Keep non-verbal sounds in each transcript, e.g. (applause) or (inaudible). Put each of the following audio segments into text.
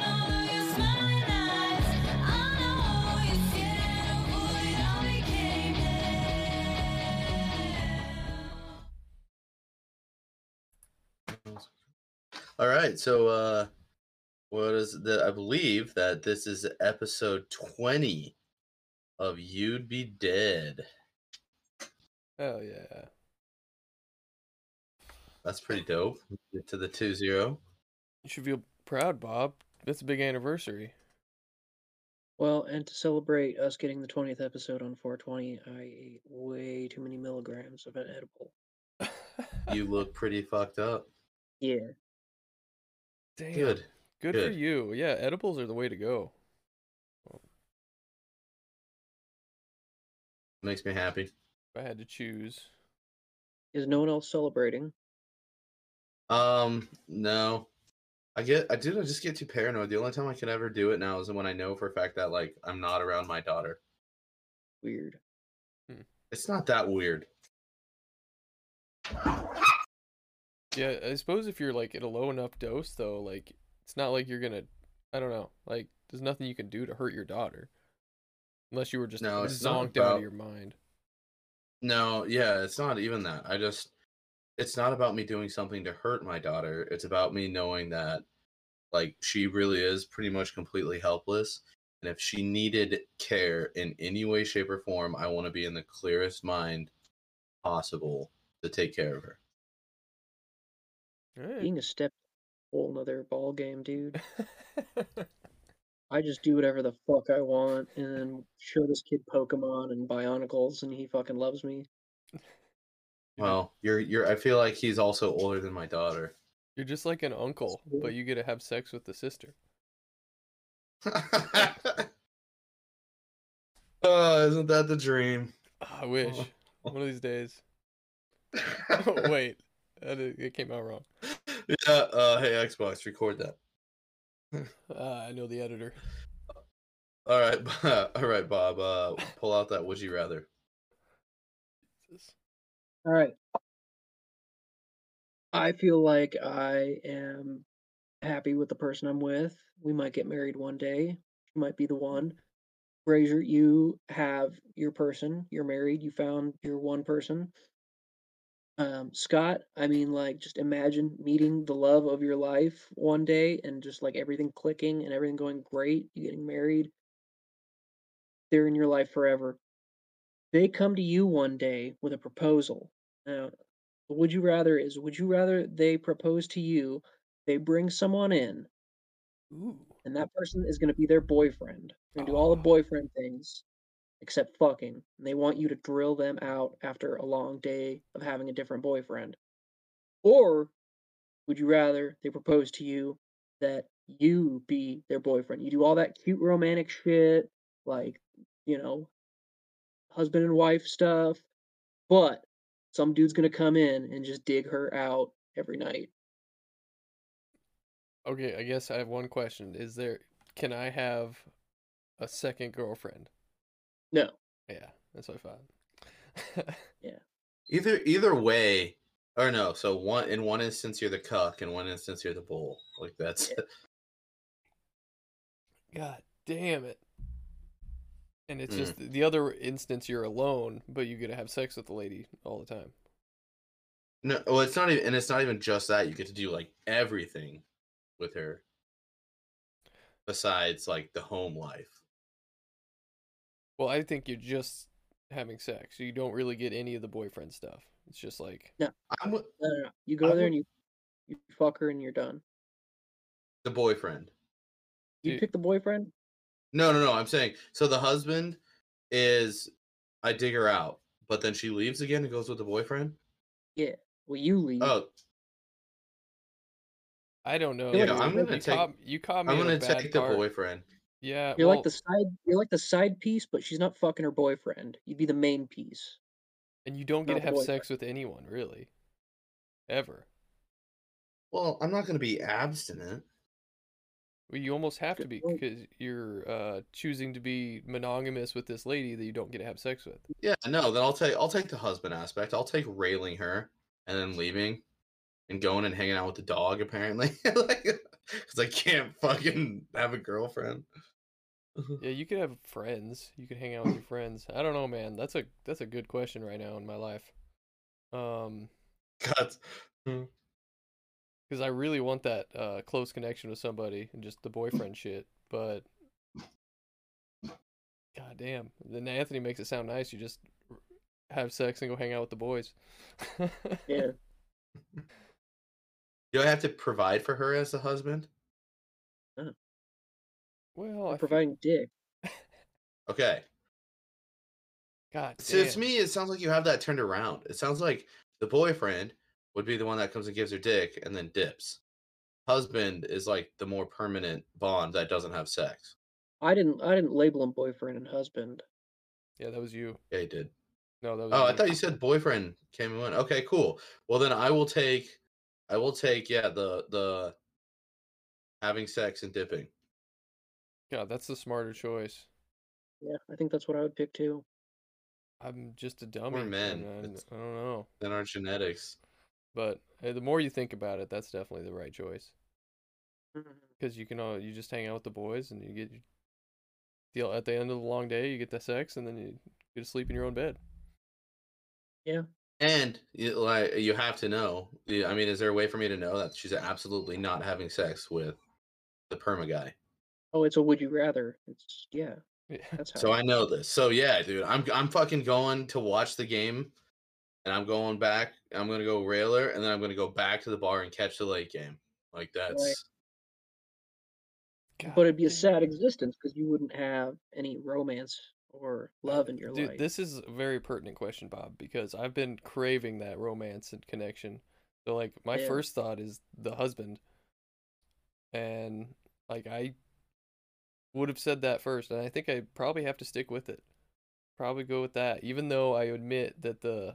all of your smiling eyes. I know you're scared of what it all became. All right, so uh what is the I believe that this is episode 20 of You'd Be Dead. Hell yeah. That's pretty dope. Get to the 2 0. You should feel proud, Bob. That's a big anniversary. Well, and to celebrate us getting the 20th episode on 420, I ate way too many milligrams of an edible. (laughs) You look pretty fucked up. Yeah. Damn. Good. Good for you. Yeah, edibles are the way to go. Makes me happy. If I had to choose. Is no one else celebrating? Um, no. I get I did I just get too paranoid. The only time I can ever do it now is when I know for a fact that like I'm not around my daughter. Weird. It's not that weird. Yeah, I suppose if you're like at a low enough dose though, like it's not like you're gonna I don't know, like there's nothing you can do to hurt your daughter. Unless you were just No, it's not zonked out of your mind. No, yeah, it's not even that. I just it's not about me doing something to hurt my daughter. It's about me knowing that like she really is pretty much completely helpless. And if she needed care in any way, shape, or form, I want to be in the clearest mind possible to take care of her. Alright. Being a step whole nother ball game, dude. (laughs) I just do whatever the fuck I want and then show this kid Pokemon and Bionicles and he fucking loves me. Well, you're you're I feel like he's also older than my daughter. You're just like an uncle, but you get to have sex with the sister. (laughs) oh, isn't that the dream? Ah, I wish. Oh. One of these days. oh, (laughs) (laughs) wait. That it came out wrong. yeah, uh hey Xbox, record that. (sighs) Ah, I know the editor. All right, all right, Bob. Uh, pull out that would you rather. Jesus. All right. I feel like I am happy with the person I'm with. We might get married one day. She might be the one. Brazier, you have your person. You're married. You found your one person. Um, Scott, I mean, like, just imagine meeting the love of your life one day and just like everything clicking and everything going great. You getting married. They're in your life forever. They come to you one day with a proposal. Would you rather is would you rather they propose to you, they bring someone in, Ooh. and that person is going to be their boyfriend. They're going to do all the ah. boyfriend things except fucking. And they want you to drill them out after a long day of having a different boyfriend. Or would you rather they propose to you that you be their boyfriend? You do all that cute romantic shit, like, you know, husband and wife stuff, but some dude's going to come in and just dig her out every night. Okay, I guess I have one question. Is there can I have a second girlfriend? No. Yeah, that's what I thought. Yeah. Either either way, or no. So one in one instance you're the cuck, in one instance you're the bull. Like that's (laughs) God damn it. And it's Mm. just the other instance you're alone, but you get to have sex with the lady all the time. no. Well, it's not even, and it's not even just that. You get to do like everything with her, besides like the home life. Well, I think you're just having sex, you don't really get any of the boyfriend stuff. It's just like no, I'm No, no, no. You go I there and you, you fuck her and you're done. the boyfriend. You Dude. pick the boyfriend? No, no, no. I'm saying so. The husband is I dig her out, but then she leaves again and goes with the boyfriend. Yeah. Well, you leave. Oh, I don't know. Yeah, dude. I'm gonna you take- caught, you caught me I'm gonna bad take the part. boyfriend. Yeah, You're well, like the side. You're like the side piece, but she's not fucking her boyfriend. You'd be the main piece. and you don't get not to have boyfriend. sex with anyone really, ever. Well, I'm not gonna be abstinent. Well, you almost have to be because you're uh, choosing to be monogamous with this lady that you don't get to have sex with. Yeah, no. Then I'll take I'll take the husband aspect. I'll take railing her and then leaving and going and hanging out with the dog apparently (laughs) like because i can't fucking have a girlfriend (laughs) Yeah, you could have friends. You could hang out with your friends. I don't know, man. That's a that's a good question right now in my life. Um, god because I really want that uh close connection with somebody and just the boyfriend shit, but god damn. Then Anthony makes it sound nice. You just have sex and go hang out with the boys. (laughs) Yeah. do i have to provide for her as a husband well, I I'm f- providing dick. (laughs) okay God so to me it sounds like you have that turned around it sounds like the boyfriend would be the one that comes and gives her dick and then dips husband is like the more permanent bond that doesn't have sex I didn't I didn't label him boyfriend and husband. Yeah, that was you. yeah he did No, that was Oh, I thought you said boyfriend came and went. Okay, cool. Well, then I will take, I will take, yeah, the the having sex and dipping. Yeah, that's the smarter choice. Yeah, I think that's what I would pick too. I'm just a dummy. and men. I, I don't know. Then our genetics. But uh, the more you think about it, that's definitely the right choice. Mm-hmm. Because you can, uh, you just hang out with the boys and you get, the at the end of the long day, you get the sex and then you get to sleep in your own bed. Yeah. And you, like you have to know. I mean, is there a way for me to know that she's absolutely not having sex with the perma guy? Oh, it's a would you rather. It's yeah, Yeah. that's how. So I know this. So yeah, dude, I'm I'm fucking going to watch the game, and I'm going back. I'm gonna go railer, and then I'm gonna go back to the bar and catch the late game. Like that's God but it'd be a sad existence because you wouldn't have any romance or uh, love in your life. Dude, life. this is a very pertinent question, Bob, because I've been craving that romance and connection. So, like, my Yeah. first thought is the husband, and like I would have said that first, and I think I probably have to stick with it. Probably go with that, even though I admit that the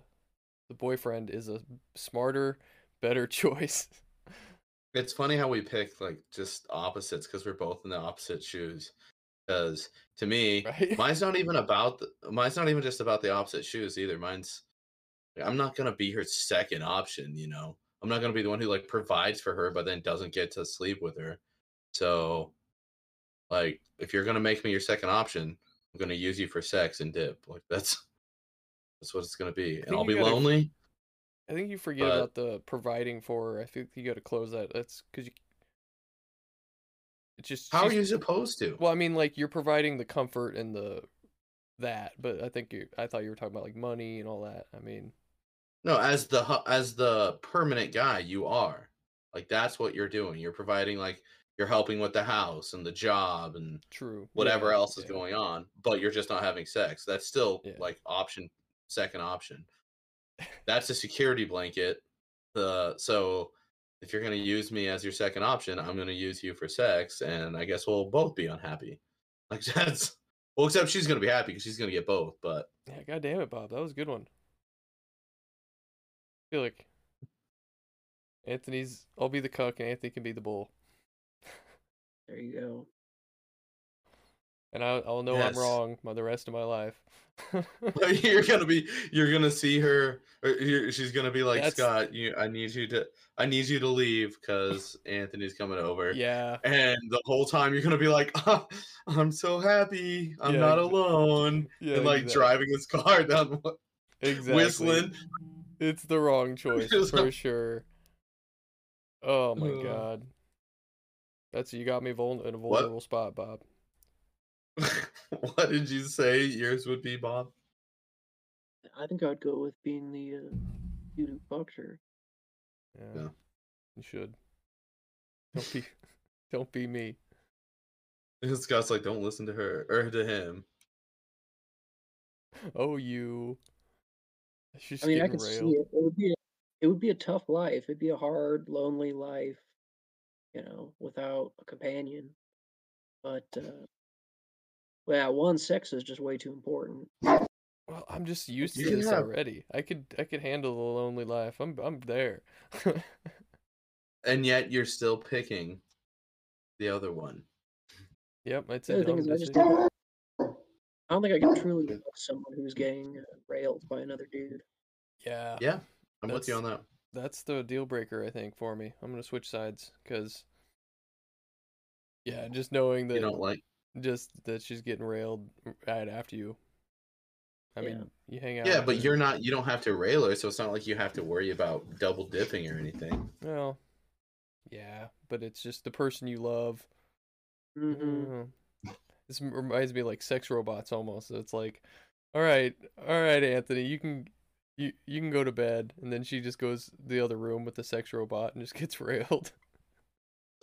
the boyfriend is a smarter, better (laughs) choice. It's funny how we pick like just opposites because we're both in the opposite shoes. Because to me, Right? mine's not even about the, mine's not even just about the opposite shoes either. Mine's I'm not gonna be her second option. You know, I'm not gonna be the one who like provides for her but then doesn't get to sleep with her. So, like, if you're gonna make me your second option, I'm gonna use you for sex and dip. Like that's that's what it's gonna be, and I'll be gotta- lonely. I think you forget But- about the providing for. I think you got to close that. That's because you. It's just How are you supposed to? Well, I mean, like you're providing the comfort and the that, but I think you. I thought you were talking about like money and all that. I mean, No, as the as the permanent guy, you are like that's what you're doing. You're providing like you're helping with the house and the job and true. whatever yeah, else is yeah. going on, but you're just not having sex. That's still Yeah. like option second option. That's a security blanket. The so if you're gonna use me as your second option, I'm gonna use you for sex, and I guess we'll both be unhappy. (laughs) Like that's well, except she's gonna be happy because she's gonna get both. But Yeah, god damn it, Bob. That was a good one. I feel like Anthony's. I'll be the cuck, and Anthony can be the bull, there you go. and I, I'll know Yes. I'm wrong by the rest of my life. (laughs) you're gonna be you're gonna see her she's gonna be like That's- scott you i need you to i need you to leave because anthony's coming over yeah, and the whole time you're gonna be like "Ah, i'm so happy i'm Yeah, not alone yeah, and like exact- driving his car (laughs) down exactly. whistling It's the wrong choice (laughs) for sure. Oh my god. That's you got me in a vulnerable spot, Bob. (laughs) what did you say yours would be bob I think I'd go with being the uh, dude who fucked her. Yeah. Yeah. You should. Don't be (laughs) don't be me. and scott's like don't listen to her or to him Oh you. She's I mean, I getting could see it. It would be a, it would be a tough life. It'd be a hard, lonely life, you know, without a companion. But uh, well, yeah, one sex is just way too important. Well, I'm just used to can this already. I could I could handle the lonely life. I'm I'm there. (laughs) and yet you're still picking the other one yep, it's The a other thing is, I just decision. I don't think I can truly love someone who's getting uh, railed by another dude. Yeah. yeah i'm with you That's- on that that's the deal breaker, I think, for me. I'm gonna switch sides because, yeah, just knowing that You don't like just that she's getting railed right after you. I Yeah. mean, you hang out. Yeah, but her- you're not you don't have to rail her, so it's not like you have to worry about double dipping or anything. well, yeah, but it's just the person you love. hmm Mm. This reminds me of like sex robots almost. So it's like, all right, all right, Anthony, you can you you can go to bed, and then she just goes the other room with the sex robot and just gets (laughs) railed.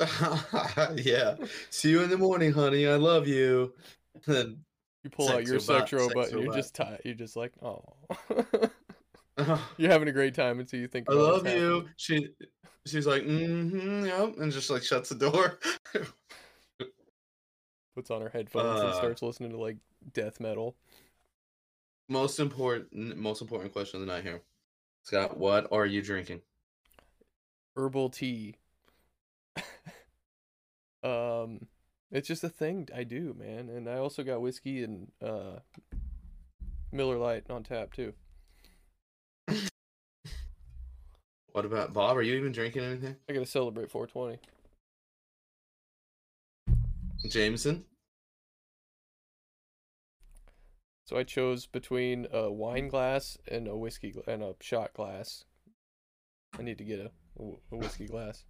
(laughs) yeah. See you in the morning, honey. I love you. (laughs) Then You pull out your sex robot, and you're just tired. You're just like, oh, (laughs) you're having a great time until you think. I love you. She she's like, mm-hmm, yep, and just like shuts the door. Puts on her headphones and Uh. starts listening to like death metal. most important most important question of the night here. Scott, what are you drinking? herbal tea. Um, it's just a thing I do, man. And I also got whiskey and uh, Miller Lite on tap too. (laughs) What about Bob? Are you even drinking anything? I gotta celebrate 420. Jameson? So I chose between a wine glass and a whiskey gla- and a shot glass. I need to get a, a whiskey glass.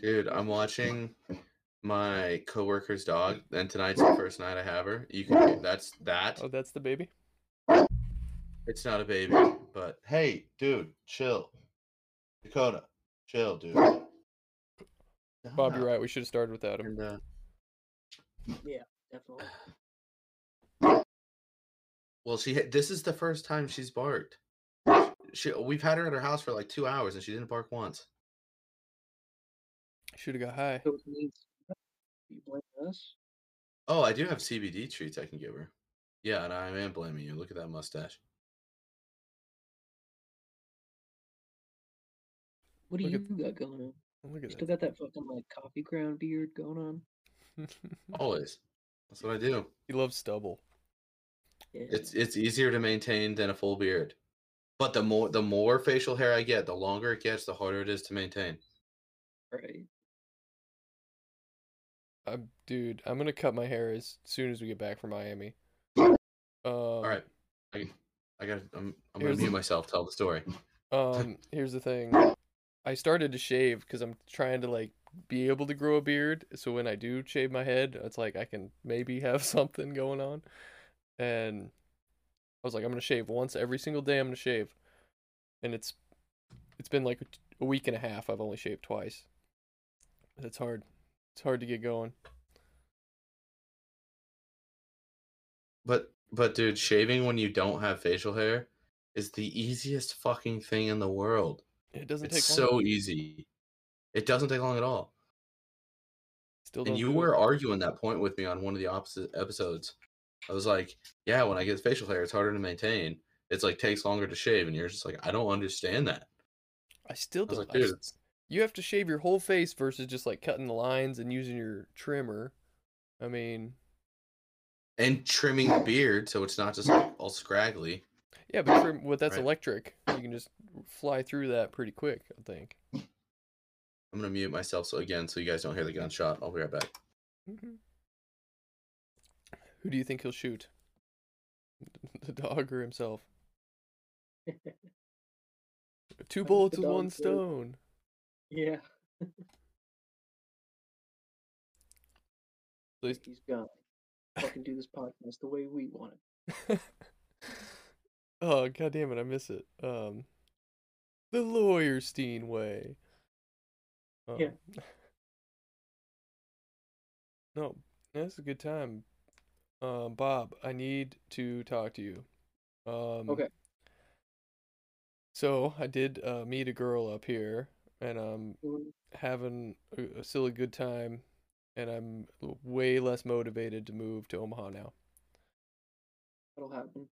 Dude, I'm watching my coworker's dog, and tonight's the first night I have her. You can that's that. Oh, that's the baby. It's not a baby, but hey, dude, chill. Dakota, chill, dude. Bob, you're right. We should have started without him. And, uh, Definitely. well, she this is the first time she's barked. She we've had her at her house for like two hours, and she didn't bark once. Should have got high. So it means (laughs) you blame us. Oh, I do have CBD treats I can give her. Yeah, and I am blaming you. Look at that mustache. What do Look you at- got going on? Look You at still got that fucking like coffee ground beard going on? Always. That's what I do. (laughs) he loves stubble. Yeah. It's it's easier to maintain than a full beard. But the more the more facial hair I get, the longer it gets, the harder it is to maintain. right. I'm, dude, I'm gonna cut my hair as soon as we get back from Miami. (laughs) Um, All right. I I got I'm I'm gonna Here's the- mute myself, tell the story. (laughs) Um, (laughs) here's the thing. I started to shave because I'm trying to like be able to grow a beard. So when I do shave my head, it's like I can maybe have something going on. And I was like, I'm gonna shave once every single day. I'm gonna shave, and it's it's been like a week and a half. I've only shaved twice. It's hard. It's hard to get going. But but dude, shaving when you don't have facial hair is the easiest fucking thing in the world. It doesn't It's take long. so easy. It doesn't take long at all. Still And you do it. were arguing that point with me on one of the opposite episodes. I was like, yeah, when I get facial hair, it's harder to maintain. It's like takes longer to shave, and you're just like, I don't understand that. I still I don't. like, I dude, s- it's- you have to shave your whole face versus just like cutting the lines and using your trimmer. I mean, and trimming the beard so it's not just like all scraggly. yeah, but trim, but that's Right. electric. You can just fly through that pretty quick. I think. I'm gonna mute myself so again so you guys don't hear the gunshot. I'll be right back. Mhm. Who do you think he'll shoot? (laughs) The dog or himself? (laughs) Two bullets the with one dog too. stone. Yeah. At least- He's gone. (laughs) Fucking do this podcast the way we want it. (laughs) oh god damn it, I miss it. Um the Lawyerstein way. Yeah. Um, (laughs) No, that's a good time. Um, Bob, I need to talk to you. Um, Okay. So I did uh, meet a girl up here, and I'm Mhm. having a, a silly good time, and I'm way less motivated to move to Omaha now. That'll happen.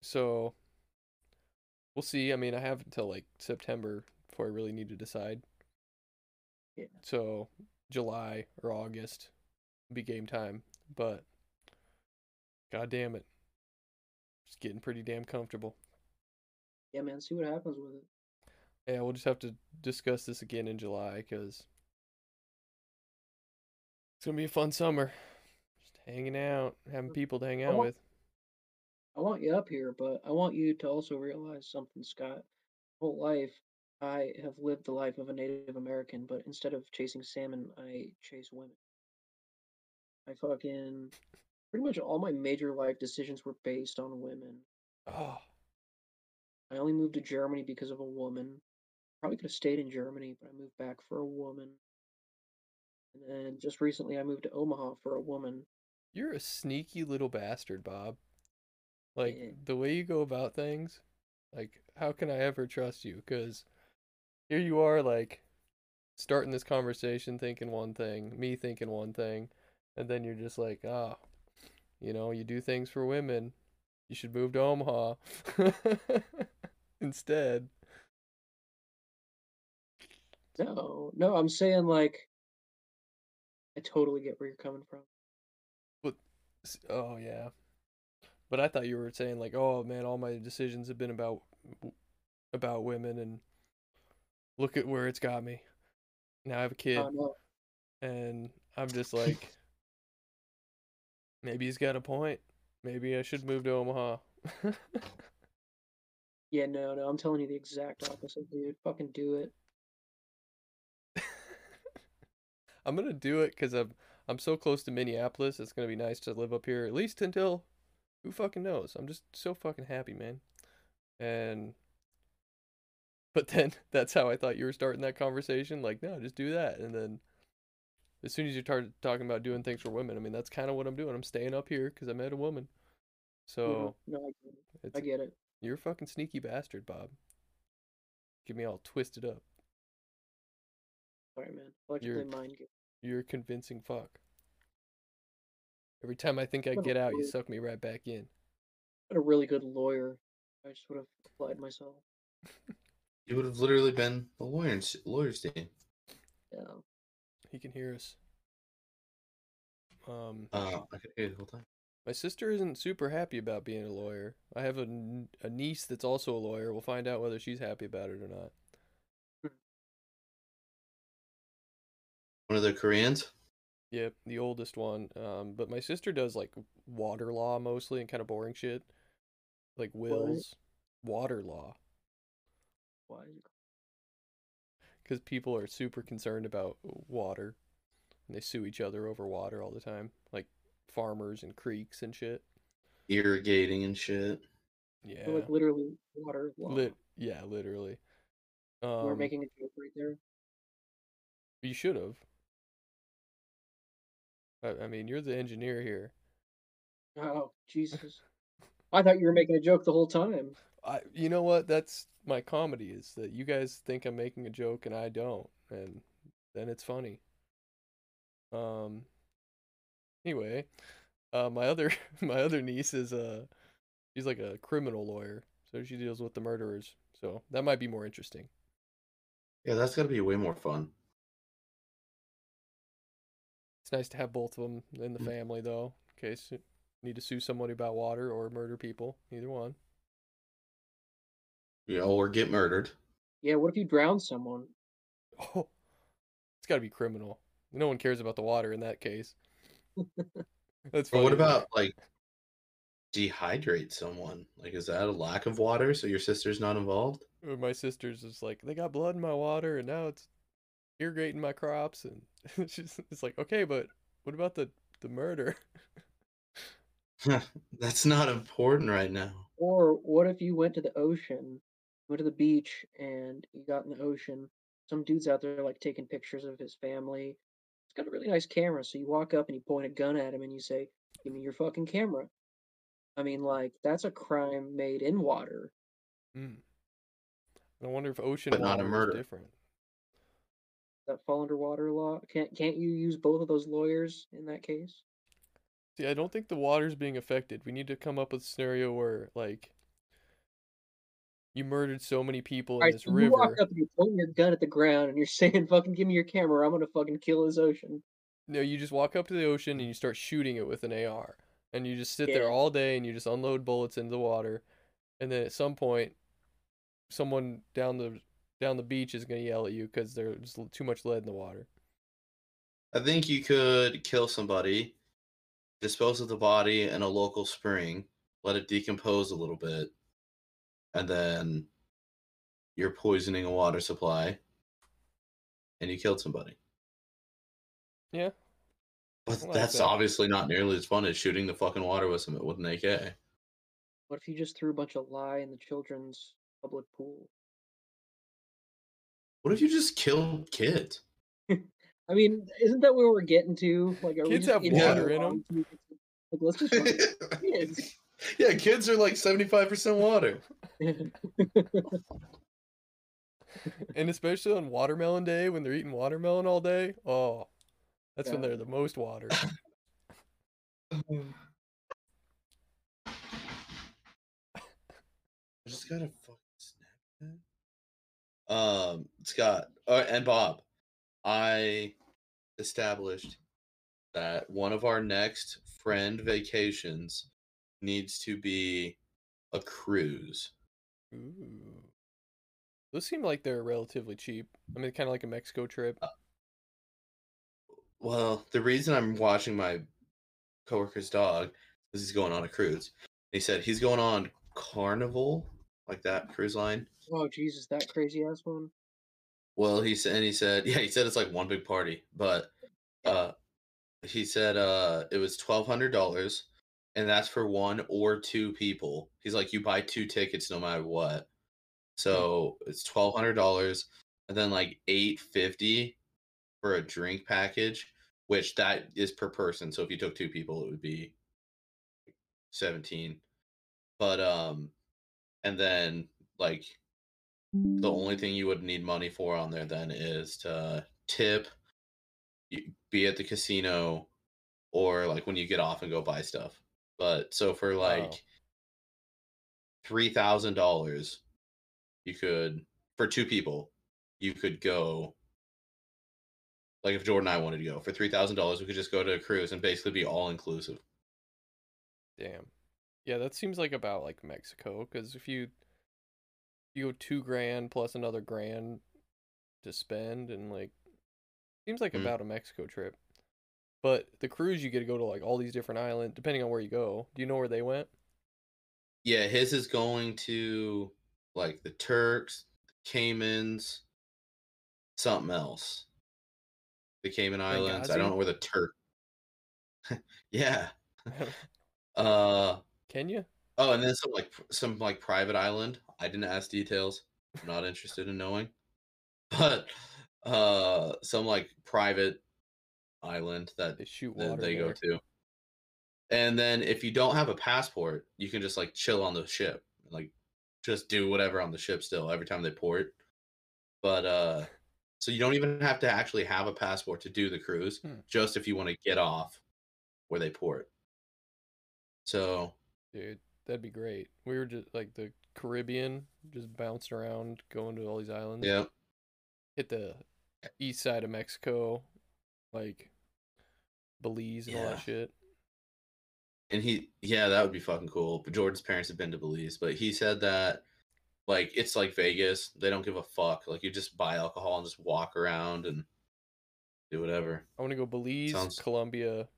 So we'll see. I mean, I have until like September before I really need to decide. Yeah. So July or August be game time, but god damn it. It's getting pretty damn comfortable. Yeah, man. See what happens with it. Yeah, we'll just have to discuss this again in July because it's gonna be a fun summer. Just hanging out, having people to hang out want- with. I want you up here, but I want you to also realize something, Scott. Whole life, I have lived the life of a Native American, but instead of chasing salmon, I chase women. I fucking pretty much all my major life decisions were based on women. Oh, I only moved to Germany because of a woman. Probably could have stayed in Germany, but I moved back for a woman. And then just recently, I moved to Omaha for a woman. you're a sneaky little bastard, Bob. Like Yeah. the way you go about things, like how can I ever trust you? Because here you are, like starting this conversation thinking one thing, me thinking one thing, and then you're just like, ah, you know, you do things for women. You should move to Omaha (laughs) instead. No, no, I'm saying like, I totally get where you're coming from. But Oh yeah. But I thought you were saying like, oh man, all my decisions have been about about women and look at where it's got me. Now I have a kid Oh no, and I'm just (laughs) like maybe he's got a point. Maybe I should move to Omaha. (laughs) yeah, no, no, I'm telling you the exact opposite, dude. Fucking do it. I'm gonna do it because I'm I'm so close to Minneapolis. It's gonna be nice to live up here at least until who fucking knows. I'm just so fucking happy, man. And but then (laughs) that's how I thought you were starting that conversation. Like, no, just do that. And then as soon as you start talking about doing things for women, I mean, that's kind of what I'm doing. I'm staying up here because I met a woman. So mm-hmm. No, I get it. I get it. you're a fucking sneaky bastard, Bob. Get me all twisted up. Sorry, man. I like to play mind games. You're a convincing fuck. Every time I think I get out, you suck me right back in. What a really good lawyer. I just would have applied myself. (laughs) You would have literally been the lawyer's lawyer's team. Yeah. He can hear us. Um, Uh, I could hear the whole time. my sister isn't super happy about being a lawyer. I have a, a niece that's also a lawyer. We'll find out whether she's happy about it or not. One of the Koreans. Yep, the oldest one. Um, but my sister does like water law mostly and kind of boring shit, like wills, water law, Why is it because people are super concerned about water, and they sue each other over water all the time, like farmers and creeks and shit. irrigating and shit. Yeah, Or, like literally water law? lit. Yeah, literally. Um, We're making a joke right there. you should have. I, I mean, you're the engineer here. Oh, (laughs) Jesus. I thought you were making a joke the whole time. I, you know what? That's my comedy is that you guys think I'm making a joke and I don't, and then it's funny. Um. Anyway, uh, my other (laughs) my other niece is uh, she's like a criminal lawyer, so she deals with the murderers. So that might be more interesting. Yeah, that's gonna be way more fun. It's nice to have both of them in the Mm. family, though, in case you need to sue somebody about water or murder people. Either one. Yeah, or get murdered. Yeah, what if you drown someone? Oh, it's got to be criminal. No one cares about the water in that case. (laughs) That's Or what about like dehydrate someone? Like, is that a lack of water? So your sister's not involved? Or my sister's just like, they got blood in my water, and now it's irrigating my crops, and (laughs) it's just it's like, okay, but what about the the murder? (laughs) That's not important right now. Or what if you went to the ocean, went to the beach, and you got in the ocean? Some dude's out there like taking pictures of his family. He's got a really nice camera, so you walk up and you point a gun at him and you say, "Give me your fucking camera." I mean, like that's a crime made in water. Hmm. I wonder if ocean But not a murder. is different. That fall under water law? Can't can't you use both of those lawyers in that case? See, I don't think the water's being affected. We need to come up with a scenario where, like, you murdered so many people in Alright, this so you walk up and you're pointing your gun at the ground and you're (laughs) saying, "Fucking give me your camera, I'm gonna fucking kill this ocean." No, you just walk up to the ocean and you start shooting it with an AR. And you just sit there all day and you just unload bullets into the water. And then at some point, someone down the down the beach is gonna yell at you because there's too much lead in the water. I think you could kill somebody, dispose of the body in a local spring, let it decompose a little bit, and then you're poisoning a water supply, and you killed somebody. Yeah. But like that's that. obviously not nearly as fun as shooting the fucking water with some with an AK. What if you just threw a bunch of lye in the children's public pool? What if you just killed kids? (laughs) I mean, isn't that where we're getting to? Like, are Kids just have water in along to- Like, let's just (laughs) kids. yeah, kids are like seventy five percent water. (laughs) And especially on watermelon day when they're eating watermelon all day. Oh, that's when they're the most water. I just got a fucking Snapchat. Um, Scott uh, and Bob, I established that one of our next friend vacations needs to be a cruise. Ooh. Those seem like they're relatively cheap. I mean, kind of like a Mexico trip. Well, the reason I'm watching my coworker's dog is he's going on a cruise. He said he's going on Carnival, like that cruise line. oh Jesus, that crazy ass one. Well, he said, and he said, (laughs) yeah, he said it's like one big party, but uh, he said uh, it was twelve hundred dollars, and that's for one or two people. He's like, you buy two tickets no matter what, so it's twelve hundred dollars, and then like eight fifty for a drink package, which that is per person. So if you took two people, it would be seventeen. But um, and then like the only thing you would need money for on there then is to tip be at the casino or like when you get off and go buy stuff but so for like Wow. three thousand dollars you could for two people you could go like if jordan and i wanted to go for three thousand dollars we could just go to a cruise and basically be all inclusive Damn. Yeah, that seems like about like Mexico because if you you go two grand plus another grand to spend and like seems like Mm. about a Mexico trip. But the cruise you get to go to like all these different islands depending on where you go. Do you know where they went? yeah his is going to like the turks the caymans something else the cayman islands i don't know where the turk (laughs) yeah (laughs) uh Kenya? oh and then some like some like private island i didn't ask details i'm not interested in knowing (laughs) but uh some like private island that They shoot water they go to. And then if you don't have a passport, you can just like chill on the ship, like just do whatever on the ship still every time they port. But uh so you don't even have to actually have a passport to do the cruise, Hmm. just if you want to get off where they port. So Dude, that'd be great. We were just like the Caribbean, just bouncing around, going to all these islands. yeah, Hit the east side of Mexico, like Belize and all that shit. and he yeah that would be fucking cool. But Jordan's parents have been to Belize, but he said that like it's like Vegas. They don't give a fuck. Like you just buy alcohol and just walk around and do whatever. I want to go Belize, Sounds- Colombia,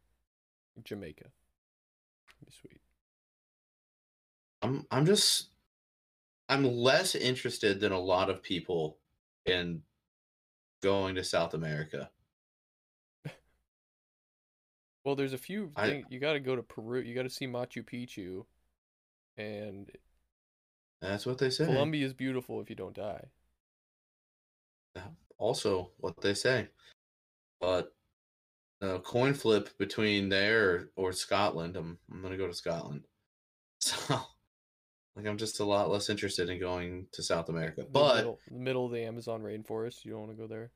Jamaica. That'd be sweet. I'm I'm just I'm less interested than a lot of people in going to South America. Well, there's a few I- things you got to go to Peru. You got to see Machu Picchu, and That's what they say. Colombia is beautiful if you don't die. Also, what they say. But a coin flip between there or, or Scotland. I'm I'm gonna go to Scotland. (laughs) So, like, I'm just a lot less interested in going to South America. The But middle, the middle of the Amazon rainforest. You don't want to go there.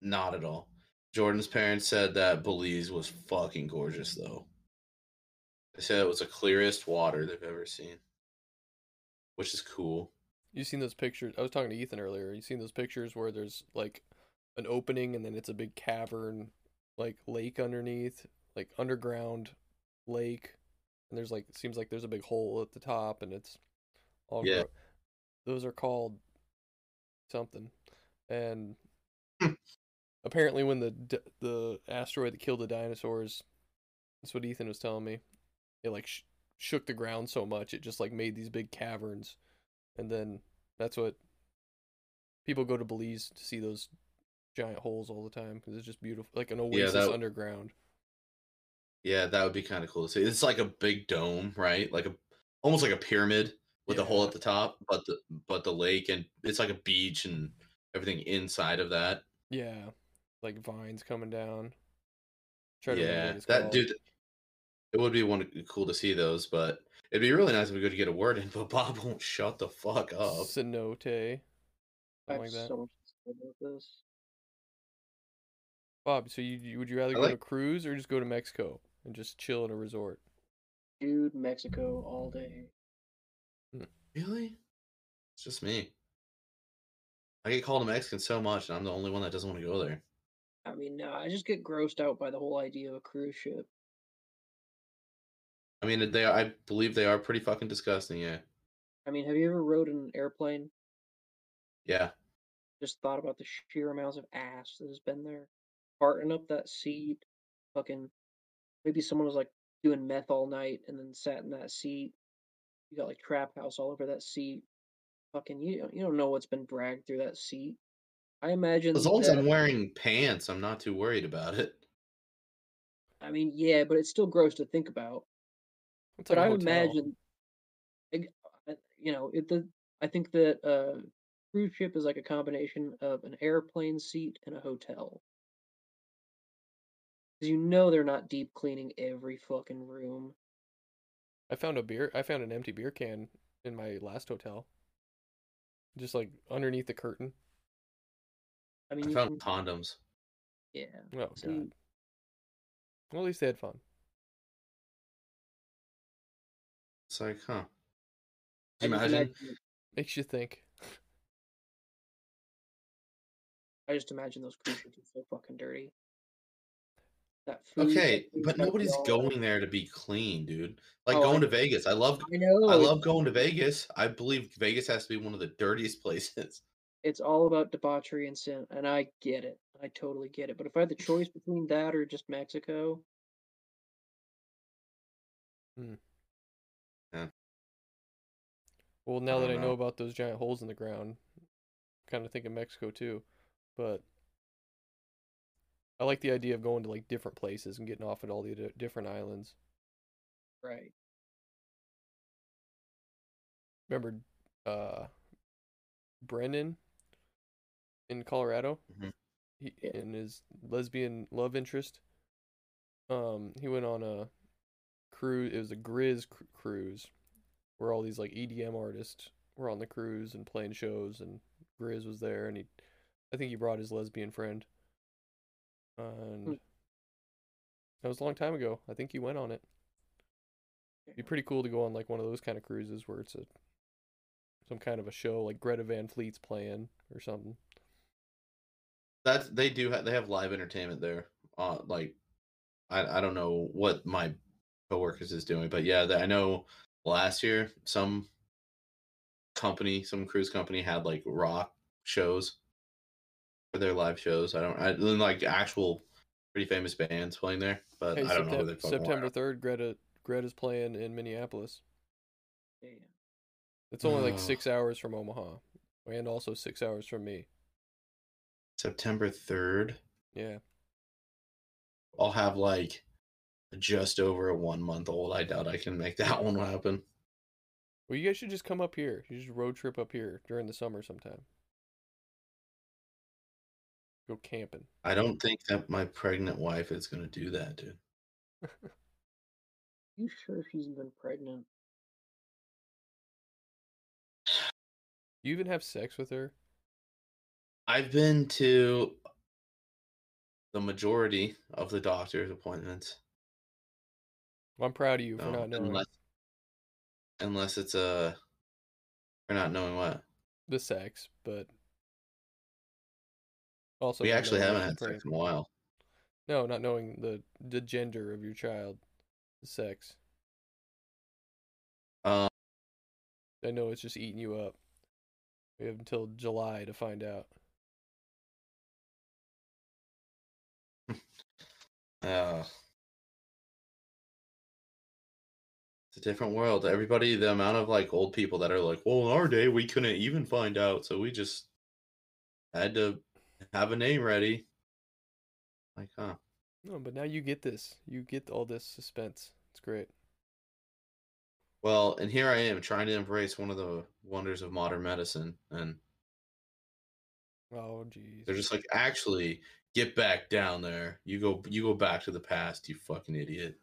not at all. Jordan's parents said that Belize was fucking gorgeous, though. They said it was the clearest water they've ever seen, which is cool. You seen those pictures? I was talking to Ethan earlier. You seen those pictures where there's like an opening and then it's a big cavern, like lake underneath, like underground lake, and there's like it seems like there's a big hole at the top and it's all Yeah. those are called something, and (laughs) apparently when the the asteroid that killed the dinosaurs, that's what Ethan was telling me. It like sh- shook the ground so much it just like made these big caverns, and then that's what people go to Belize to see those giant holes all the time because it's just beautiful, like an oasis that- underground. Yeah, that would be kind of cool to see. It's like a big dome, right? Like a almost like a pyramid with a hole at the top, but the but the lake and it's like a beach and everything inside of that. Yeah, like vines coming down. Try to yeah, that called. dude. It would be one uh, cool to see those, but it'd be really nice if we could get a word in. (laughs) But Bob won't shut the fuck up. Cenote, I something like that. so much to say about this. Bob, so you, you would you rather I go to like- cruise or just go to Mexico and just chill at a resort? Dude, Mexico all day. Hmm. Really? It's just me. I get called a Mexican so much, and I'm the only one that doesn't want to go there. I mean, no, I just get grossed out by the whole idea of a cruise ship. I mean, they are, I believe they are pretty fucking disgusting. Yeah, I mean, have you ever rode an airplane? yeah. Just thought about the sheer amounts of ass that has been there. Farting up that seat. Fucking. Maybe someone was like doing meth all night and then sat in that seat. You got like trap house all over that seat. Fucking, you don't, you don't know what's been dragged through that seat. I imagine. As long as I'm wearing pants, I'm not too worried about it. I mean, yeah, but it's still gross to think about. It's but I would hotel. imagine, uh, you know, it the I think that uh, cruise ship is like a combination of an airplane seat and a hotel. Because you know they're not deep cleaning every fucking room. I found a beer. I found an empty beer can in my last hotel. Just like underneath the curtain. I mean, I you found can, condoms. yeah. Oh See, god. Well, at least they had fun. It's like, huh? I just Imagine. Makes you think. I just imagine those cruise ships are so fucking dirty. That food. Okay, but nobody's going there to be clean, dude. Like Oh, I going to. Vegas. I love I know. I love going to Vegas. I believe Vegas has to be one of the dirtiest (laughs) places. it's all about debauchery and sin, and I get it. I totally get it. But if I had the choice between that or just Mexico, hmm. yeah. Well, now that don't I know know. about those giant holes in the ground, kind of think of Mexico too. But I like the idea of going to like different places and getting off at all the di- different islands. right? Remember, uh, Brennan in Colorado, Mhm. he, Yeah. and his lesbian love interest. Um, he went on a cruise. It was a GRiZ cru- cruise, where all these like EDM artists were on the cruise and playing shows, and GRiZ was there, and he, I think he brought his lesbian friend. And that was a long time ago. I think he went on it. It'd be pretty cool to go on like one of those kind of cruises where it's a some kind of a show like Greta Van Fleet's playing or something. That's they do have they have live entertainment there. Uh, like I I don't know what my coworkers is doing, but yeah, the- I know last year some company, some cruise company had like rock shows for their live shows. I don't I then like actual pretty famous bands playing there, but Hey, I don't know who Septem- they fucking September third, Greta Greta's playing in Minneapolis. Yeah. It's only like (sighs) six hours from Omaha, and also six hours from me. September third. Yeah, I'll have like just over a one month old. I doubt I can make (laughs) that one happen. well, you guys should just come up here. You should road trip up here during the summer sometime. Go camping. I don't think that my pregnant wife is gonna do that, dude. (laughs) You sure she's been pregnant? You even have sex with her? I've been to the majority of the doctor's appointments. Well, I'm proud of you for so not knowing unless, unless it's a for not knowing what. the sex, but also we actually haven't had sex in a while. No, not knowing the the gender of your child, the sex. Um, I know it's just eating you up. We have until July to find out. (laughs) Uh, it's a different world. Everybody, the amount of like old people that are like, well, in our day, we couldn't even find out, so we just had to have a name ready. Like, huh? No, but now you get this. You get all this suspense. It's great. Well, and here I am trying to embrace one of the wonders of modern medicine, and Oh, jeez. they're just like, actually, get back down there. You go, you go back to the past, you fucking idiot.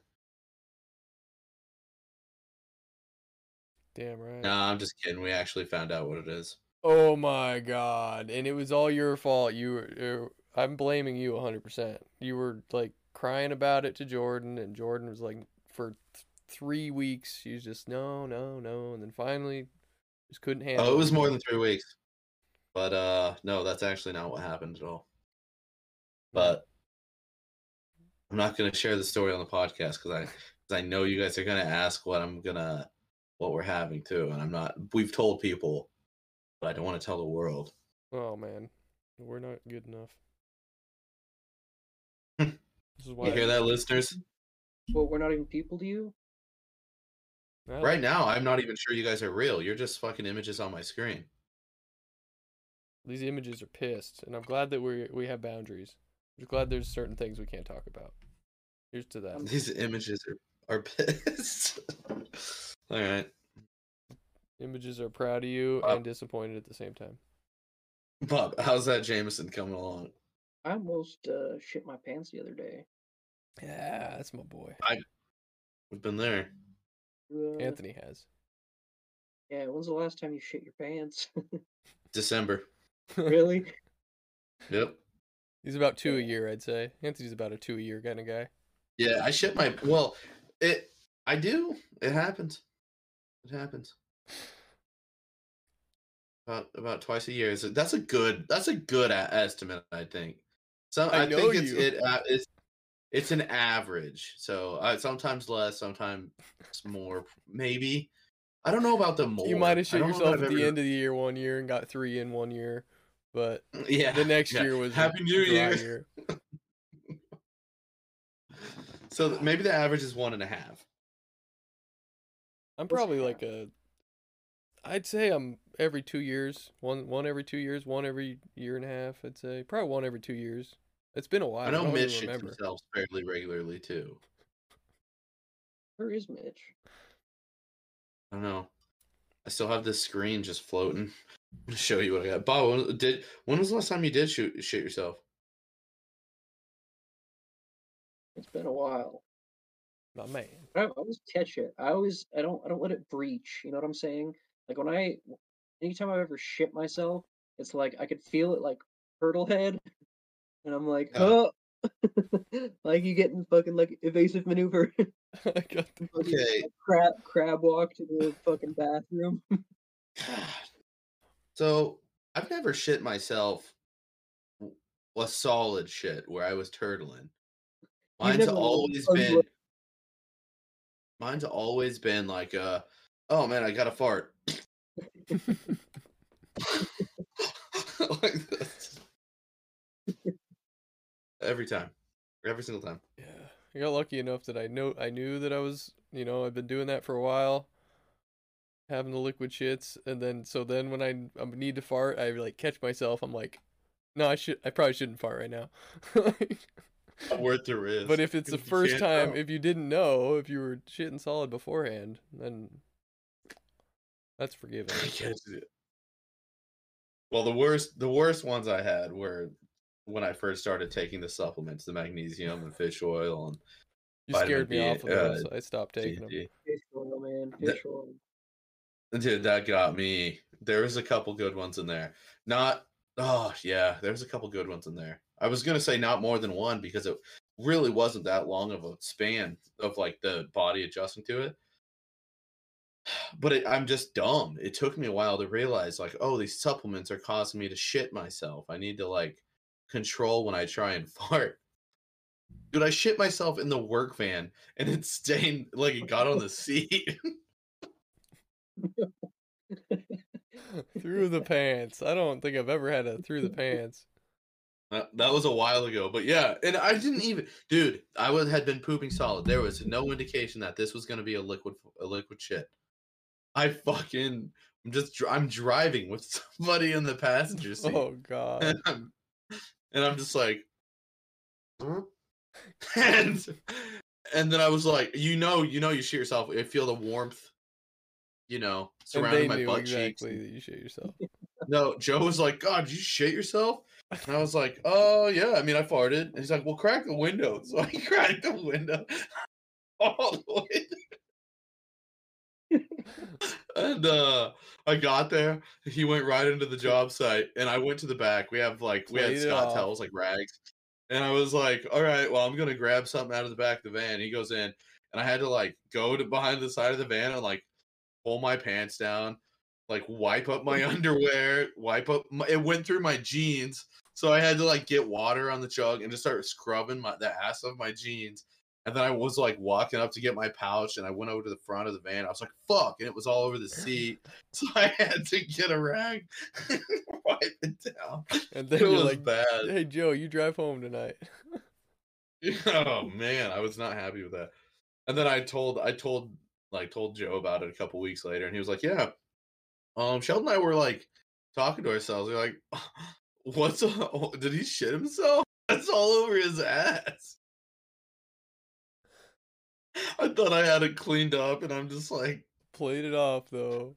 Damn right. Nah, I'm just kidding. We actually found out what it is. Oh my god. And it was all your fault. You were I'm blaming you 100%. You were like crying about it to Jordan and Jordan was like for th- 3 weeks she was just no, no, no and then finally just couldn't handle Oh, it was more than three weeks. But uh no, that's actually not what happened at all. But I'm not gonna share the story on the podcast because I because I know you guys are gonna ask what I'm gonna what we're having too, and I'm not. We've told people, but I don't want to tell the world. Oh man. We're not good enough. (laughs) This is why You hear that, listeners? Well, we're not even people to you. Well, Right now, I'm not even sure you guys are real. You're just fucking images on my screen. These images are pissed and I'm glad that we we have boundaries. I'm glad there's certain things we can't talk about. Here's to that. These images are are (laughs) pissed. all right, Images are proud of you Uh, and disappointed at the same time. Bob, how's that Jameson coming along? I almost uh, shit my pants the other day. Yeah, that's my boy. We've been there. Uh, Anthony has. Yeah, when's the last time you shit your pants? (laughs) December. really? Yep. He's about two a year, I'd say. Anthony's about a two a year kind of guy. Yeah, I shit my well. It I do. It happens. It happens. About about twice a year. So that's a good. That's a good a- estimate. I think. So I I, think it's you. it. Uh, it's it's an average. So uh, sometimes less, sometimes more. Maybe. I don't know about the more. You might have shit yourself at I've the ever- end of the year one year and got three in one year, but (laughs) Yeah. the next yeah. year was Happy New Year. year. (laughs) So maybe the average is one and a half. I'm probably like a. I'd say I'm every two years. One one every two years. One every year and a half. I'd say probably one every two years. It's been a while. I know don't Mitch even shits remember. himself fairly regularly too. Where is Mitch? I don't know. I still have this screen just floating. (laughs) I'm gonna show you what I got. Bob, when, did when was the last time you did shoot shit yourself? It's been a while. My man. I, I always catch it. I always I don't I don't let it breach. You know what I'm saying? Like when I anytime I've ever shit myself, it's like I could feel it like turtle head, (laughs) and I'm like, Yeah. oh, (laughs) like you getting fucking like evasive maneuver, (laughs) I got the- fucking Okay. crab crab walk to the fucking bathroom. God. So I've never shit myself a solid shit where I was turtling. Mine's always been mine's always been like uh oh man, I got a fart. (laughs) like this. Every time. Every single time. Yeah, I got lucky enough that I know I knew that I was, you know, I've been doing that for a while, having the liquid shits, and then so then when I, I need to fart, I like catch myself. I'm like, no, I should, I probably shouldn't fart right now. (laughs) Worth the risk. but if it's the (laughs) first time, tell. if you didn't know, if you were shitting solid beforehand, then that's forgiven. (laughs) I can't do it. Well, the worst the worst ones I had were when I first started taking the supplements, the magnesium and fish oil and You scared me B, off of those, uh, so I stopped taking them. Fish oil, man. The- Fish oil. Dude, that got me. There was a couple good ones in there. Not oh yeah, there's a couple good ones in there. I was gonna say not more than one because it really wasn't that long of a span of like the body adjusting to it. But it, I'm just dumb. It took me a while to realize like, oh, these supplements are causing me to shit myself. I need to like control when I try and (laughs) fart. Dude, I shit myself in the work van and it stained like it got on the seat. (laughs) through the pants. I don't think I've ever had a through the pants. That, that was a while ago, but yeah, and I didn't even, dude. I was had been pooping solid. There was no indication that this was gonna be a liquid, a liquid shit. I fucking, I'm just, I'm driving with (laughs) somebody in the passenger seat, Oh god. and (laughs) I'm, and I'm just like, huh? (laughs) and and then I was like, you know, you know, you shit yourself. I feel the warmth, you know, surrounding my butt cheeks. exactly that you shit yourself. No, Joe was like, God, did you shit yourself? And I was like, Oh yeah, I mean I farted. And he's like, Well, crack the window. So I cracked the window all the way. (laughs) and uh I got there. He went right into the job site, and I went to the back. We have like we had Scott towels, like rags. And I was like, All right, well, I'm gonna grab something out of the back of the van. He goes in, and I had to like go to behind the side of the van and like pull my pants down, like wipe up my (laughs) underwear, wipe up. My, it went through my jeans, so I had to like get water on the jug and just start scrubbing my the ass of my jeans. And then I was like walking up to get my pouch, and I went over to the front of the van. I was like, "Fuck!" and it was all over the seat, (laughs) (laughs) so I had to get a rag, (laughs) and wipe it down. And It then you're was like, bad. "Hey Joe, you drive home tonight." oh man, I was not happy with that. And then I told I told like told Joe about it a couple weeks later, and he was like, "Yeah, um, Sheldon and I were like talking to ourselves. We're like, what's a, did he shit himself? That's all over his ass." I thought I had it cleaned up, and I'm just like, Played it off though.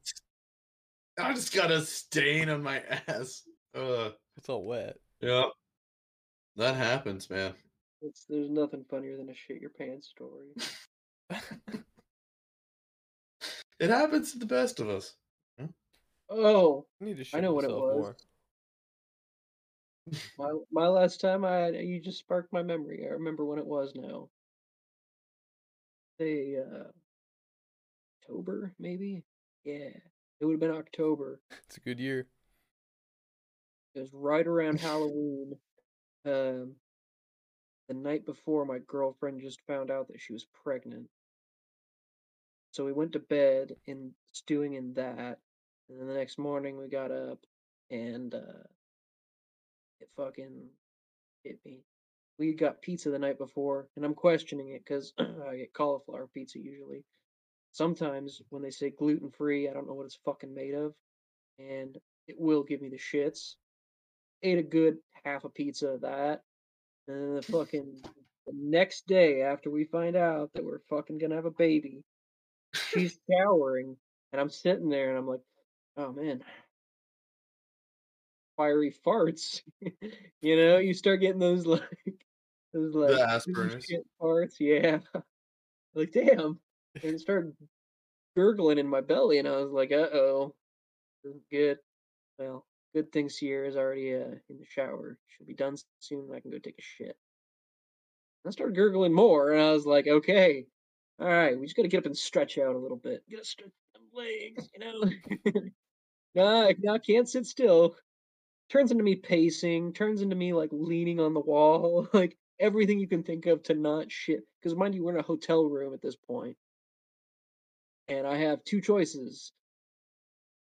I just got a stain on my (laughs) ass. Uh, It's all wet. yeah, that happens, man. It's, there's nothing funnier than a shit your pants story. (laughs) It happens to the best of us. Oh, You need to I know what it was. more. my my last time I had, you just sparked my memory. I remember when it was now. Say uh October, maybe? Yeah. It would have been October. It's a good year. It was right around (laughs) Halloween. Um the night before my girlfriend just found out that she was pregnant. So we went to bed and stewing in that. And then the next morning we got up and uh it fucking hit me. We got pizza the night before, and I'm questioning it because (clears throat) I get cauliflower pizza usually. Sometimes when they say gluten free, I don't know what it's fucking made of, and it will give me the shits. Ate a good half a pizza of that, and then the fucking the next day after we find out that we're fucking gonna have a baby, she's (laughs) showering, and I'm sitting there and I'm like, oh man, fiery farts. (laughs) you know, you start getting those (laughs) like those like ass piece of burners. shit farts. Yeah, (laughs) like damn, and it started gurgling in my belly, and I was like, uh oh, good. Well, good thing Sierra's already uh, in the shower. She'll be done soon. I can go take a shit. I started gurgling more, and I was like, okay, all right, we just gotta get up and stretch out a little bit. Gotta stretch them legs, you know. (laughs) nah, nah, can't sit still. Turns into me pacing. Turns into me like leaning on the wall, (laughs) like everything you can think of to not shit. Because mind you, we're in a hotel room at this point, and I have two choices: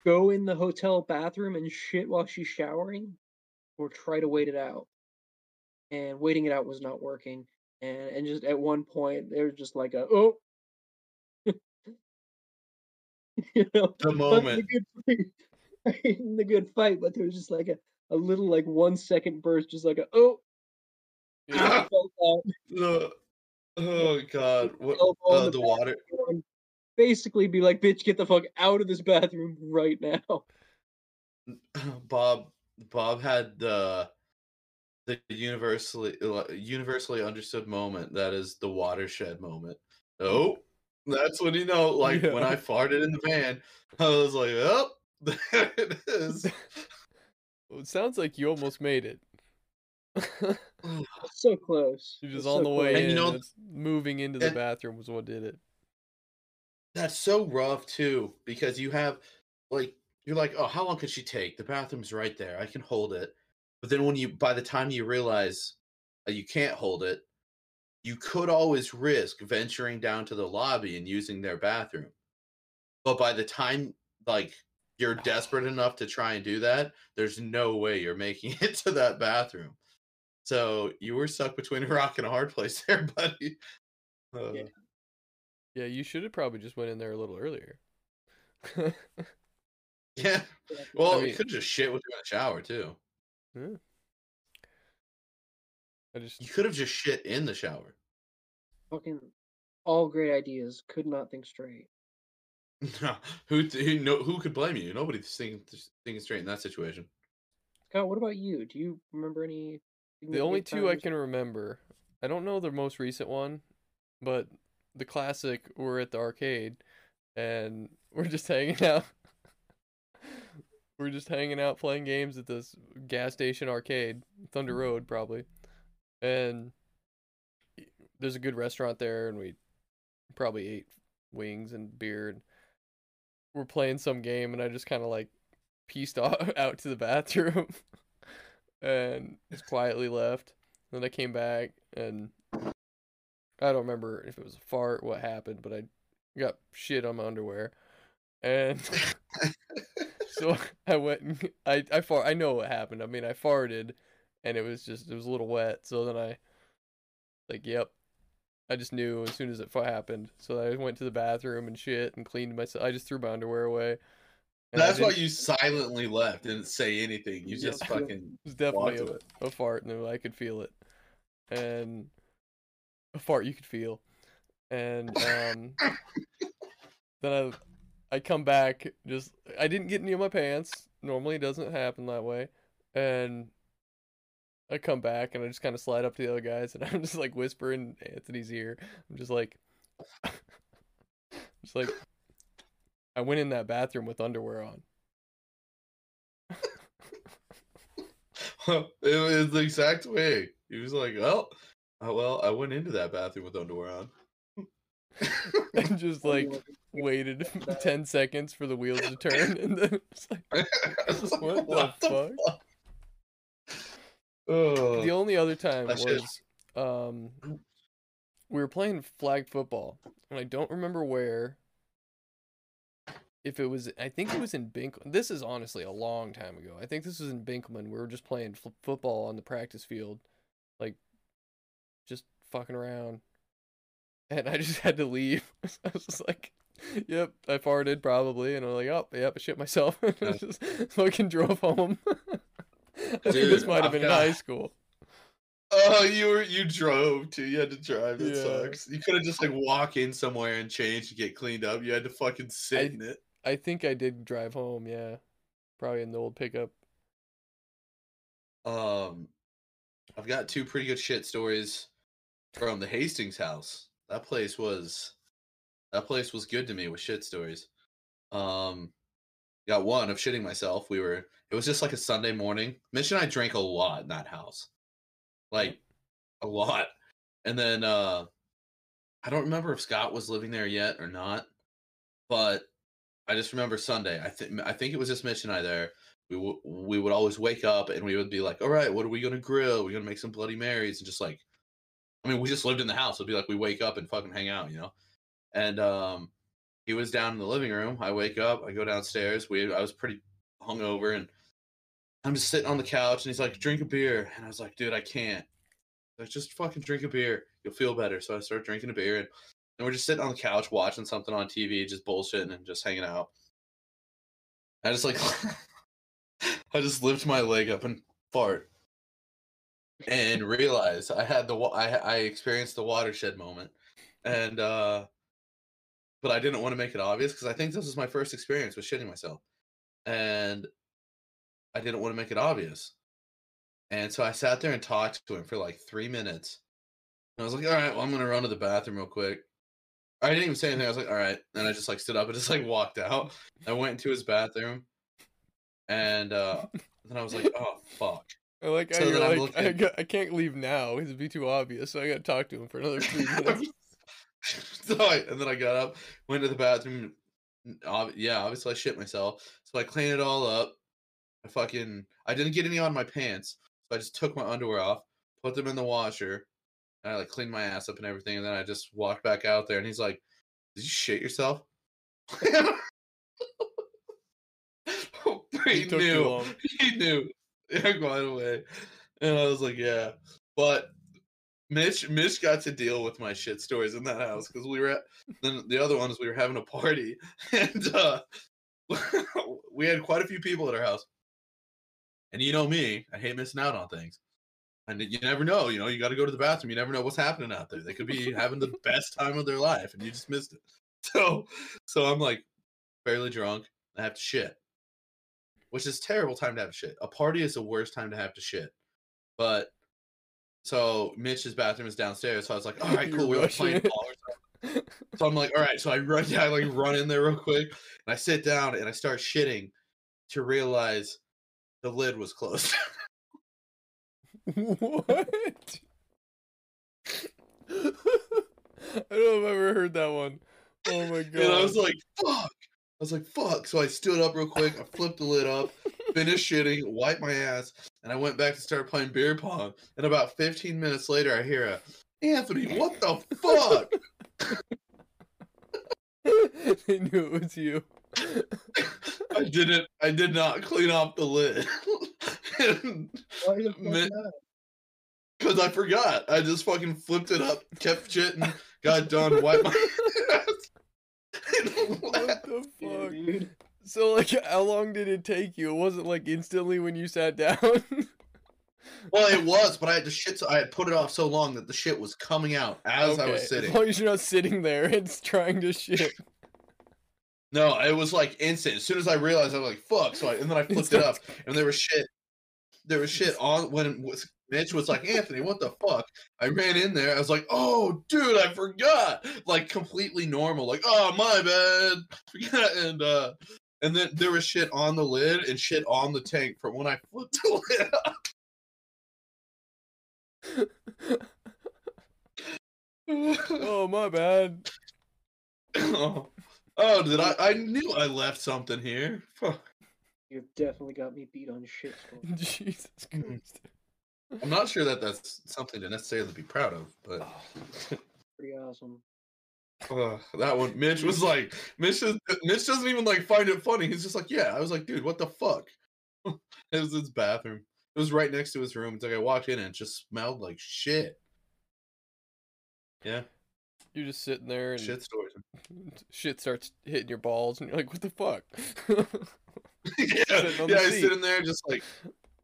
go in the hotel bathroom and shit while she's showering, or try to wait it out. And waiting it out was not working. And and just at one point, there was just like a oh, (laughs) you know, The moment. (laughs) the good a good fight, but there was just like a, a little like one second burst, just like a oh, and I felt that oh god. What uh, the the water basically be like, bitch, get the fuck out of this bathroom right now. (laughs) Bob Bob had the the universally uh, universally understood moment that is the watershed moment. Oh, that's when you know. Like when I farted in the van, I was like, "Oh, (laughs) there it is." (laughs) Well, it sounds like you almost made it. (laughs) So close. You're It's just on so the way And in. you know- moving into the bathroom was what did it. That's so rough too because you have like you're like, "Oh, how long could she take? The bathroom's right there. I can hold it." But then when you by the time you realize uh, you can't hold it, you could always risk venturing down to the lobby and using their bathroom. But by the time like you're desperate enough to try and do that, there's no way you're making (laughs) it to that bathroom. So you were stuck between a rock and a hard place (laughs) there, buddy. Uh, Yeah. Yeah, you should have probably just went in there a little earlier. (laughs) (laughs) yeah. Well, mean- you could just shit with you in the shower too. Yeah. I just You could have just shit in the shower. Fucking all great ideas. Could not think straight. who who no, who could blame you? Nobody's thinking thinking straight in that situation. Scott, what about you? Do you remember any? The only two I can remember. I don't know the most recent one, but the classic. We're at the arcade, and (laughs) we're just hanging out. (laughs) we're just hanging out playing games at this gas station arcade, Thunder Road probably, and there's a good restaurant there, and we probably ate wings and beer, and we're playing some game, and I just kind of like pieced (laughs) off, out to the bathroom and just quietly left. Then I came back and I don't remember if it was a fart, what happened, but I got shit on my underwear. And (laughs) so I went and I I fart I know what happened. I mean, I farted and it was just it was a little wet. So then I like, yep. I just knew as soon as it happened. So I went to the bathroom and shit and cleaned myself. I just threw my underwear away. And I That's why you silently left, didn't say anything. You Yeah. just fucking It was definitely to a, a fart, and I could feel it. And a fart you could feel. And um, then I, I come back. Just I didn't get any of my pants. Normally it doesn't happen that way. And I come back and I just kind of slide up to the other guys, and (laughs) I'm just like whispering Anthony's ear. I'm just like, (laughs) just like, I went in that bathroom with underwear on. (laughs) it was the exact way. He was like, "Well, uh, well, I went into that bathroom with underwear on." (laughs) and just like waited (laughs) 10 seconds for the wheels to turn and then it's like I was like, What the fuck? Oh, the only other time That shit- was um we were playing flag football and I don't remember where if it was I think it was in Bink this is honestly a long time ago I think this was in Binkman we were just playing f- football on the practice field like just fucking around and I just (laughs) had to leave (laughs) I was just like yep I farted probably and I'm like oh yep I shit myself (laughs) and I just fucking drove home I think this might have been in high school oh, you were you drove too. You had to drive. It Yeah. sucks. You could have just like walk in somewhere and change and get cleaned up. You had to fucking sit I- in it. I think I did drive home, yeah. Probably in the old pickup. Um, I've got two pretty good shit stories from the Hastings house. That place was that place was good to me with shit stories. Um, got one of shitting myself. We were it was just like a Sunday morning. Mitch and I drank a lot in that house, like a lot. And then uh, I don't remember if Scott was living there yet or not, but I just remember Sunday. I think I think it was just Mitch and I there we w- we would always wake up and we would be like, all right, what are we gonna grill? We're gonna make some Bloody Marys and just like, I mean, we just lived in the house. It'd be like we wake up and fucking hang out, you know. And um, he was down in the living room. I wake up, I go downstairs. We I was pretty hungover and I'm just sitting on the couch and he's like, drink a beer, and I was like, dude, I can't. Like, just fucking drink a beer. You'll feel better. So I start drinking a beer and. And we're just sitting on the couch watching something on TV, just bullshitting and just hanging out. I just like (laughs) I just lift my leg up and fart, and realize I had the I I experienced the watershed moment, and uh, but I didn't want to make it obvious because I think this was my first experience with shitting myself, and I didn't want to make it obvious, and so I sat there and talked to him for like three minutes, and I was like, all right, well I'm gonna run to the bathroom real quick. I didn't even say anything. I was like, all right, and I just like stood up and (laughs) just like walked out. I went into his bathroom, and uh, then I was like, oh fuck. (laughs) I like So I'm like, I, got, I can't leave now. It'd be too obvious. So I got to talk to him for another three (laughs) minutes. so I, and then I got up, went to the bathroom. ob- Yeah, obviously I shit myself. So I cleaned it all up. I fucking I didn't get any on my pants, so I just took my underwear off, put them in the washer, and I like cleaned my ass up and everything. And then I just walked back out there, and he's like, "Did you shit yourself?" (laughs) he too knew. He knew. Yeah, quite a way. And I was like, yeah. But Mitch, Mitch got to deal with my shit stories in that house because we were at. Then the other one is we were having a party, (laughs) and uh, (laughs) we had quite a few people at our house. And you know me, I hate missing out on things. And you never know, you know, you got to go to the bathroom. You never know what's happening out there. They could be (laughs) having the best time of their life, and you just missed it. (laughs) So, so I'm like fairly drunk. I have to shit, which is a terrible time to have to shit. A party is the worst time to have to shit. But so Mitch's bathroom is downstairs, so I was like, all right, (laughs) cool. We were playing ball or something. So I'm like, all right. So I run, I like run in there real quick, and I sit down and I start shitting to realize the lid was closed. What? I don't know if I've ever heard that one. Oh my god. And I was like, fuck. I was like, fuck. So I stood up real quick. I flipped the lid up, finished shitting, wiped my ass, and I went back to start playing beer pong. And about 15 minutes later, I hear a, Anthony, what the fuck? (laughs) they knew it was you. I didn't, I did not clean off the lid. (laughs) Because I forgot. I just fucking flipped it up, kept shitting, got done, wiped my ass. what the fuck? dude. So like how long did it take you? It wasn't like instantly when you sat down. (laughs) Well, it was, but I had to shit. So I had put it off so long that the shit was coming out as I was sitting. As long as you're not sitting there, (laughs) it's trying to shit. No, it was like instant. As soon as I realized, I was like, "Fuck!" So I, and then I (laughs) flipped it up, and there was shit. There was shit on when was, Mitch was like, "Anthony, what the fuck?" I ran in there. I was like, "Oh, dude, I forgot!" Like completely normal. Like, "Oh, my bad." And uh, and then there was shit on the lid and shit on the tank from when I flipped the (laughs) lid up. oh my bad. oh. (laughs) oh, did I? I knew I left something here. Fuck. You've definitely got me beat on shit stories. (laughs) Jesus. Christ. I'm not sure that that's something to necessarily be proud of, but Pretty awesome. uh, that one, Mitch was like, Mitch, is, Mitch doesn't even like find it funny. He's just like, yeah. I was like, dude, what the fuck? (laughs) it was his bathroom. It was right next to his room. It's like I walked in and it just smelled like shit. Yeah, You're just sitting there and shit stories. (laughs) shit starts hitting your balls, and you're like, "What the fuck?" Yeah, Sitting on the yeah. I seat. sitting there just like.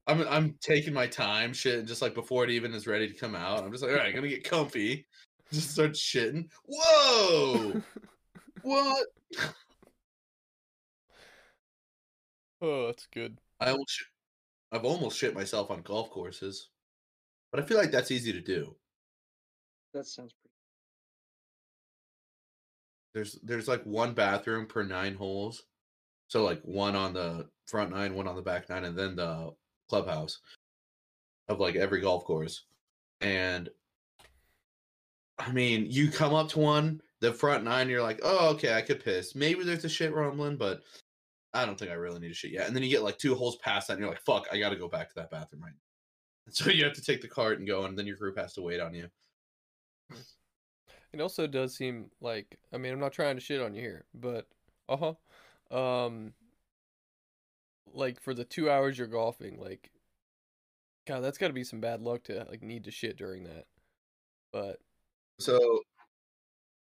I'm I'm taking my time, shit, just like before it even is ready to come out. I'm just like, all right, gonna get comfy. Just start shitting. Whoa! (laughs) what? oh, that's good. I almost shit, I've almost shit myself on golf courses, but I feel like that's easy to do. That sounds pretty. There's there's like one bathroom per nine holes, so like one on the front nine, one on the back nine, and then the clubhouse of like every golf course. And I mean, you come up to one, the front nine, you're like, oh, okay, I could piss. Maybe there's a shit rumbling, but I don't think I really need a shit yet. And then you get like two holes past that, and you're like, fuck, I got to go back to that bathroom right now. (laughs) So you have to take the cart and go, and then your group has to wait on you. It also does seem like I mean I'm not trying to shit on you here, but uh huh. Um, like for the two hours you're golfing, like, God, that's got to be some bad luck to like need to shit during that. But So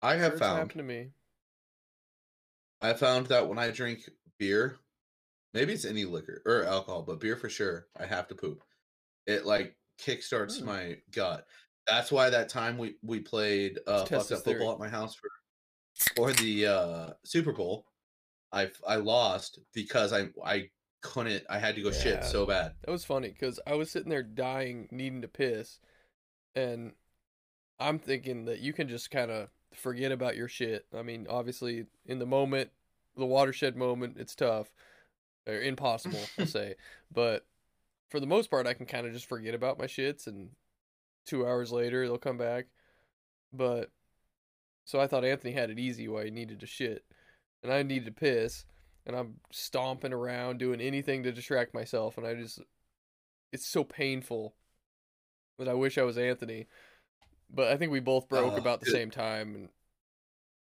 I have sure found happened to me. I found that when I drink beer, maybe it's any liquor or alcohol, but beer for sure, I have to poop. It like kickstarts Hmm. my gut. That's why that time we we played uh fucked up football at my house for for the uh Super Bowl. I I lost because I I couldn't. I had to go shit so bad. That was funny because I was sitting there dying, needing to piss, and I'm thinking that you can just kind of forget about your shit. I mean, obviously, in the moment, the watershed moment, it's tough or impossible, I'll (laughs) say. But for the most part, I can kind of just forget about my shits, and two hours later, they'll come back. But so I thought Anthony had it easy while he needed to shit, and I need to piss and I'm stomping around doing anything to distract myself and I just it's so painful that I wish I was Anthony. But I think we both broke Oh, about the dude. same time and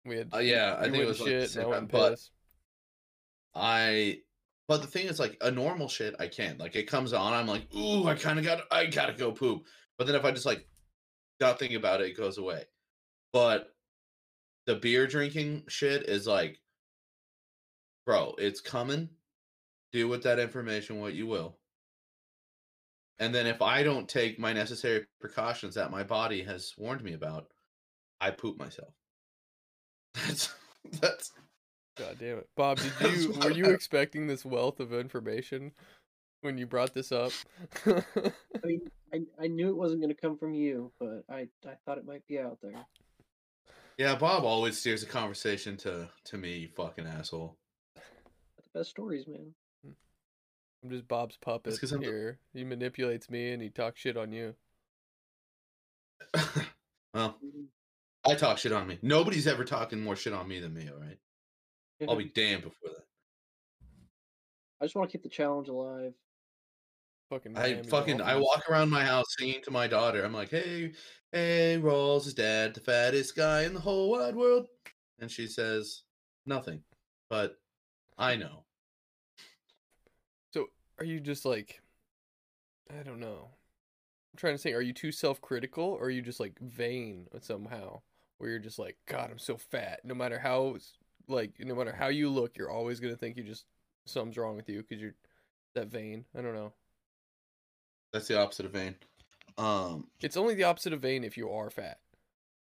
we had Uh, yeah, I think it was like the shit same and I but- pissed. I But the thing is, like a normal shit, I can't. Like it comes on, I'm like, ooh, I kind of got, I gotta go poop. But then if I just like not think about it, it goes away. But the beer drinking shit is like, bro, it's coming. Do with that information what you will. And then if I don't take my necessary precautions that my body has warned me about, I poop myself. (laughs) That's that's God damn it, Bob! Did you were you I- expecting this wealth of information when you brought this up? I mean, I, I knew it wasn't going to come from you, but I, I thought it might be out there. yeah. Bob always steers the conversation to to me, you fucking asshole. The best stories, man. Hmm. I'm just Bob's puppet I'm the- here. He manipulates me and he talks shit on you. (laughs) well. I talk shit on me. Nobody's ever talking more shit on me than me. All right, I'll be damned before that. I just want to keep the challenge alive. Fucking. I fucking I walk around my house singing to my daughter. I'm like, hey, hey, Rawls is dad, the fattest guy in the whole wide world, and she says nothing, but I know. Are you just like, I don't know. I'm trying to say, are you too self-critical, or are you just like vain somehow, where you're just like, God, I'm so fat. No matter how, like, no matter how you look, you're always gonna think you just something's wrong with you because you're that vain. I don't know. That's the opposite of vain. Um, It's only the opposite of vain if you are fat.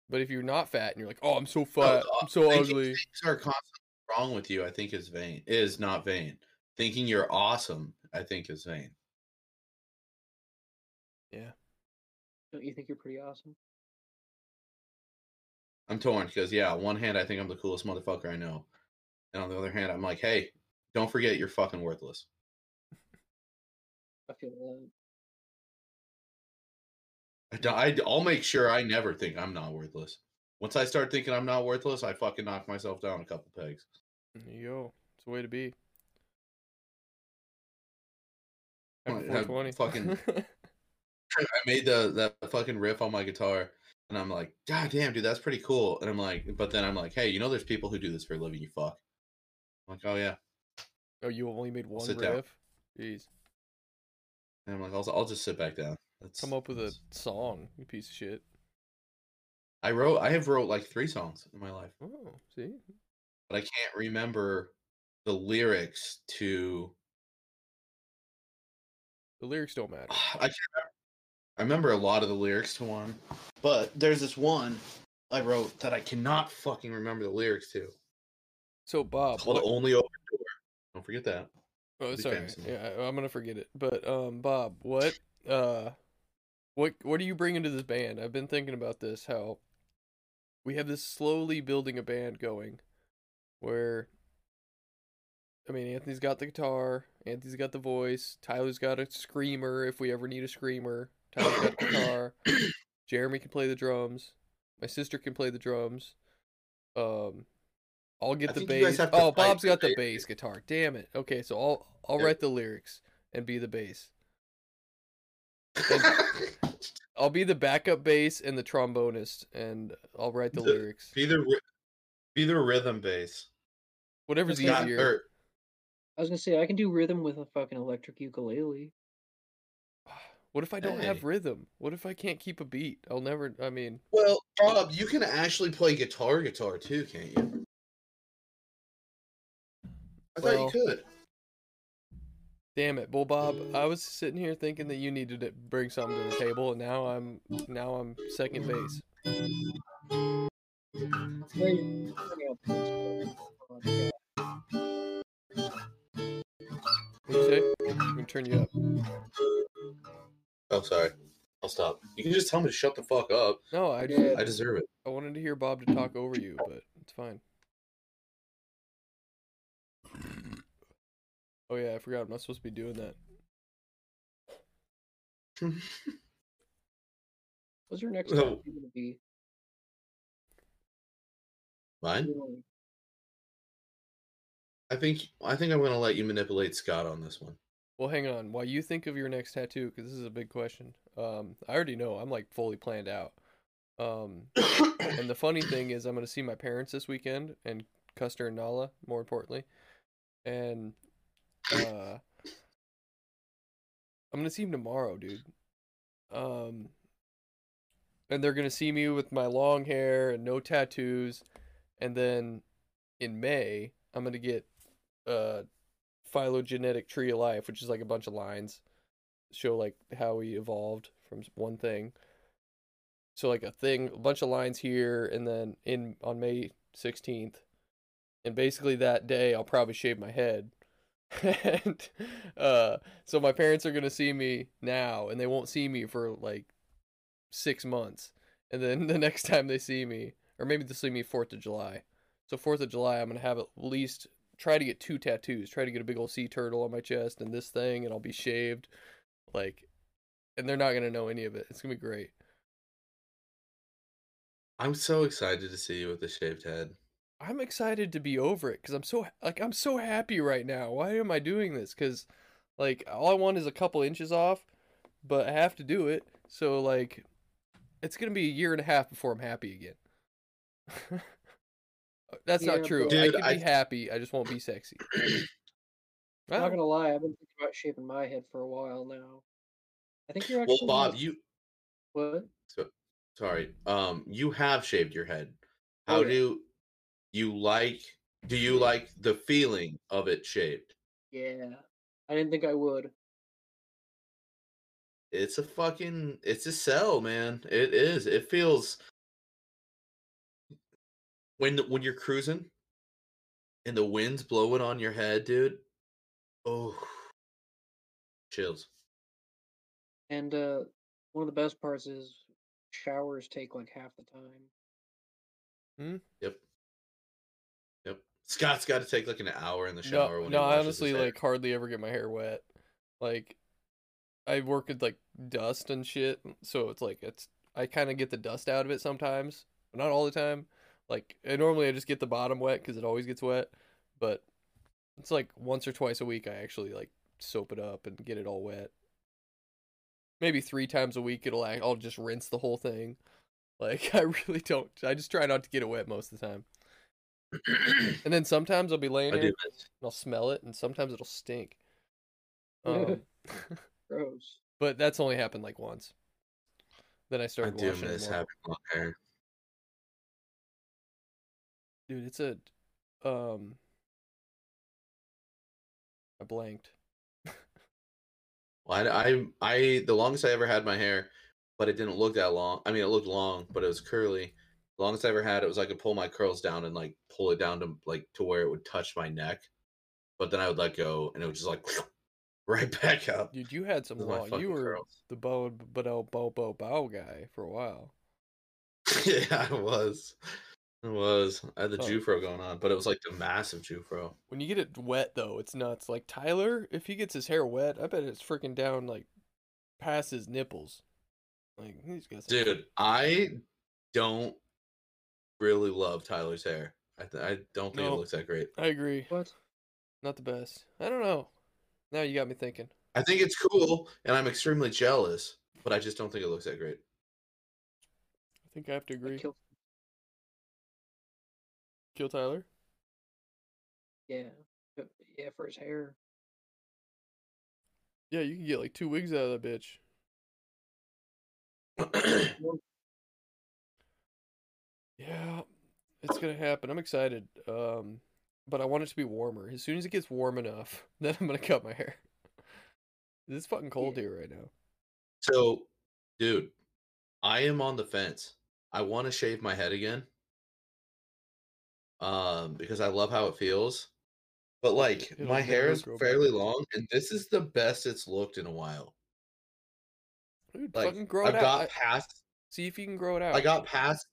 But if you're not fat and you're like, oh, I'm so fat, uh, I'm so ugly. Things are constantly wrong with you. I think is vain. Is not vain. Thinking you're awesome. I think is vain. Yeah. Don't you think you're pretty awesome? I'm torn because yeah, on one hand I think I'm the coolest motherfucker I know, and on the other hand I'm like, hey, don't forget you're fucking worthless. I feel that. I, d- I, will make sure I never think I'm not worthless. Once I start thinking I'm not worthless, I fucking knock myself down a couple pegs. Yo. It's a way to be. Have 420. fucking- (laughs) I made the that fucking riff on my guitar, and I'm like, God damn, dude, that's pretty cool. And I'm like, but then I'm like, hey, you know, there's people who do this for a living. You fuck. I'm like, oh yeah. oh, you only made one sit down. riff? Jeez. And I'm like, I'll, I'll just sit back down. That's, Come up with a song, you piece of shit. I wrote. I have wrote like three songs in my life, Oh, see? but I can't remember the lyrics to. The lyrics don't matter. (sighs) I. I remember a lot of the lyrics to one, but there's this one I wrote that I cannot fucking remember the lyrics to. So, Bob. What- "Only Open Door." Don't forget that. Oh, be sorry. Yeah, I'm gonna forget it. But um, Bob, what uh, what what do you bring into this band? I've been thinking about this. How we have this slowly building a band going, where I mean, Anthony's got the guitar, Anthony's got the voice, Tyler's got a screamer if we ever need a screamer. Tyler's got the guitar. (coughs) Jeremy can play the drums. My sister can play the drums. Um, I'll get I the think you guys bass. Oh, Bob's got the bass. guitar. Damn it. Okay, so I'll I'll write the lyrics and be the bass. (laughs) I'll be the backup bass and the trombonist, and I'll write the The- lyrics. be the be the rhythm bass. Whatever's not- easier. Or, I was gonna say I can do rhythm with a fucking electric ukulele. (sighs) What if I don't have rhythm? What if I can't keep a beat? I'll never. I mean, well, Bob, you can actually play guitar, guitar too, can't you? I thought you could. damn it, Bull Bob. I mm. was sitting here thinking that you needed to bring something to the table, and now I'm now I'm second base. Very- What you say? I'm gonna turn you up. Oh, sorry. I'll stop. You can just tell me to shut the fuck up. No, I just, I deserve it. I wanted to hear Bob to talk over you, but it's fine. Oh yeah, I forgot. I'm not supposed to be doing that. What's your next (laughs) So- tattoo gonna be? Mine? Hmm. I think I think I'm gonna let you manipulate Scott on this one. Well, hang on. While you think of your next tattoo, because this is a big question. Um, I already know. I'm like fully planned out. Um, (coughs) and the funny thing is, I'm gonna see my parents this weekend, and Custer and Nala, more importantly. And Uh, I'm gonna see him tomorrow, dude. Um, and they're gonna see me with my long hair and no tattoos, and then in May I'm gonna get uh phylogenetic tree of life, which is like a bunch of lines show like how we evolved from one thing. So like a thing, a bunch of lines here, and then in on May 16th, and basically that day I'll probably shave my head. (laughs) and uh so my parents are gonna see me now and they won't see me for like six months and then (laughs) the next time they see me or maybe they'll see me fourth of july so fourth of july i'm gonna have at least try to get two tattoos try to get a big old sea turtle on my chest and this thing and i'll be shaved like and they're not gonna know any of it it's gonna be great I'm so excited to see you with the shaved head. I'm excited to be over it because I'm so like I'm so happy right now. Why am I doing this? Because like all I want is a couple inches off, but I have to do it. So like, it's gonna be a year and a half before I'm happy again. (laughs) That's Yeah, not true. but- I Dude, can be happy. I just won't be sexy. I'm (clears throat) not gonna lie, I've been thinking about shaving my head for a while now. I think you're actually. Well, Bob, not- you what? so, sorry. Um, you have shaved your head. Oh, How yeah. do you like? Do you like the feeling of it shaved? Yeah, I didn't think I would. It's a fucking. It's a sell, man. It is. It feels when when you're cruising and the wind's blowing on your head, dude. Oh, chills. And uh, one of the best parts is showers take like half the time. Hmm? Yep. Yep. Scott's got to take like an hour in the no, shower. when he no, I honestly his like hardly ever get my hair wet. Like, I work with like dust and shit, so it's like it's I kind of get the dust out of it sometimes, but not all the time. Like, and normally I just get the bottom wet because it always gets wet, but it's like once or twice a week I actually like soap it up and get it all wet. Maybe three times a week it'll act, I'll just rinse the whole thing. Like (laughs) I really don't. I just try not to get it wet most of the time. (coughs) And then sometimes I'll be laying I do and. I'll smell it, and sometimes it'll stink. (laughs) Um, Gross. (laughs) but that's only happened like once. Then I I started do washing it miss more. having long hair. Dude, it's a um. I blanked. Well, I, I, I, the longest I ever had my hair, but it didn't look that long. I mean, it looked long, but it was curly. The longest I ever had it was I could pull my curls down and like pull it down to like to where it would touch my neck, but then I would let go and it was just like (laughs) right back up. Dude, you had some long. You were curls. the bow, bow, bow, bow, bow guy for a while. (laughs) yeah, I was. It was. I had the Oh. Jewfro going on, but it was like the massive Jewfro. When you get it wet though, it's nuts. Like Tyler, if he gets his hair wet, I bet it's freaking down like past his nipples. Like he's got some Dude, I don't really love Tyler's hair. I, th- I don't think No. it looks that great. I agree. What? Not the best. I don't know. Now you got me thinking. I think it's cool, and I'm extremely jealous, but I just don't think it looks that great. I think I have to I'd agree. kill- Kill Tyler. Yeah, yeah, for his hair. Yeah, you can get like two wigs out of that bitch. (coughs) Yeah, it's gonna happen. I'm excited. Um, but I want it to be warmer. As soon as it gets warm enough, (laughs) then I'm gonna cut my hair. (laughs) It's fucking cold Yeah. here right now. so, dude, I am on the fence. I want to shave my head again. Um, because I love how it feels. But like It'll my hair is grow back. fairly long, and this is the best it's looked in a while. Dude, Like fucking grow I've out. got I- past see if you can grow it out. I got past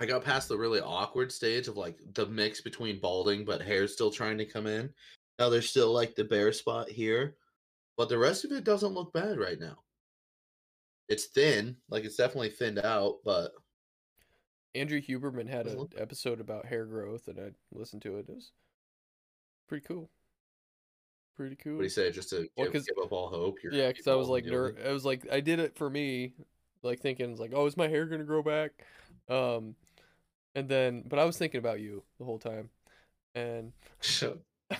I got past the really awkward stage of like the mix between balding but hair's still trying to come in. Now there's still like the bare spot here, but the rest of it doesn't look bad right now. It's thin, like it's definitely thinned out, but Andrew Huberman had an episode about hair growth, and I listened to it. It was pretty cool. Pretty cool. what you say? Just to Well, give, give up all hope? Yeah, because I was like, ner- I was like, I did it for me, like thinking, it's like, oh, is my hair gonna grow back? Um, and then, but I was thinking about you the whole time, and. (laughs) (laughs)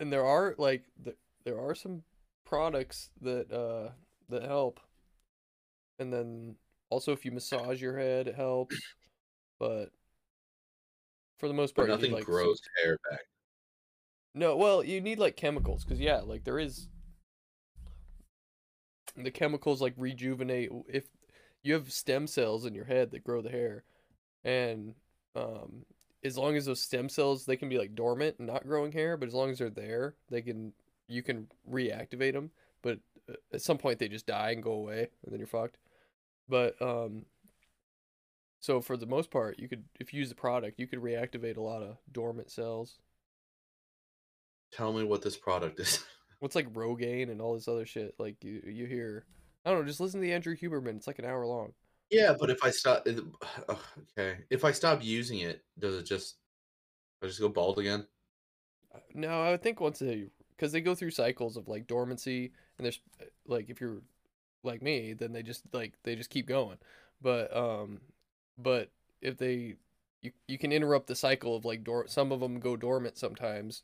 And there are like th- there are some products that uh that help and then also if you massage your head it helps but for the most But part need, nothing like, some- grows hair back. no well you need like chemicals because yeah like there is the chemicals like rejuvenate if you have stem cells in your head that grow the hair and um as long as those stem cells they can be like dormant and not growing hair but as long as they're there they can you can reactivate them but uh, at some point they just die and go away and then you're fucked but um so for the most part you could if you use the product you could reactivate a lot of dormant cells Tell me what this product is. (laughs) what's like rogaine and all this other shit like you you hear i don't know just listen to the andrew huberman it's like an hour long yeah, but if I stop, okay, if I stop using it, does it just, I just go bald again? Uh, No, I would think once they, because they go through cycles of like dormancy, and there's uh, like if you're like me, then they just like they just keep going. But um, but if they, you you can interrupt the cycle of like dor. Some of them go dormant sometimes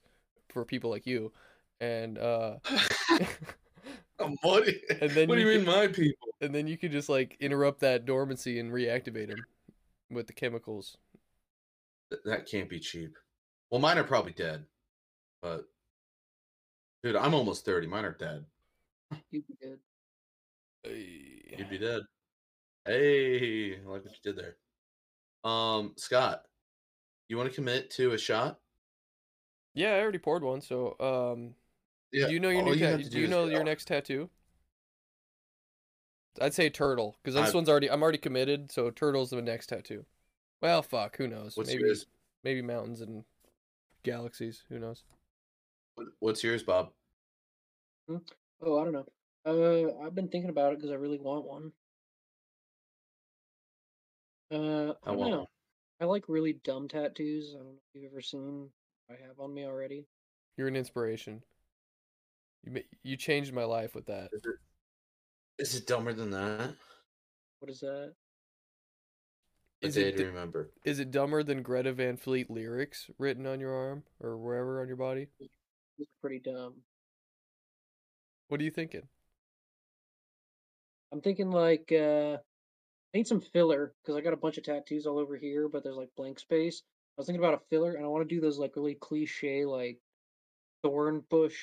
for people like you, and uh, (laughs) what? (laughs) do- And then what do you you mean, can- my people? and then you could just like interrupt that dormancy and reactivate them with the chemicals. That can't be cheap. Well, mine are probably dead, but dude, I'm almost thirty. Mine are dead. You'd be good. You'd be dead. Hey, I like what you did there. Um, Scott, you want to commit to a shot? Yeah, I already poured one. So um, Yeah. Do you know your new you tat- to Do you know your next tattoo? I'd say turtle because this I've- one's already. I'm already committed, so turtle's the next tattoo. Well, fuck. Who knows? What's maybe yours? maybe mountains and galaxies. Who knows? What's yours, Bob? Oh, I don't know. Uh, I've been thinking about it because I really want one. Uh, I I don't want know. one. I like really dumb tattoos. I don't know if you've ever seen. I have on me already. You're an inspiration. You ma- you changed my life with that. Is it, is it dumber than that? What is that? Is day it d- remember. is it dumber than Greta Van Fleet lyrics written on your arm or wherever on your body? It's pretty dumb. What are you thinking? I'm thinking like uh, I need some filler because I got a bunch of tattoos all over here, but there's like blank space. I was thinking about a filler, and I want to do those like really cliche like thorn bush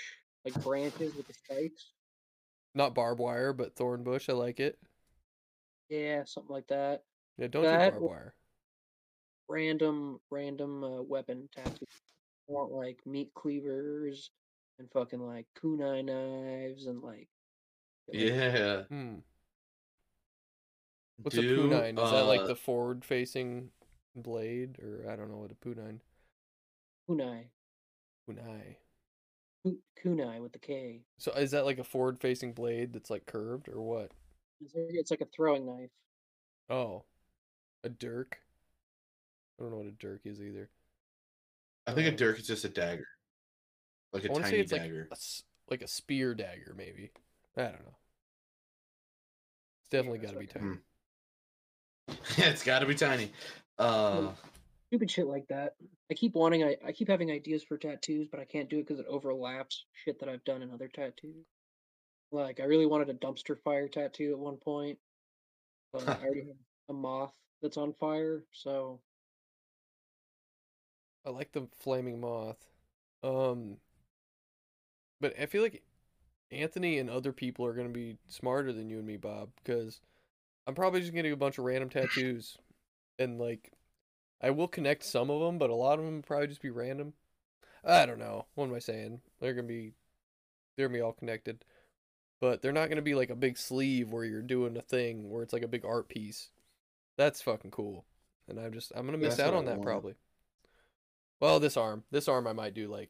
like branches with the spikes. Not barbed wire, but thorn bush. I like it. Yeah, something like that. Yeah, don't That do barbed wire. Random, random uh, weapon tattoo. I want like meat cleavers and fucking like kunai knives and like. shit like that. Yeah. Hmm. (laughs) (laughs) What's Do, a punine? Is that like uh, the forward-facing blade, or I don't know what a punine? kunai, Kunai. Kunai with the K. So is that like a forward-facing blade that's like curved, or what? It's like- a throwing knife. Oh, a dirk. I don't know what a dirk is either. I think a Um, dirk is just a dagger, like a I want to tiny say it's like dagger. like a spear dagger, maybe. I don't know. It's definitely got to be okay. tiny. Yeah, (laughs) it's got to be tiny. Uh, stupid shit like that. I keep wanting, I, I keep having ideas for tattoos, but I can't do it because it overlaps shit that I've done in other tattoos. Like, I really wanted a dumpster fire tattoo at one point, but I already (laughs) have a moth that's on fire, so I like the flaming moth. Um, but I feel like Anthony and other people are gonna be smarter than you and me, Bob, because I'm probably just gonna do a bunch of random tattoos, and like, I will connect some of them, but a lot of them will probably just be random. I don't know. What am I saying? They're gonna be, they're gonna be all connected, but they're not gonna be like a big sleeve where you're doing a thing where it's like a big art piece. That's fucking cool, and I'm just I'm gonna miss That's out on that want. probably. Well, this arm, this arm, I might do like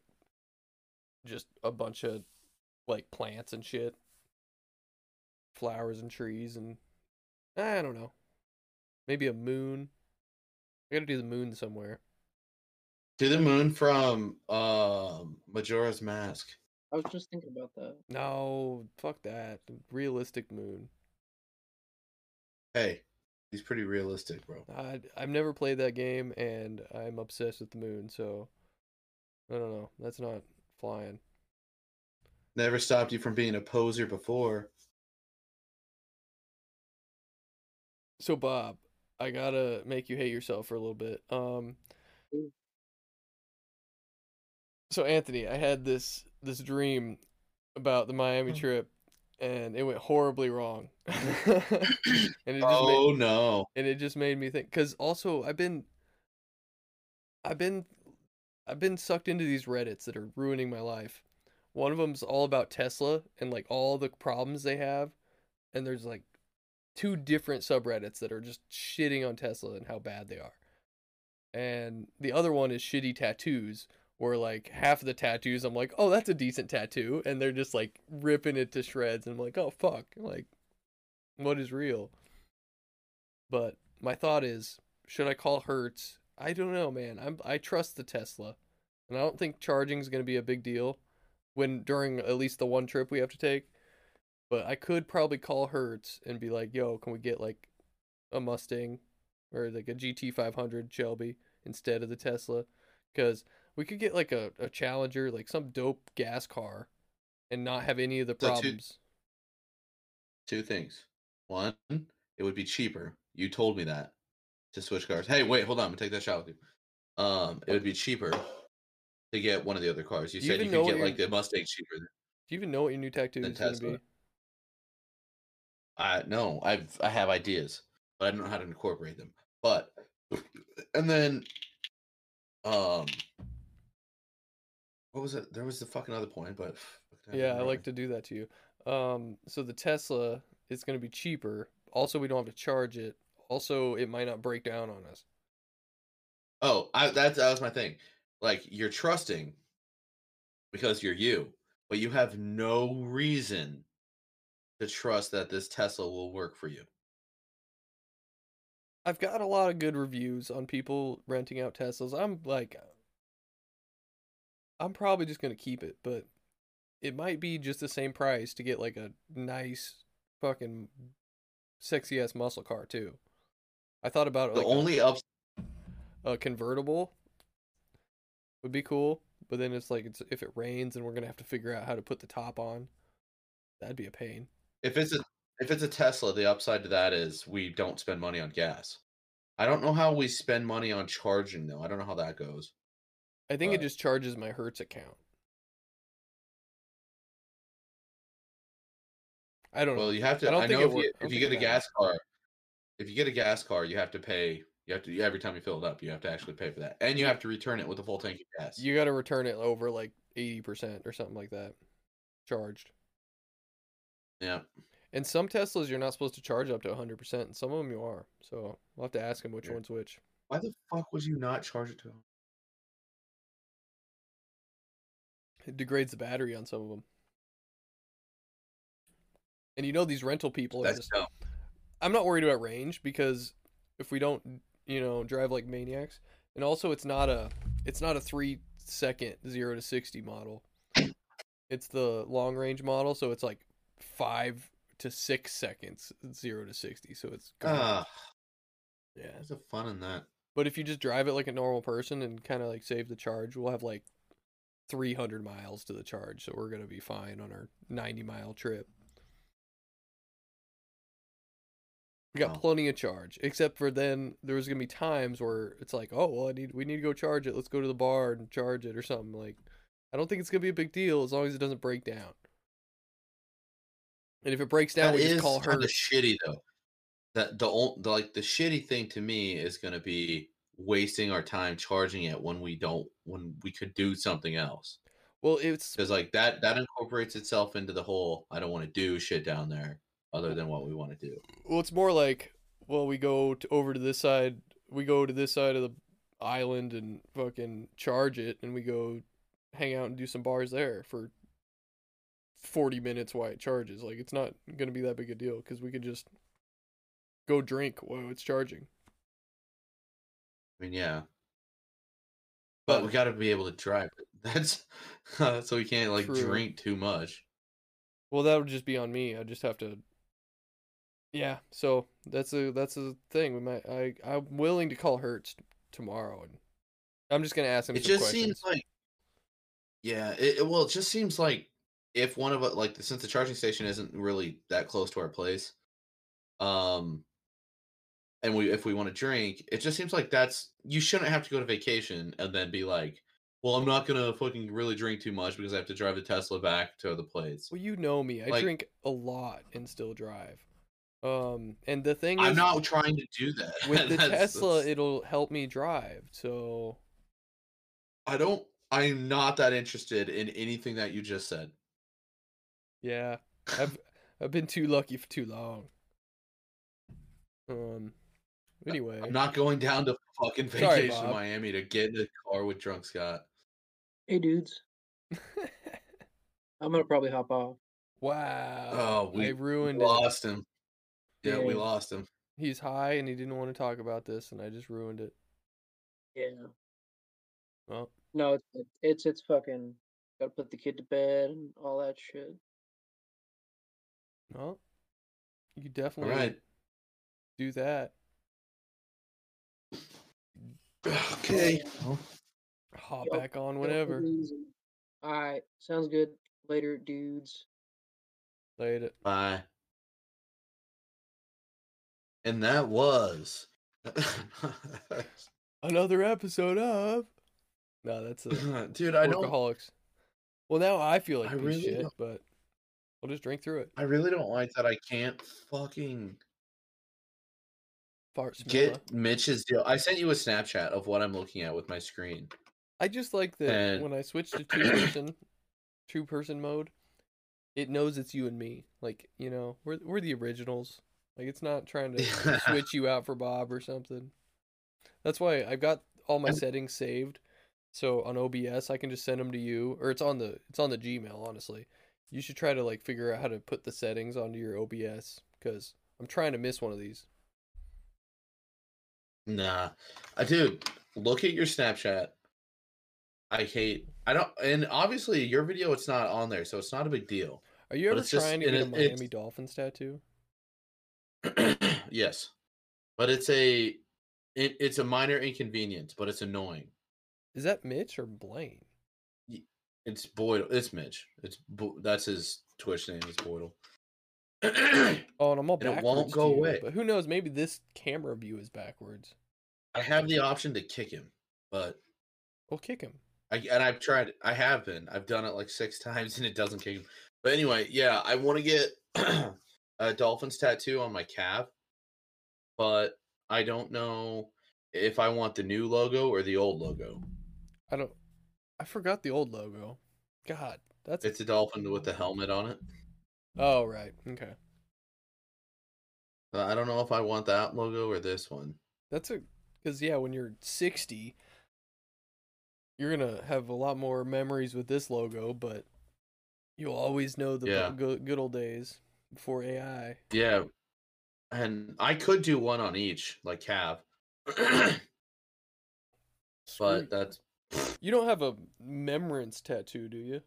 just a bunch of like plants and shit, flowers and trees, and I don't know, maybe a moon. I gotta do the moon somewhere. to the moon from um Majora's Mask. I was just thinking about that. No, fuck that. Realistic moon. Hey, he's pretty realistic, bro. I I've never played that game, and I'm obsessed with the moon. So I don't know. That's not flying. Never stopped you from being a poser before. So Bob, I gotta make you hate yourself for a little bit. Um. So Anthony, I had this this dream about the Miami Oh. trip, and it went horribly wrong. (laughs) and it just Oh no. and it just made me think. Cause also I've been, I've been, I've been sucked into these Reddits that are ruining my life. One of them's all about Tesla and like all the problems they have, and there's like two different subreddits that are just shitting on Tesla and how bad they are. And the other one is shitty tattoos, where like half of the tattoos I'm like, oh, that's a decent tattoo, and they're just like ripping it to shreds, and I'm like, oh fuck, like, what is real? But my thought is, should I call Hertz? I don't know, man. I'm I trust the Tesla, and I don't think charging is gonna be a big deal when during at least the one trip we have to take. But I could probably call Hertz and be like, "Yo, can we get like a Mustang or like a GT 500 Shelby instead of the Tesla?" Because we could get like a, a Challenger, like some dope gas car, and not have any of the So two- problems. Two things. One, it would be cheaper. You told me that to switch cars. Hey, wait, hold on. I'm gonna take that shot with you. Um, it would be cheaper to get one of the other cars. You you said you could get like the Mustang cheaper. Than, Do you even know what your new tattoo is going to be? I no, I've I have ideas, but I don't know how to incorporate them. But (sniffs) and then, um, what was it? There was the fucking other point, but (sighs) Yeah, I like to do that to you. Um, so the Tesla is going to be cheaper. Also, we don't have to charge it. Also, it might not break down on us. Oh, I, that that was my thing. Like you're trusting because you're you, but you have no reason to trust that this Tesla will work for you. I've got a lot of good reviews on people renting out Teslas. I'm like, I'm probably just going to keep it, but it might be just the same price to get like a nice fucking sexy ass muscle car too. I thought about The like a- only ups a convertible would be cool, but then it's like it's, if it rains and we're gonna have to figure out how to put the top on, that'd be a pain. If it's a if it's a Tesla, the upside to that is we don't spend money on gas. I don't know how we spend money on charging though. I don't know how that goes. I think it just charges my Hertz account. I don't know. Well, you have to. I I, know if you, if you get a gas car, if you get a gas car, you have to pay. You have to every time you fill it up, you have to actually pay for that, and you have to return it with a full tank of gas. You got to return it over like eighty percent or something like that, charged. Yeah. And some Teslas you're not supposed to charge up to hundred percent, and some of them you are. So we'll have to ask him which Yeah. one's which. Why the fuck would you not charge it to him? It degrades the battery on some of them. And you know these rental people are just dumb. I'm not worried about range because if we don't, you know, drive like maniacs, and also it's not a it's not a three second zero to sixty model. It's the long range model, so it's like five to six seconds zero to sixty. So it's. Ah, yeah. what's a fun in that? But if you just drive it like a normal person and kind of like save the charge, we'll have like 300 miles to the charge, so we're gonna be fine on our 90 mile trip. We got Wow. plenty of charge, except for then there was gonna be times where it's like, oh well, I need we need to go charge it. Let's go to the bar and charge it or something. Like, I don't think it's gonna be a big deal as long as it doesn't break down. And if it breaks down, That we just call of Hertz. shitty though. That the, the like the shitty thing to me is going to be wasting our time charging it when we don't when we could do something else. Well, it's Because like that that incorporates itself into the whole I don't want to do shit down there other than what we want to do. Well, it's more like, well, we go to, over to this side. We go to this side of the island and fucking charge it, and we go hang out and do some bars there for forty minutes while it charges. Like, it's not gonna be that big a deal because we could just go drink while it's charging. I mean, yeah. But But- we got to be able to drive it. (laughs) That's uh, so we can't like True. drink too much. Well, that would just be on me. I just have to. Yeah, so that's a that's a thing. We might. I I'm willing to call Hertz tomorrow, and I'm just gonna ask him. It just questions. seems like, yeah. It- well, it just seems like if one of us like since the charging station isn't really that close to our place, um, and we if we want to drink, it just seems like that's you shouldn't have to go to vacation and then be like, well, I'm not gonna fucking really drink too much because I have to drive the Tesla back to the place. Well, you know me. I Like- drink a lot and still drive. Um, and the thing I'm is, not trying to do that. (laughs) with the That's- Tesla, that's- it'll help me drive. So I don't. I'm not that interested in anything that you just said. Yeah, I've I've been too lucky for too long. Um. Anyway, I'm not going down to fucking Sorry, vacation to Miami to get in a car with drunk Scott. Hey, dudes. (laughs) I'm gonna probably hop off. wow. Oh, we I ruined we it. lost him. Yeah, we lost him. He's high and he didn't want to talk about this, and I just ruined it. Yeah. Well, No, it's it's it's fucking. Gotta put the kid to bed and all that shit. Well, you definitely right. do that. Okay. Hop Yep, back on whenever. All right, sounds good. Later, dudes. Later. Bye. And that was. (laughs) Another episode of. No, that's a (laughs) Dude, I don't. workaholics. Well, now I feel like I really shit, don't- but I'll just drink through it. I really don't like that. I can't fucking Fart smell. get Mitch's deal. I sent you a Snapchat of what I'm looking at with my screen. I just like that And- when I switch to two (clears throat) person, two person mode, it knows it's you and me. Like you know, we're we're the originals. Like it's not trying to (laughs) switch you out for Bob or something. That's why I've got all my settings saved. So on OBS, I can just send them to you, or it's on the it's on the Gmail. Honestly, you should try to like figure out how to put the settings onto your OBS because I'm trying to miss one of these. Nah, uh, dude, look at your Snapchat. I hate. I don't. And obviously, your video it's not on there, so it's not a big deal. Are you ever it's just- trying to get a Miami Dolphins tattoo? (clears throat) yes, but it's a. It, it's a minor inconvenience, but it's annoying. Is that Mitch or Blaine? It's Boyd. It's Mitch. It's Bo- that's his Twitch name. Is Boydle. (clears throat) Oh, and I'm all And it won't go you, away. But who knows? Maybe this camera view is backwards. I have the option to kick him, but We'll kick him. I and I've tried. I have been. I've done it like six (laughs) times, and it doesn't kick him. But anyway, yeah, I want to get (clears throat) a Dolphins tattoo on my calf, but I don't know if I want the new logo or the old logo. I don't. I forgot the old logo. God, that's. It's a dolphin with the helmet on it. Oh right. Okay. Uh, I don't know if I want that logo or this one. That's a. Because yeah, when you're 60, you're gonna have a lot more memories with this logo, but you'll always know the Yeah. good, good old days before AI. Yeah, and I could do one on each, like (coughs) Sweet. but that's You don't have a memorance tattoo, do you?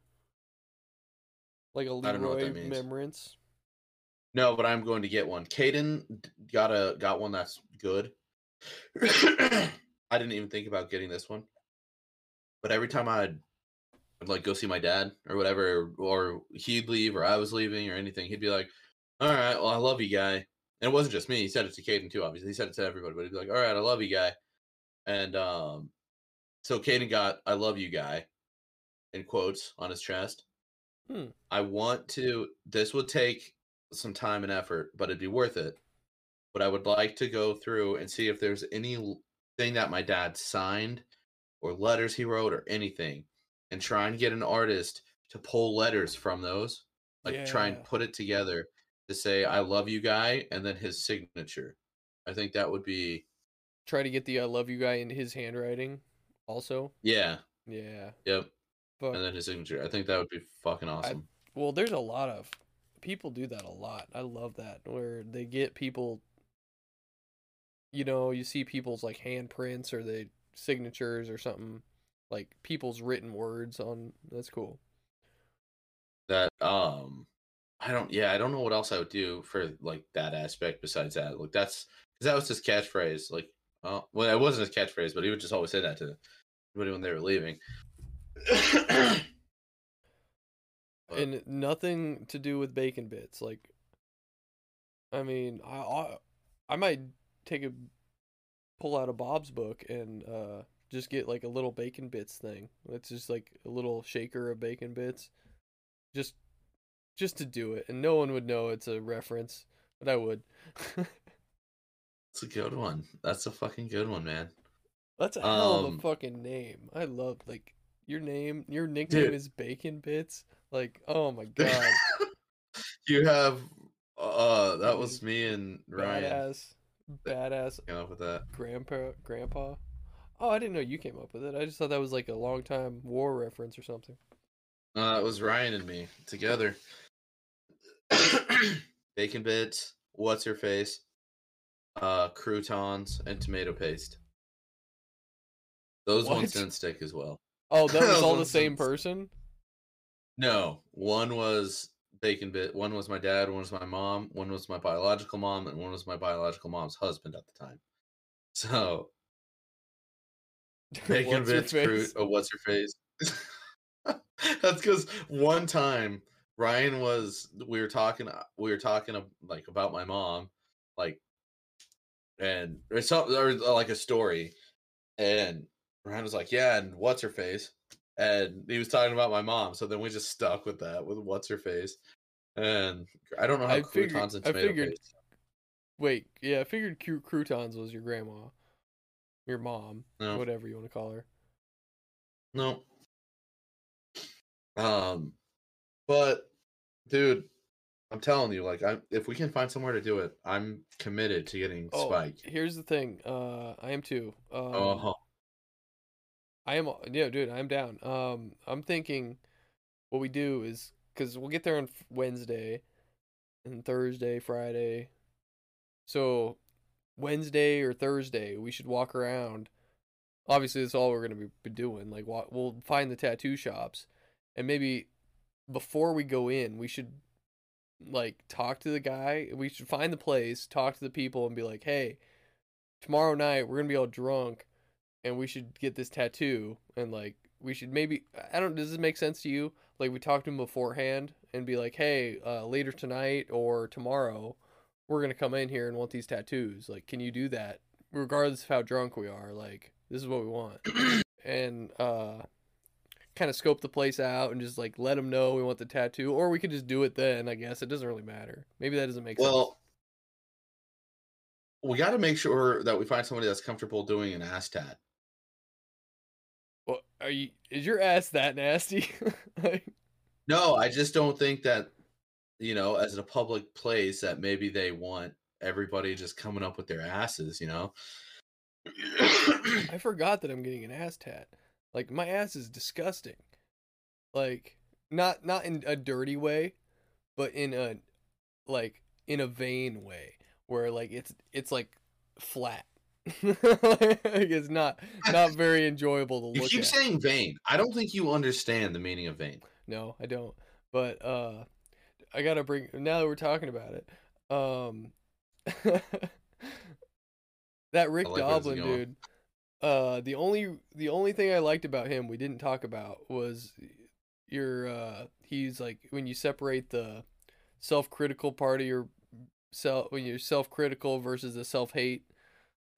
Like a don't know what Leroy memorance? No, but I'm going to get one. Caden got a got one that's good. (clears throat) I didn't even think about getting this one, but every time I'd, I'd like go see my dad or whatever, or he'd leave or I was leaving or anything, he'd be like, "All right, well, I love you, guy." And it wasn't just me; he said it to Caden too. Obviously, he said it to everybody, but he'd be like, "All right, I love you, guy." And um, so Caden got "I love you, guy" in quotes on his chest. Hmm. I want to. This would take some time and effort, but it'd be worth it. But I would like to go through and see if there's anything that my dad signed or letters he wrote or anything and try and get an artist to pull letters from those. Like try and put it together to say I love you guy and then his signature. I think that would be Try to get the I love you guy in his handwriting also. yeah. Yeah. Yep. But And then his signature. I think that would be fucking awesome. well, there's a lot of people do that a lot. I love that where they get people you know, you see people's like handprints or they signatures or something like people's written words on that's cool. that um I don't yeah, I don't know what else I would do for like that aspect besides that. Like that's cuz that was his catchphrase like oh well it wasn't his catchphrase, but he would just always say that to everybody when they were leaving. (coughs) But- and nothing to do with bacon bits. Like, I mean, I I, I might take a pull out a Bob's book and uh just get like a little bacon bits thing. It's just like a little shaker of bacon bits, just just to do it, and no one would know it's a reference, but I would. (laughs) It's a good one. That's a fucking good one, man. That's a hell of Um, a fucking name. I love like your name. Your nickname Dude. is Bacon Bits. Like, oh my (laughs) god, you have uh that was me and Ryan badass, badass came up with that. grandpa, grandpa. Oh, I didn't know you came up with it. I just thought that was like a long time war reference or something. Uh, it was Ryan and me together. (coughs) Bacon bits, what's her face, uh, croutons, and tomato paste. Those What? ones didn't stick as well. Oh, (laughs) that was Those all the same person. No, one was bacon bit. One was my dad. One was my mom. One was my biological mom, and one was my biological mom's husband at the time. (laughs) So (laughs) bacon bits, face? Oh, what's your face? That's because one time Ryan was we were talking uh, we were talking like about my mom, like, and or something or like a story, and Ryan was like, "Yeah," and what's her face, and he was talking about my mom. So then we just stuck with that with what's her face, and I don't know how I figured- croutons and I figured- paste. Wait, yeah, I figured croutons was your grandma, your mom, No. whatever you want to call her. No. Um, but dude, I'm telling you, like, I if we can find somewhere to do it, I'm committed to getting Oh, Spike. here's the thing. Uh, I am too. Um, Oh, I am. Yeah, dude, I'm down. Um, I'm thinking, what we do is because we'll get there on Wednesday, and Thursday, Friday. So, Wednesday or Thursday, we should walk around. Obviously, that's all we're gonna be, doing. Like, we'll find the tattoo shops, and maybe before we go in, we should like talk to the guy. We should find the place, talk to the people, and be like, "Hey, tomorrow night we're gonna be all drunk, and we should get this tattoo." And like, we should maybe I don't. Does this make sense to you? Like, we talk to him beforehand and be like, "Hey, uh, later tonight or tomorrow, we're gonna come in here and want these tattoos. Like, can you do that? Regardless of how drunk we are, like, this is what we want." (coughs) and uh kind of scope the place out and just like let them know we want the tattoo or we could just do it then i guess it doesn't really matter maybe that doesn't make sense well, we got to make sure that we find somebody that's comfortable doing an ass tat. Well are you is your ass that nasty? (laughs) Like, No, I just don't think that, you know, as a public place, that maybe they want everybody just coming up with their asses, you know. i forgot that i'm getting an ass tat. Like my ass is disgusting. Like not not in a dirty way but in a like in a vain way where like it's it's like flat (laughs) it's not not very enjoyable to look. you keep at saying vain. I don't think you understand the meaning of vain. No, I don't. But uh I gotta bring now that we're talking about it. Um (laughs) that Rick like Doblin dude. Uh the only the only thing I liked about him we didn't talk about was your uh he's like when you separate the self critical part of your self when you're self critical versus the self hate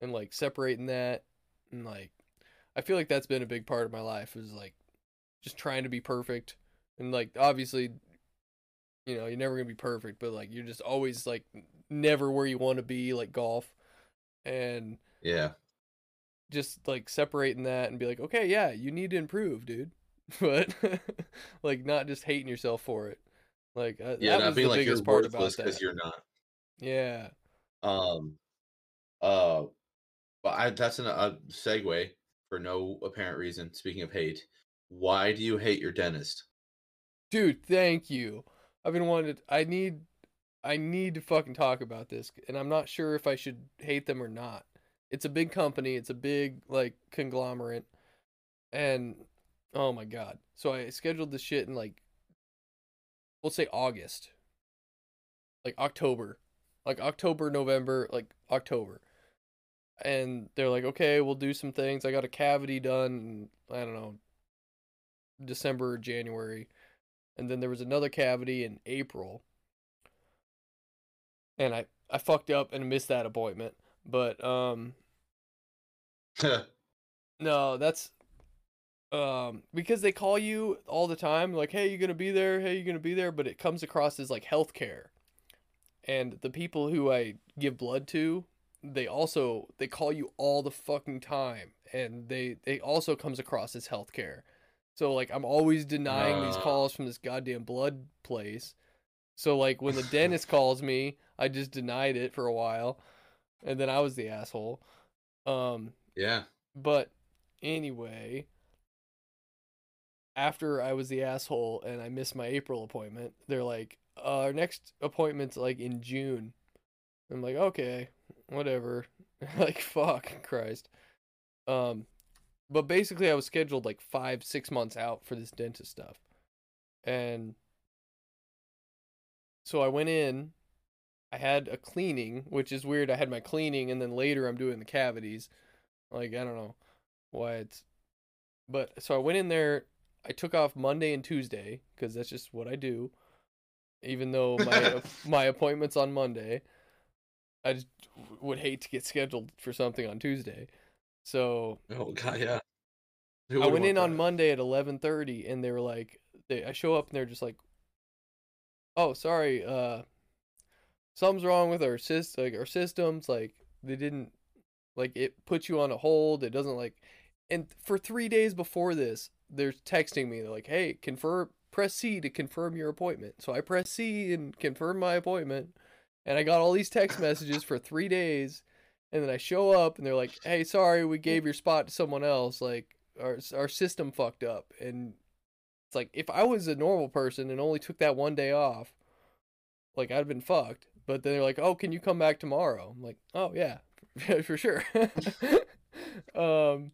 and like separating that and like I feel like that's been a big part of my life is like just trying to be perfect and like obviously you know you're never gonna be perfect but like you're just always like never where you want to be like golf and Yeah. just like separating that and be like okay yeah you need to improve dude (laughs) but like not just hating yourself for it like uh, Yeah, that not was being the like you're biggest part about that you're not. yeah Um, uh, but I that's an, a segue for no apparent reason. Speaking of hate, why do you hate your dentist? Dude, thank you. I've been wanting to, I need I need to fucking talk about this and I'm not sure if I should hate them or not. It's a big company, it's a big like conglomerate and oh my god. So I scheduled this shit in like we'll say August. Like October. Like October, November, like October. And they're like, "Okay, we'll do some things. I got a cavity done, in, I don't know, December or January." and then there was another cavity in April. And I I fucked up and missed that appointment. But um (laughs) no, that's um because they call you all the time like hey you gonna be there hey you gonna be there but it comes across as like healthcare and the people who i give blood to they also they call you all the fucking time and they they also comes across as healthcare so like i'm always denying these Uh. calls from this goddamn blood place so like when the (laughs) dentist calls me i just denied it for a while and then i was the asshole um yeah. but anyway, after I was the asshole and I missed my April appointment, they're like, uh, our next appointment's like in June. I'm like, okay, whatever. (laughs) like, fuck, Christ. Um, but basically, I was scheduled like five, six months out for this dentist stuff. And so I went in. I had a cleaning, which is weird. I had my cleaning, and then later I'm doing the cavities. Like, I don't know why it's. But so I went in there. I took off Monday and Tuesday because that's just what I do. Even though my (laughs) my appointment's on Monday, I just would hate to get scheduled for something on Tuesday. So Oh god, yeah. I went in want on? Monday at eleven thirty, and they were like, they I show up and they're just like, "Oh, sorry, uh, something's wrong with our sys like our systems. Like they didn't like it puts you on a hold. It doesn't like." And for three days before this, they're texting me. They're like, "Hey, confirm, press C to confirm your appointment." So I press C and confirm my appointment, and I got all these text messages for three days. And then I show up and they're like, "Hey, sorry, we gave your spot to someone else. Like our our system fucked up." And it's like if I was a normal person and only took that one day off, like I'd been fucked. But then they're like, "Oh, can you come back tomorrow?" I'm like, "Oh yeah, (laughs) for sure." (laughs) um,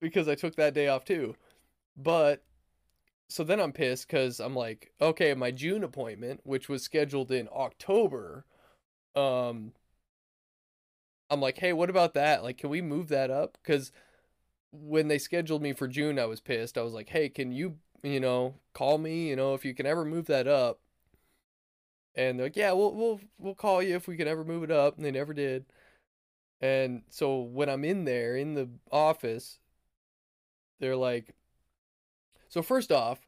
because I took that day off too. But so then I'm pissed because I'm like, okay, my June appointment, which was scheduled in October, um, I'm like, hey, what about that? Like, can we move that up? Because when they scheduled me for June, I was pissed. I was like, hey, can you, you know, call me, you know, if you can ever move that up? And they're like, yeah, we'll we'll we'll call you if we can ever move it up. And they never did. And so when I'm in there in the office, they're like, so first off,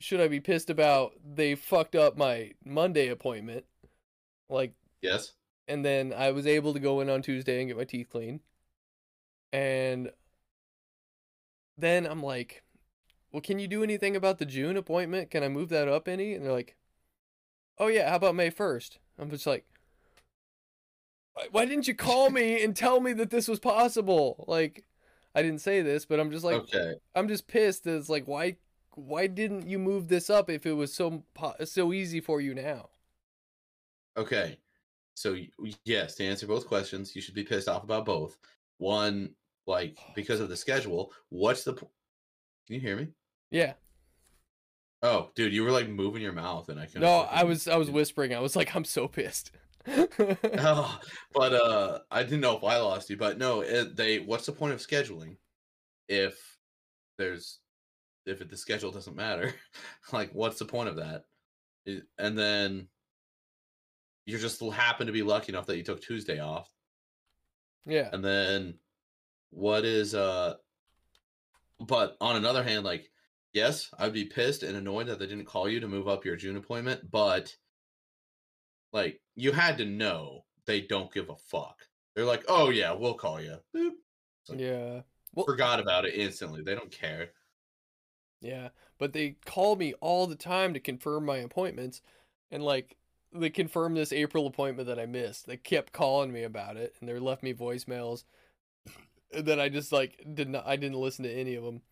should I be pissed about they fucked up my Monday appointment? Like Yes. and then I was able to go in on Tuesday and get my teeth cleaned. And then I'm like, well, can you do anything about the June appointment? Can I move that up any? And they're like, oh, yeah, how about May 1st? I'm just like, "Why- why didn't you call me and tell me that this was possible? Like, I didn't say this, but I'm just like, okay. I'm just pissed. that It's like, why, why didn't you move this up if it was so so easy for you now? Okay. So yes, to answer both questions, you should be pissed off about both. One, like oh, because of the schedule. What's the? p- Can you hear me? Yeah. Oh, dude, you were like moving your mouth, and I couldn't. No, I was I was whispering. I was like, I'm so pissed. (laughs) (laughs) Oh, but uh, I didn't know if I lost you. But no, it, they. What's the point of scheduling if there's if it, the schedule doesn't matter? (laughs) like, what's the point of that? It- and then you just happen to be lucky enough that you took Tuesday off. yeah. And then what is uh but on another hand, like, yes, I'd be pissed and annoyed that they didn't call you to move up your June appointment, but like you had to know they don't give a fuck. They're like, oh yeah, we'll call you. Boop. like- Yeah. Well, Forgot about it instantly. They don't care. yeah. But they call me all the time to confirm my appointments, and like they confirmed this April appointment that I missed. They kept calling me about it, and they left me voicemails. Then I just like did not. I didn't listen to any of them,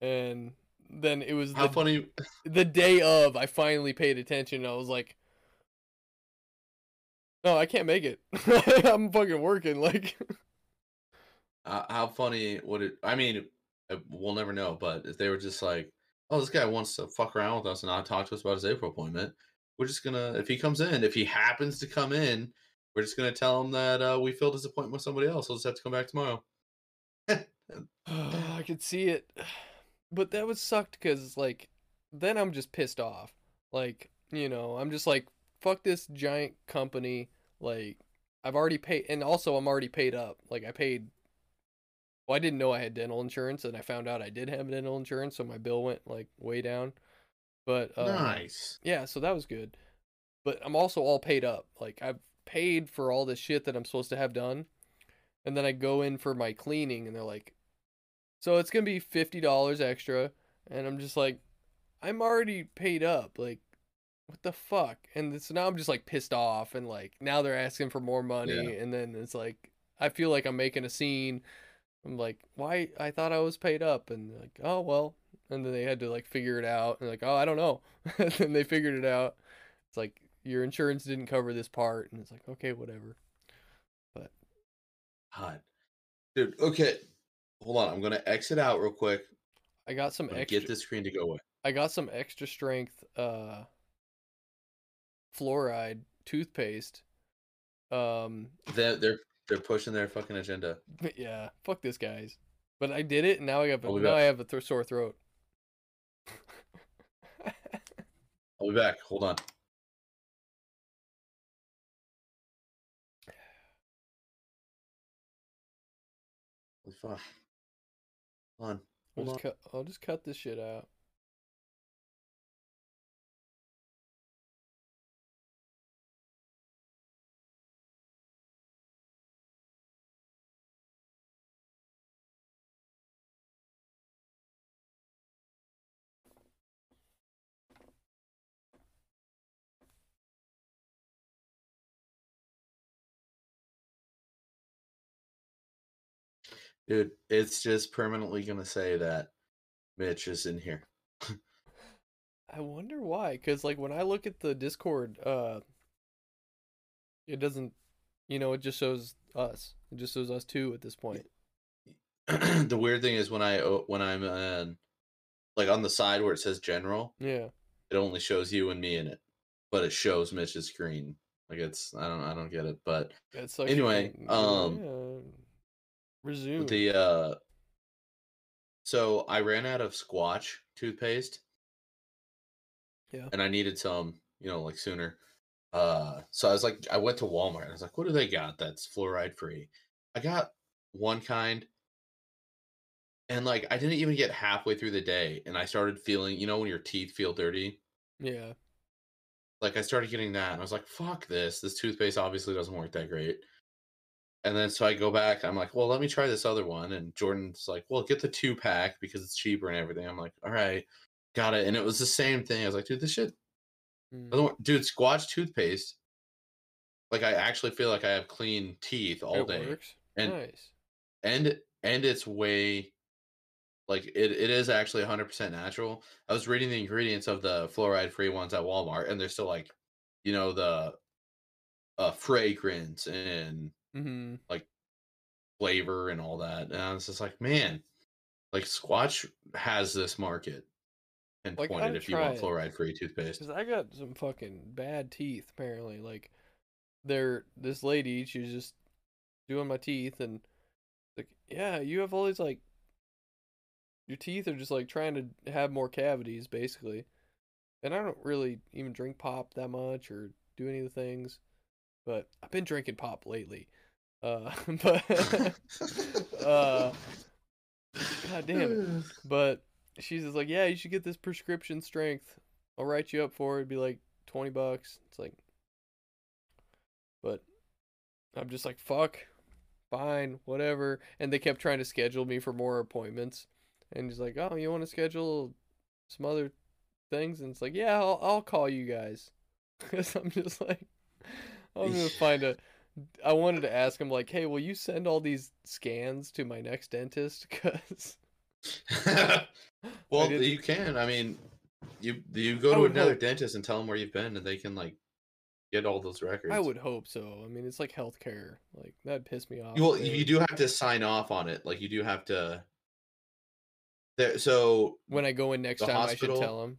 and then it was How the, funny the day of. I finally paid attention. And I was like, "No, I can't make it. (laughs) I'm fucking working." Like. uh, how funny would it I mean, uh, we'll never know, but if they were just like, "Oh, this guy wants to fuck around with us and not talk to us about his April appointment," we're just gonna if he comes in, if he happens to come in, we're just gonna tell him that uh, we filled his appointment with somebody else. He'll just have to come back tomorrow. (sighs) I could see it, but that was sucked because like then I'm just pissed off. Like, you know, I'm just like, fuck this giant company. Like, I've already paid, and also I'm already paid up. Like, I paid. Well, I didn't know I had dental insurance, and I found out I did have dental insurance, so my bill went like way down. But uh, nice. yeah, so that was good. But I'm also all paid up. Like I've paid for all this shit that I'm supposed to have done. And then I go in for my cleaning and they're like, "So it's going to be $50 extra." And I'm just like, "I'm already paid up. Like what the fuck?" And so now I'm just like pissed off and like now they're asking for more money Yeah. and then it's like I feel like I'm making a scene. I'm like, "Why I thought I was paid up." And like, "Oh, well." And then they had to like figure it out and like, "Oh, I don't know." (laughs) and then they figured it out. It's like your insurance didn't cover this part, and it's like okay, whatever. But, God. Dude, okay. Hold on. I'm gonna exit out real quick. I got some extra. get this screen to go away. I got some extra strength uh fluoride toothpaste. Um, They're they're they're pushing their fucking agenda. (laughs) yeah, fuck this guys. But I did it, and now I have a, I'll be now. I have a th- sore throat. I'll be back. Hold on. Holy fuck. Hold on. I'll just on. cut. I'll just cut this shit out. Dude, it's just permanently gonna say that Mitch is in here. (laughs) I wonder why, because like when I look at the Discord, uh, it doesn't, you know, it just shows us. It just shows us two at this point. (clears throat) the weird thing is when I when I'm in, like on the side where it says general, Yeah. it only shows you and me in it, but it shows Mitch's screen. Like it's I don't I don't get it, but It's like Anyway, um, yeah. Resume. the uh so I ran out of Squatch toothpaste. Yeah. And I needed some, you know, like sooner. Uh so I was like I went to Walmart. I was like, what do they got that's fluoride free? I got one kind and like I didn't even get halfway through the day and I started feeling, you know when your teeth feel dirty? yeah. Like I started getting that and I was like, fuck this. This toothpaste obviously doesn't work that great. And then so I go back, I'm like, well, let me try this other one. And Jordan's like, well, get the two pack because it's cheaper and everything. I'm like, all right, got it. And it was the same thing. I was like, dude, this shit, Mm. dude, Squatch toothpaste. Like I actually feel like I have clean teeth all it day, works. and nice. and and it's way like it, it is actually 100% natural. I was reading the ingredients of the fluoride free ones at Walmart, and they're still like, you know, the uh fragrance and Mm-hmm. flavor and all that. And I was just like, man, like Squatch has this market and I'd if you want fluoride free toothpaste. Because I got some fucking bad teeth, apparently. Like, there, this lady, she was just doing my teeth, and like, yeah, you have all these, like, your teeth are just, like, trying to have more cavities, basically. And I don't really even drink pop that much or do any of the things, but I've been drinking pop lately. Uh, (laughs) but, (laughs) uh, god damn it. (sighs) But she's just like, yeah, you should get this prescription strength. I'll write you up for it. It'd be like 20 bucks. It's like, but I'm just like, fuck, fine, whatever. And they kept trying to schedule me for more appointments. And he's like, oh, you want to schedule some other things? And it's like, yeah, I'll, I'll call you guys. (laughs) Because I'm just like, I'm going to find a. I wanted to ask him, like, hey, will you send all these scans to my next dentist? (laughs) Because. (laughs) well, you can. I mean, you you go to another hope. dentist and tell them where you've been, and they can like get all those records. I would hope so. I mean, it's like healthcare. Like that'd piss me off. Well, they- you do have to sign off on it. Like you do have to. There, so When I go in next time, I should tell him.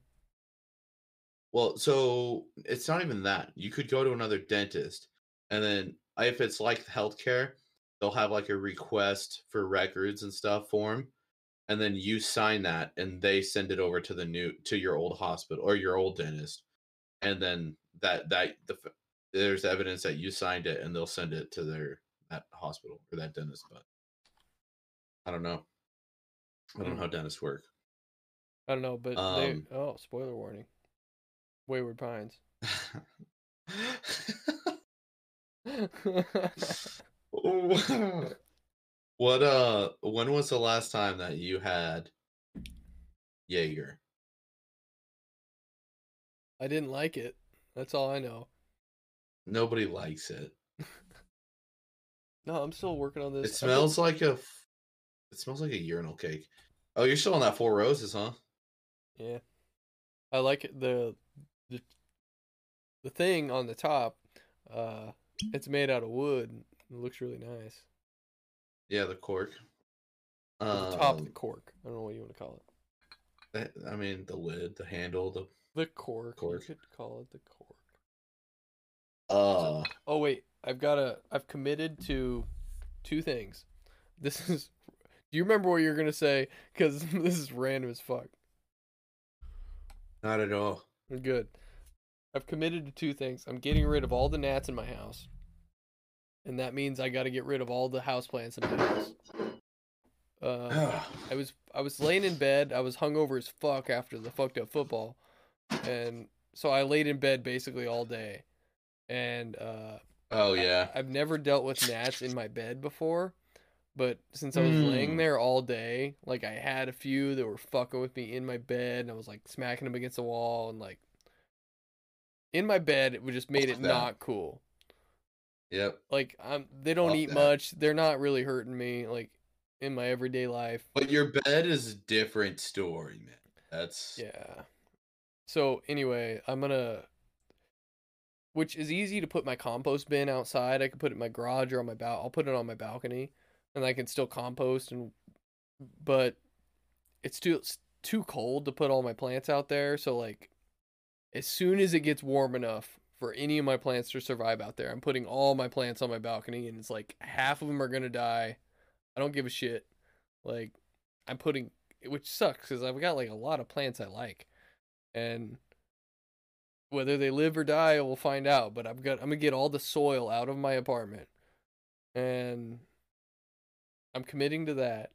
Well, so it's not even that. You could go to another dentist, and then if it's like healthcare, they'll have like a request for records and stuff form, and then you sign that and they send it over to the new to your old hospital or your old dentist and then that that the there's evidence that you signed it and they'll send it to their that hospital or that dentist but i don't know i don't know how dentists work I don't know, but Um, they oh, spoiler warning. Wayward Pines. (laughs) (laughs) what uh when was the last time that you had jaeger I didn't like it. That's all I know. nobody likes it (laughs) No, I'm still working on this. It been- smells like a It smells like a urinal cake. Oh, you're still on that Four Roses, huh? Yeah. I like the the the thing on the top, uh it's made out of wood. It looks really nice. Yeah, the cork. Or the top of Um, the cork. I don't know what you want to call it. I- I mean, the lid, the handle, the. The cork. Cork. You could call it the cork. Uh, Oh wait, I've got to I've committed to two things. This (laughs) is Do you remember what you're going to say cuz (laughs) this is random as fuck. not at all. Good. I've committed to two things. I'm getting rid of all the gnats in my house. And that means I got to get rid of all the houseplants in my house. Uh, I was I was laying in bed. I was hungover as fuck after the fucked up football, and so I laid in bed basically all day. And uh, oh yeah. I've never dealt with gnats in my bed before, but since I was laying Hmm. there all day, like I had a few that were fucking with me in my bed, and I was like smacking them against the wall, and like in my bed, it would just made Fuck it that. not cool. Yep. Like I'm, they don't Fuck eat that. much. They're not really hurting me, like in my everyday life. But your bed is a different story, man. That's Yeah. So anyway, I'm gonna which is easy to put my compost bin outside. I could put it in my garage or on my bal I'll put it on my balcony and I can still compost and but it's too it's too cold to put all my plants out there, so like as soon as it gets warm enough for any of my plants to survive out there, I'm putting all my plants on my balcony and it's like half of them are to die. I don't give a shit. Like I'm putting which sucks cuz I've got like a lot of plants I like. And whether they live or die, we'll find out, but I've got I'm to get all the soil out of my apartment. And I'm committing to that.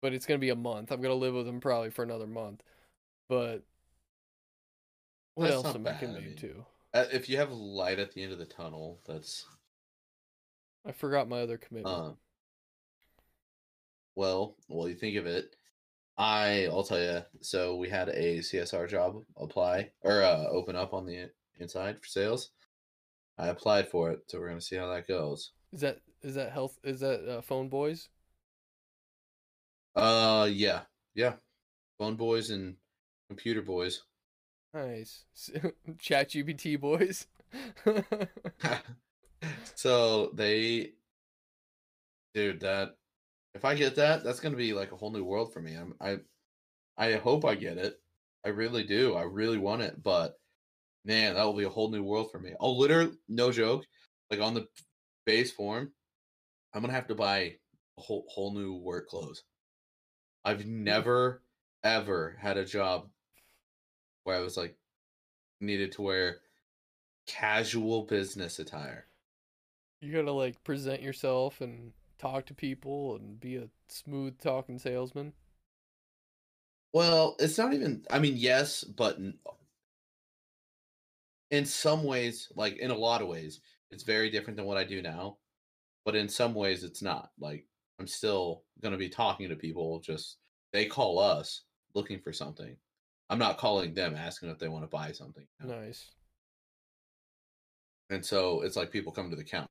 But it's to be a month. I'm to live with them probably for another month. But what That's else am I bad, I mean- to? uh, if you have light at the end of the tunnel, that's I forgot my other commitment. uh. Well, well, you think of it. I, I'll tell you. So we had a CSR job apply or uh, open up on the inside for sales. I applied for it, so we're gonna see how that goes. is that is that health is that uh, phone boys? Uh, yeah, yeah. Phone boys and computer boys. Nice. (laughs) Chat GPT boys. (laughs) (laughs) so they, dude, that if I get that, that's gonna be like a whole new world for me. I'm, I, I hope I get it. I really do. I really want it, but man, that will be a whole new world for me. I'll literally, no joke, like on the base form, I'm gonna have to buy a whole whole new work clothes. I've hmm. never ever had a job where I was like needed to wear casual business attire. you gotta like present yourself and talk to people and be a smooth talking salesman. Well, it's not even. I mean, yes, but uh, in some ways, like in a lot of ways, it's very different than what I do now. But in some ways, it's not. Like I'm still gonna be talking to people. Just they call us looking for something. I'm not calling them asking if they want to buy something. you know? Nice. And so it's like people come to the counter.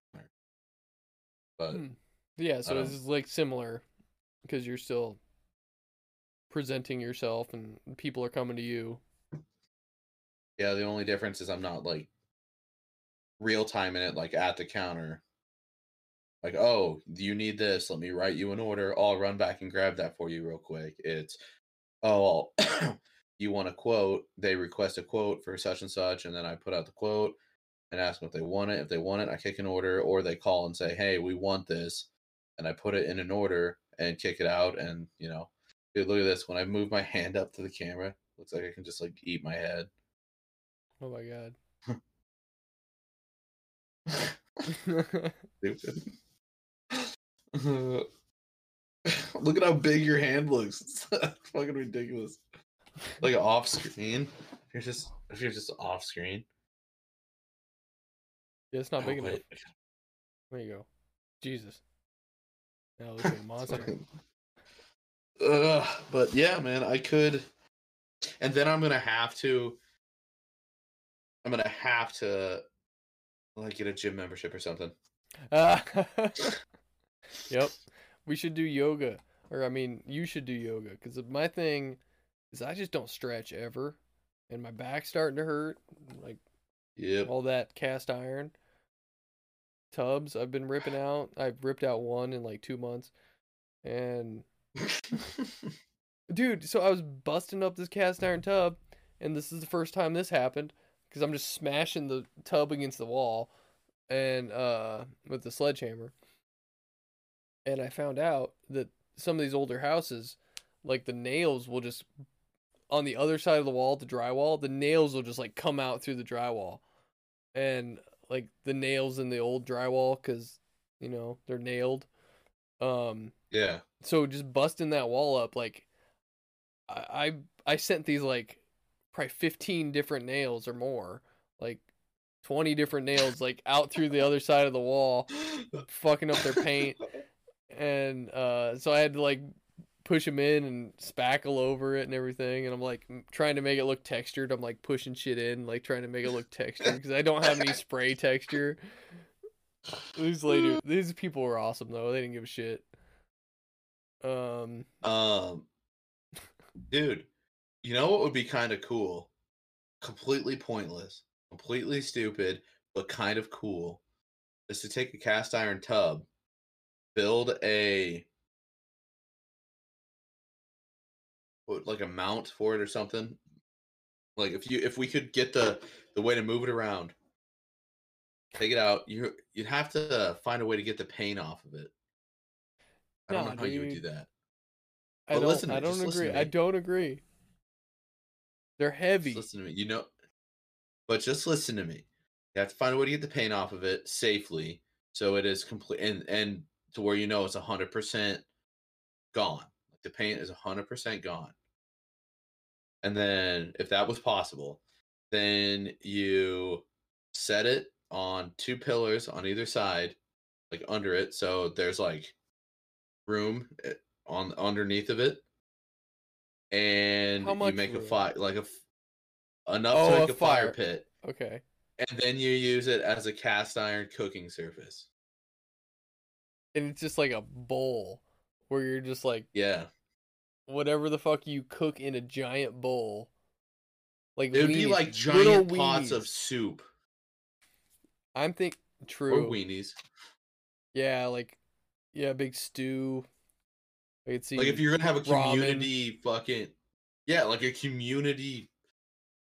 But Hmm. Yeah, so is like similar because you're still presenting yourself and people are coming to you. Yeah, the only difference is I'm not like real time in it, like at the counter. Like, oh, you need this? Let me write you an order. I'll run back and grab that for you real quick. It's, oh, you want a quote? They request a quote for such and such, and then I put out the quote and ask them if they want it. If they want it, I kick an order, or they call and say, hey, we want this. and I put it in an order and kick it out. And you know, dude, look at this. When I move my (laughs) hand up to the camera, looks like I can just like eat my head. Oh my god. (laughs) Stupid. (laughs) Look at how big your hand looks. It's fucking ridiculous. Like off screen. If you're just if you're just off screen. yeah, it's not big Oh, enough. There you go. Jesus. Now it looks like a monster. Ugh, but yeah, man, I could and then I'm gonna have to I'm gonna have to like get a gym membership or something. Ah. (laughs) yep. We should do yoga. Or I mean, you should do yoga cuz my thing is I just don't stretch ever and my back's starting to hurt like Yep. all that cast iron tubs I've been ripping out. I've ripped out one in like 2 months. And (laughs) dude, so I was busting up this cast iron tub and this is the first time this happened cuz I'm just smashing the tub against the wall and uh with the sledgehammer and I found out that some of these older houses, like the nails will just on the other side of the wall, the drywall, the nails will just like come out through the drywall, and like the nails in the old drywall, because you know they're nailed. Um, yeah. so just busting that wall up, like I I, I sent these like probably fifteen different nails or more, like twenty different nails, like out through the other side of the wall, (laughs) fucking up their paint and uh so I had to like push them in and spackle over it and everything and I'm like trying to make it look textured I'm like pushing shit in like trying to make it look textured because I don't have any spray texture these lady (laughs) these people were awesome though they didn't give a shit um Um, dude, you know what would be kind of cool? Completely pointless, completely stupid, but kind of cool. Is to take a cast iron tub, build a what, like a mount for it or something. Like if you if we could get the the way to move it around, take it out, you you'd have to uh, find a way to get the paint off of it. I don't know how you would do that. I But don't listen to I me, don't listen agree to I don't agree they're Just heavy listen to me. You know, but just listen to me. You have to find a way to get the paint off of it safely, so it is complete and and to where you know it's hundred percent gone. Like the paint is hundred percent gone. And then, if that was possible, then you set it on two pillars on either side, like under it, so there's like room eh, on underneath of it, and you make a fire like a enough Oh, to a a fire fire. pit, okay. And then you use it as a cast iron cooking surface. and it's just like a bowl where you're just like Yeah, whatever the fuck you cook in a giant bowl. Like it would be weenies, like little giant pots of soup I'm think or true. weenies. Yeah, like yeah, big stew. I could see Like if you're gonna have a ramen. community fucking yeah, like a community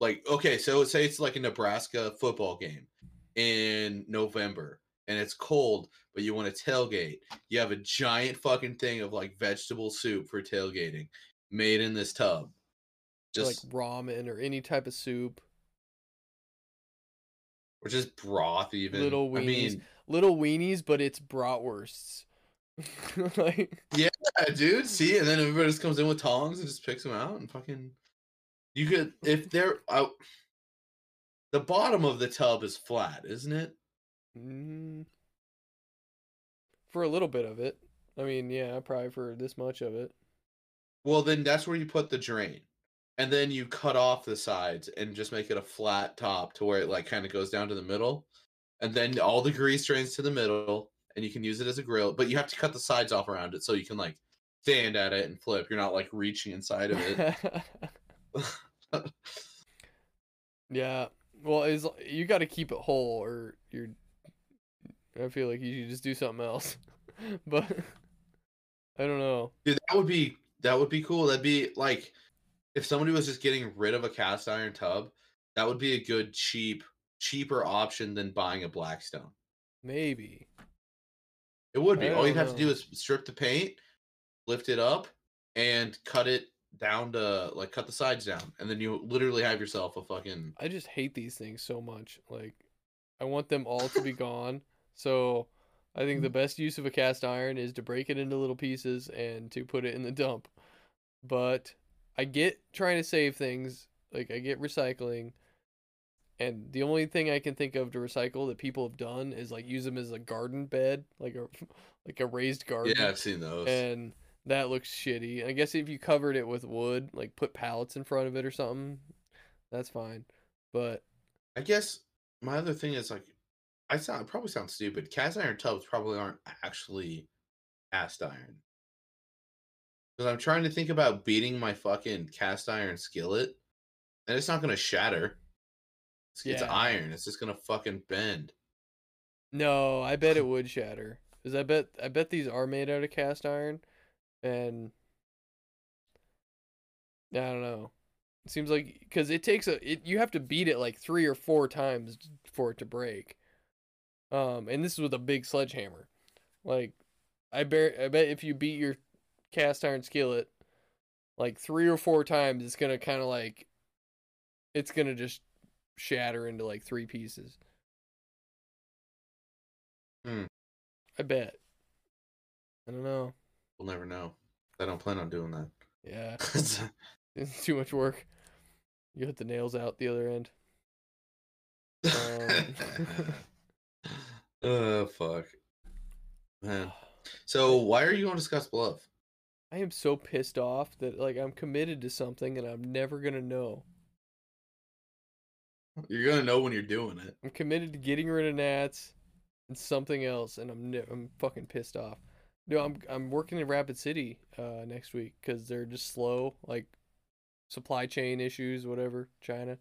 like okay, so say it's like a Nebraska football game in November and it's cold, but you want to tailgate. You have a giant fucking thing of like vegetable soup for tailgating made in this tub. Just like ramen or any type of soup. or just broth even. Little I weenies. mean, Little weenies, but it's bratwursts. (laughs) like yeah, dude. See, and then everybody just comes in with tongs and just picks them out and fucking. You could if they're out. The bottom of the tub is flat, isn't it? Mm, for a little bit of it. I mean, yeah, probably for this much of it. Well, then that's where you put the drain, and then you cut off the sides and just make it a flat top to where it like kind of goes down to the middle, and then all the grease drains to the middle, and you can use it as a grill. But you have to cut the sides off around it so you can like stand at it and flip. You're not like reaching inside of it. (laughs) (laughs) yeah. Well, is you got to keep it whole, or you're. I feel like you should just do something else, (laughs) but I don't know. Dude, that would be that would be cool. That'd be like if somebody was just getting rid of a cast iron tub, that would be a good cheap cheaper option than buying a Blackstone. Maybe. It would be. All you'd have to do is strip the paint, lift it up, and cut it down to like cut the sides down, and then you literally have yourself a fucking. I just hate these things so much. Like, I want them all to be (laughs) gone. So, I think the mm. best use of a cast iron is to break it into little pieces and to put it in the dump. But I get trying to save things. Like, I get recycling. And the only thing I can think of to recycle that people have done is like use them as a garden bed, like a (laughs) like a raised garden. Yeah, I've seen those. and that looks shitty. I guess if you covered it with wood, like put pallets in front of it or something, that's fine. But I guess my other thing is like, I sound I probably sound stupid. Cast iron tubs probably aren't actually cast iron. Because I'm trying to think about beating my fucking cast iron skillet, and it's not gonna shatter. It's, it's iron. It's just gonna fucking bend. no, I bet it (laughs) would shatter. Cause I bet I bet these are made out of cast iron, and I don't know. It seems like because it takes a it, you have to beat it like three or four times for it to break. Um, and this is with a big sledgehammer. Like, I bear I bet if you beat your cast iron skillet like three or four times, it's gonna kind of like it's gonna just shatter into like three pieces. Hmm. I bet. I don't know. We'll never know. I don't plan on doing that. Yeah, (laughs) it's too much work. You hit the nails out the other end. (laughs) Um, (laughs) oh fuck, man. (sighs) So why are you going to Scotts Bluff? I am so pissed off that like I'm committed to something and I'm never gonna know. You're gonna know when you're doing it. I'm committed to getting rid of gnats and something else, and I'm ne- I'm fucking pissed off. No, I'm I'm working in Rapid City uh next week because they're just slow, like supply chain issues, whatever. China,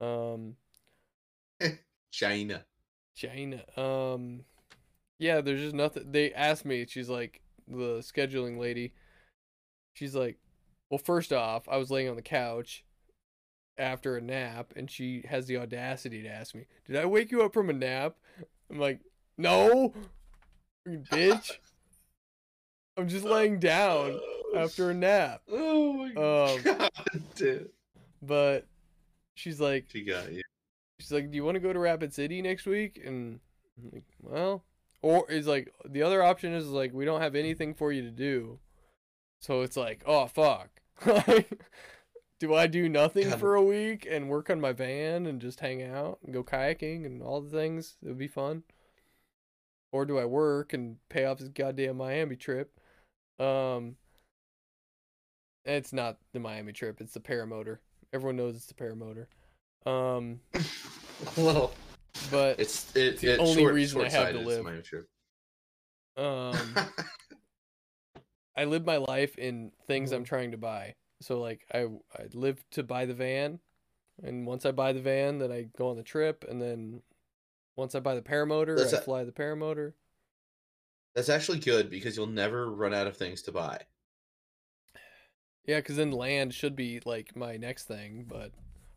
um, (laughs) China. China, um, yeah. There's just nothing. They asked me. She's like the scheduling lady. She's like, well, first off, I was laying on the couch after a nap, and she has the audacity to ask me, "Did I wake you up from a nap?" I'm like, "No, you bitch. I'm just laying down after a nap." Oh my Um, god, dude. But she's like, She got you. She's like, "Do you want to go to Rapid City next week?" And I'm like, well, or is like the other option is like we don't have anything for you to do, so it's like, oh fuck, like, (laughs) do I do nothing God. for a week and work on my van and just hang out and go kayaking and all the things? It would be fun. Or do I work and pay off this goddamn Miami trip? Um, it's not the Miami trip; it's the paramotor. Everyone knows it's the paramotor. Um, (laughs) well, but it's it, It's the it's only short, reason I have to live. um, (laughs) I live my life in things Mm-hmm. I'm trying to buy. So like I I live to buy the van, and once I buy the van, then I go on the trip, and then once I buy the paramotor, That's I a- fly the paramotor. That's actually good because you'll never run out of things to buy. Yeah, because then land should be like my next thing, but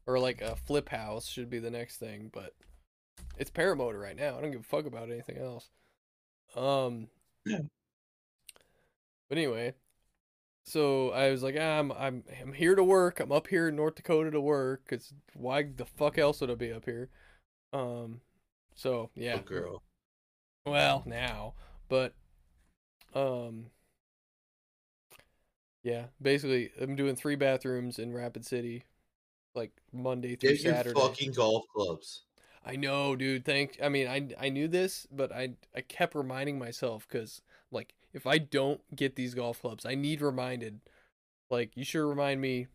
or like a flip house should be the next thing, but it's paramotor right now. I don't give a fuck about anything else. Um. Yeah. But anyway, so I was like, ah, I'm I'm I'm here to work. I'm up here in North Dakota to work. Cause why the fuck else would I be up here? Um. So yeah. Oh, girl. Well, now, but um yeah, basically I'm doing three bathrooms in Rapid City like Monday through Get your Saturday. fucking golf clubs. I know, dude. Thank I mean, I I knew this, but I I kept reminding myself cuz like if I don't get these golf clubs, I need reminded. Like you should remind me.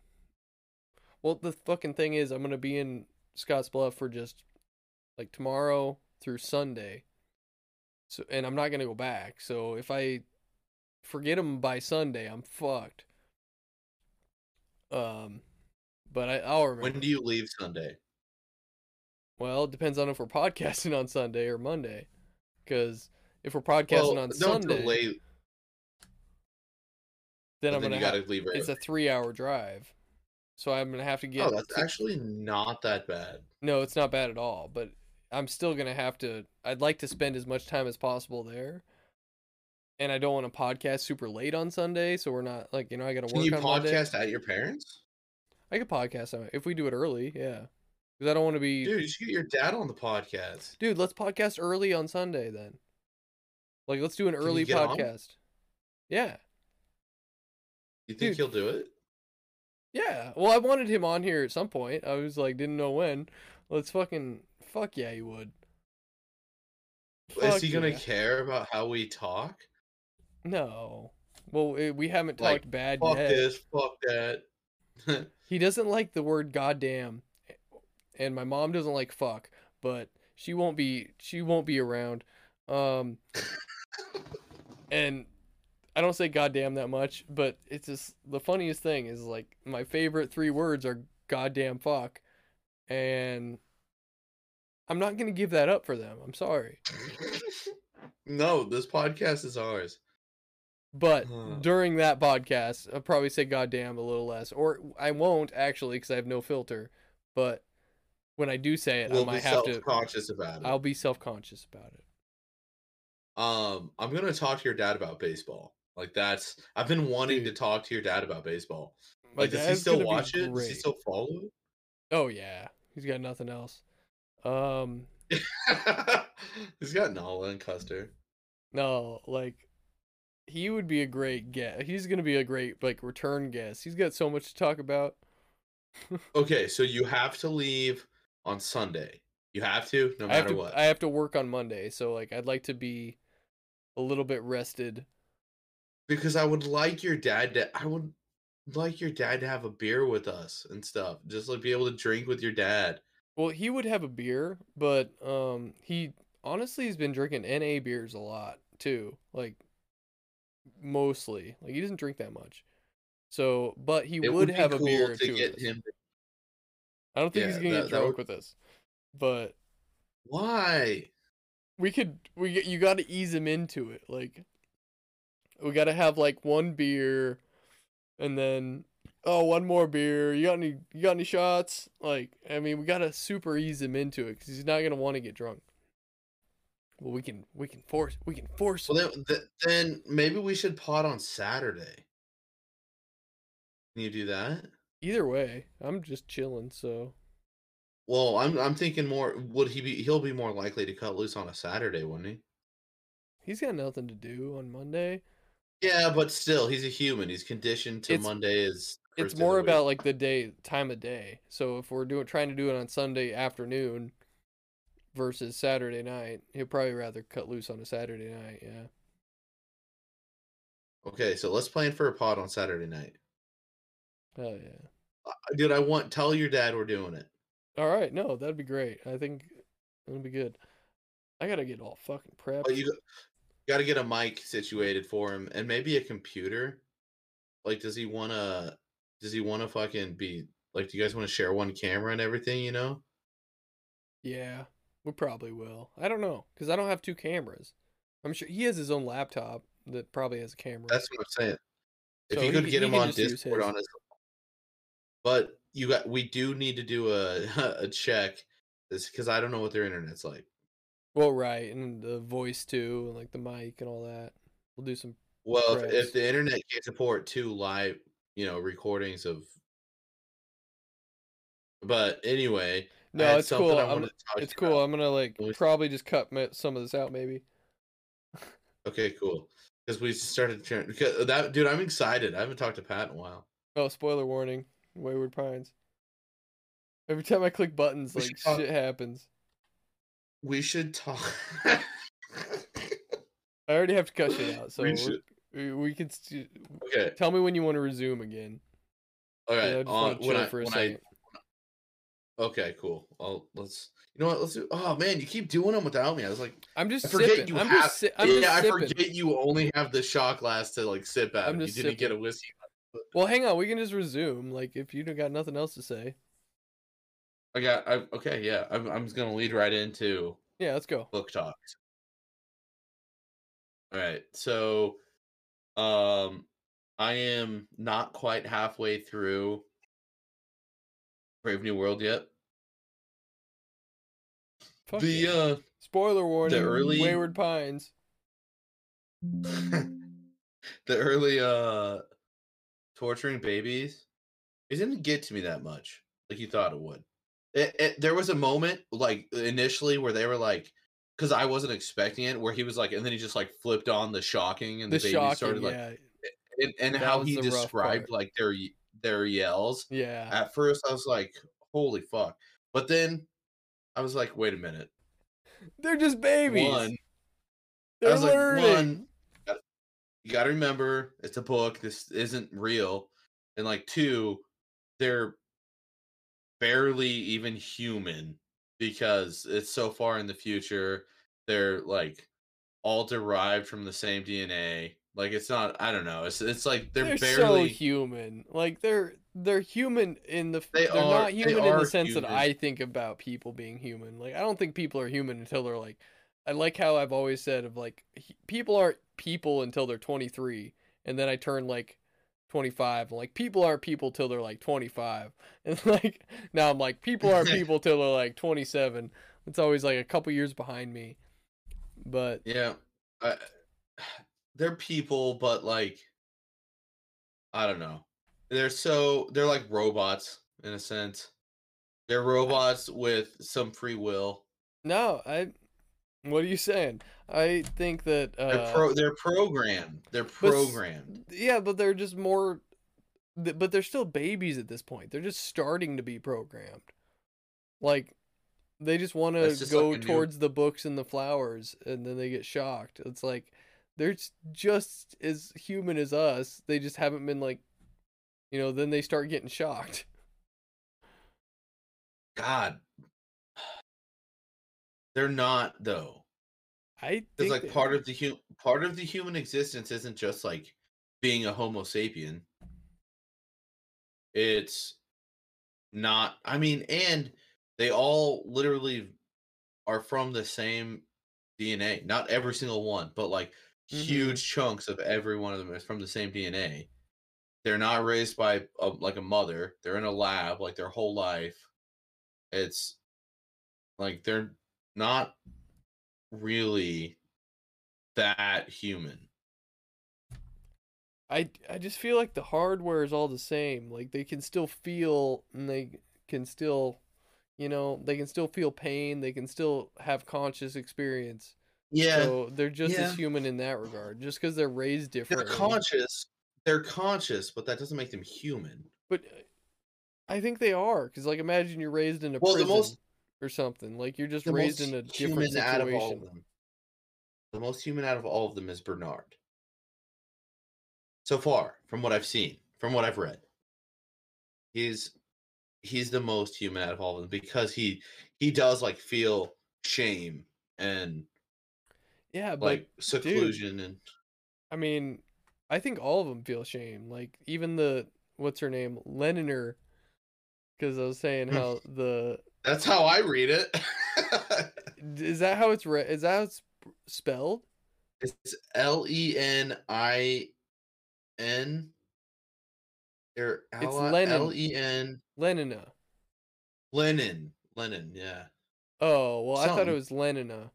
Well, the fucking thing is I'm going to be in Scotts Bluff for just like tomorrow through Sunday. So and I'm not going to go back. So if I forget them by Sunday, I'm fucked. Um but I I'll remember. When do you leave Sunday? Well, it depends on if we're (laughs) podcasting on Sunday or Monday. Because if we're podcasting well, on Sunday, delay. then but I'm then gonna you gotta have, leave early. it's a three hour drive. So I'm gonna have to oh, get oh, that's to- actually not that bad. no, it's not bad at all, but I'm still gonna have to I'd like to spend as much time as possible there. and I don't want to podcast super late on Sunday, so we're not like you know I got to Can work you on Monday. podcast at your parents? I could podcast on it if we do it early, yeah. Because I don't want to be Dude, you should get your dad on the podcast. Dude, let's podcast early on Sunday then. Like, let's do an you early get on? podcast. Yeah, You think Dude. he'll do it? yeah. Well, I wanted him on here at some point. I was like, didn't know when. Let's fucking fuck yeah, he would. Is Fuck he gonna yeah. care about how we talk? No. Well, we haven't Like, talked bad Fuck yet. Fuck this, fuck that. (laughs) He doesn't like the word goddamn, and my mom doesn't like fuck. But she won't be. She won't be around. Um, (laughs) and I don't say goddamn that much, but it's just the funniest thing is like my favorite three words are goddamn fuck, and I'm not gonna give that up for them. I'm sorry, (laughs) no, this podcast is ours. But during that podcast, I'll probably say goddamn a little less, or I won't actually because I have no filter. But when I do say it, We'll I might have to. self-conscious about it. I'll be self conscious about it. Um, I'm gonna talk to your dad about baseball. Like that's I've been wanting to talk to your dad about baseball. Like, does he still watch it? Does he still follow it? Oh yeah, he's got nothing else. Um. (laughs) He's got Nala and Custer. no, like he would be a great guest. He's gonna be a great like return guest. He's got so much to talk about. (laughs) Okay, so you have to leave on Sunday. You have to, no I matter to. what. I have to work on Monday, so like I'd like to be a little bit rested. because I would like your dad to I would like your dad to have a beer with us and stuff. Just like be able to drink with your dad. Well, he would have a beer, but um, he honestly has been drinking NA beers a lot too. Like mostly, like he doesn't drink that much. So, but he would, be have a beer or two with get us. him. I don't think he's gonna that- get drunk would- with us, but Why? we could. We you got to ease him into it. Like we got to have like one beer, and then oh one more beer. You got any? You got any shots? Like I mean, we got to super ease him into it because he's not gonna want to get drunk. Well, we can we can force we can force. Well, then, th- then maybe we should pot on Saturday. Can you do that? Either way, I'm just chilling. So Well, I'm I'm thinking more. Would he be? He'll be more likely to cut loose on a Saturday, wouldn't he? he's got nothing to do on Monday. Yeah, but still, he's a human. He's conditioned to It's- Monday is. It's first day of more about like the day time of day. So if we're doing trying to do it on Sunday afternoon versus Saturday night, he'll probably rather cut loose on a Saturday night. Yeah. Okay, so let's plan for a pot on Saturday night. Oh yeah. Uh, Dude, I want tell your dad we're doing it. All right. No, that'd be great. I think it'll be good. I gotta get all fucking prepped. You got to get a mic situated for him and maybe a computer. Like, does he want to? Does he want to fucking be like? Do you guys want to share one camera and everything? You know? Yeah, we probably will. I don't know because I don't have two cameras. I'm sure he has his own laptop that probably has a camera. That's what I'm saying. If So you could he- get he him on Discord his. on his. (laughs) But you got. We do need to do a (laughs) a check, this because I don't know what their internet's like. well, right, and the voice too, and like the mic and all that. We'll do some. Well, if, if the internet can't support two live, you know, recordings of. But anyway, No, it's cool. I I'm, to it's cool. about. I'm gonna like Let me see. probably just cut some of this out, maybe. Okay, cool. Because we started. Because that dude, I'm excited. I haven't talked to Pat in a while. Oh, spoiler warning! Wayward Pines. Every time I click buttons, We like shit happens. We should talk. (laughs) I already have to cut shit out, so We we we can st- okay, tell me when you want to resume again. all right. Just uh, On, to when I, for a when second. I, okay, cool. I'll let's. You know what? Let's do. Oh man, you keep doing them without me. I was like, I'm just I forget sipping. you I'm have. just si- I'm yeah, just I sipping. forget you only have the shot glass to like sip out. I'm. You didn't get a whiskey. Well, hang on. We can just resume. Like if you don't got nothing else to say. I got. I, okay, yeah. I'm. I'm just gonna lead right into Yeah, let's go. book talks. All right. So um I am not quite halfway through Brave New World yet. Fuck the yeah. uh Spoiler warning. The early- Wayward Pines. (laughs) the early uh torturing babies it didn't get to me that much like you thought it would it, it, there was a moment like initially where they were like because i wasn't expecting it where he was like and then he just like flipped on the shocking and the, The baby shocking, started like yeah, and, and how he described like their their yells yeah. at first i was like holy fuck but then i was like wait a minute They're just babies. one They're I was like, one, you got to remember it's a book. This isn't real. And like two, they're barely even human because it's so far in the future. They're like all derived from the same DNA. Like it's not. I don't know. It's it's like they're, they're, so barely. human. Like they're they're human in the They they are not they human in the sense that. I think about people being human. Like I don't think people are human until they're like I like how I've always said of like he- people aren't people until they're 23 and then I turn like 25 and like people aren't people till they're like 25 (laughs) and like now I'm like people aren't (laughs) people till they're like 27 it's always like a couple years behind me but Yeah, I, they're people, but like, I don't know. They're so they're like robots in a sense. They're robots with some free will. no I what are you saying I think that uh They're pro. They're programmed. They're But programmed. Yeah, but they're just more. But they're still babies at this point. They're just starting to be programmed. Like, they just want to go like a new- towards the books and the flowers, and then they get shocked. It's like they're just as human as us. They just haven't been like, you know. Then they start getting shocked. God, they're not though. I Because like part are. of the hu- part of the human existence isn't just like being a Homo sapien. It's not. I mean, and they all literally are from the same DNA. Not every single one, but like Mhm. huge chunks of every one of them is from the same DNA. They're not raised by a, like a mother. They're in a lab like their whole life. It's like they're not really that human. I I just feel like the hardware is all the same. Like they can still feel and they can still you know, they can still feel pain, they can still have conscious experience. Yeah, So they're just as human in that regard. Just because they're raised differently. they're conscious. They're conscious, but that doesn't make them human. But uh, I think they are because like imagine you're raised in a Well, prison most- or something. Like you're just raised in a different human out of all of situation. them. The most human out of all of them is Bernard. So far, from what I've seen, from what I've read, he's he's the most human out of all of them because he he does like feel shame and Yeah, but like seclusion and I mean, I think all of them feel shame. Like even the what's her name, Leniner, because I was saying Hmm. how the that's how I read it. (laughs) is that how it's re- is that how it's spelled? it's L E N I N or It's Lenin. L E N Lenina. Lenin. Lenin, yeah. Oh well, I thought it was Lenina,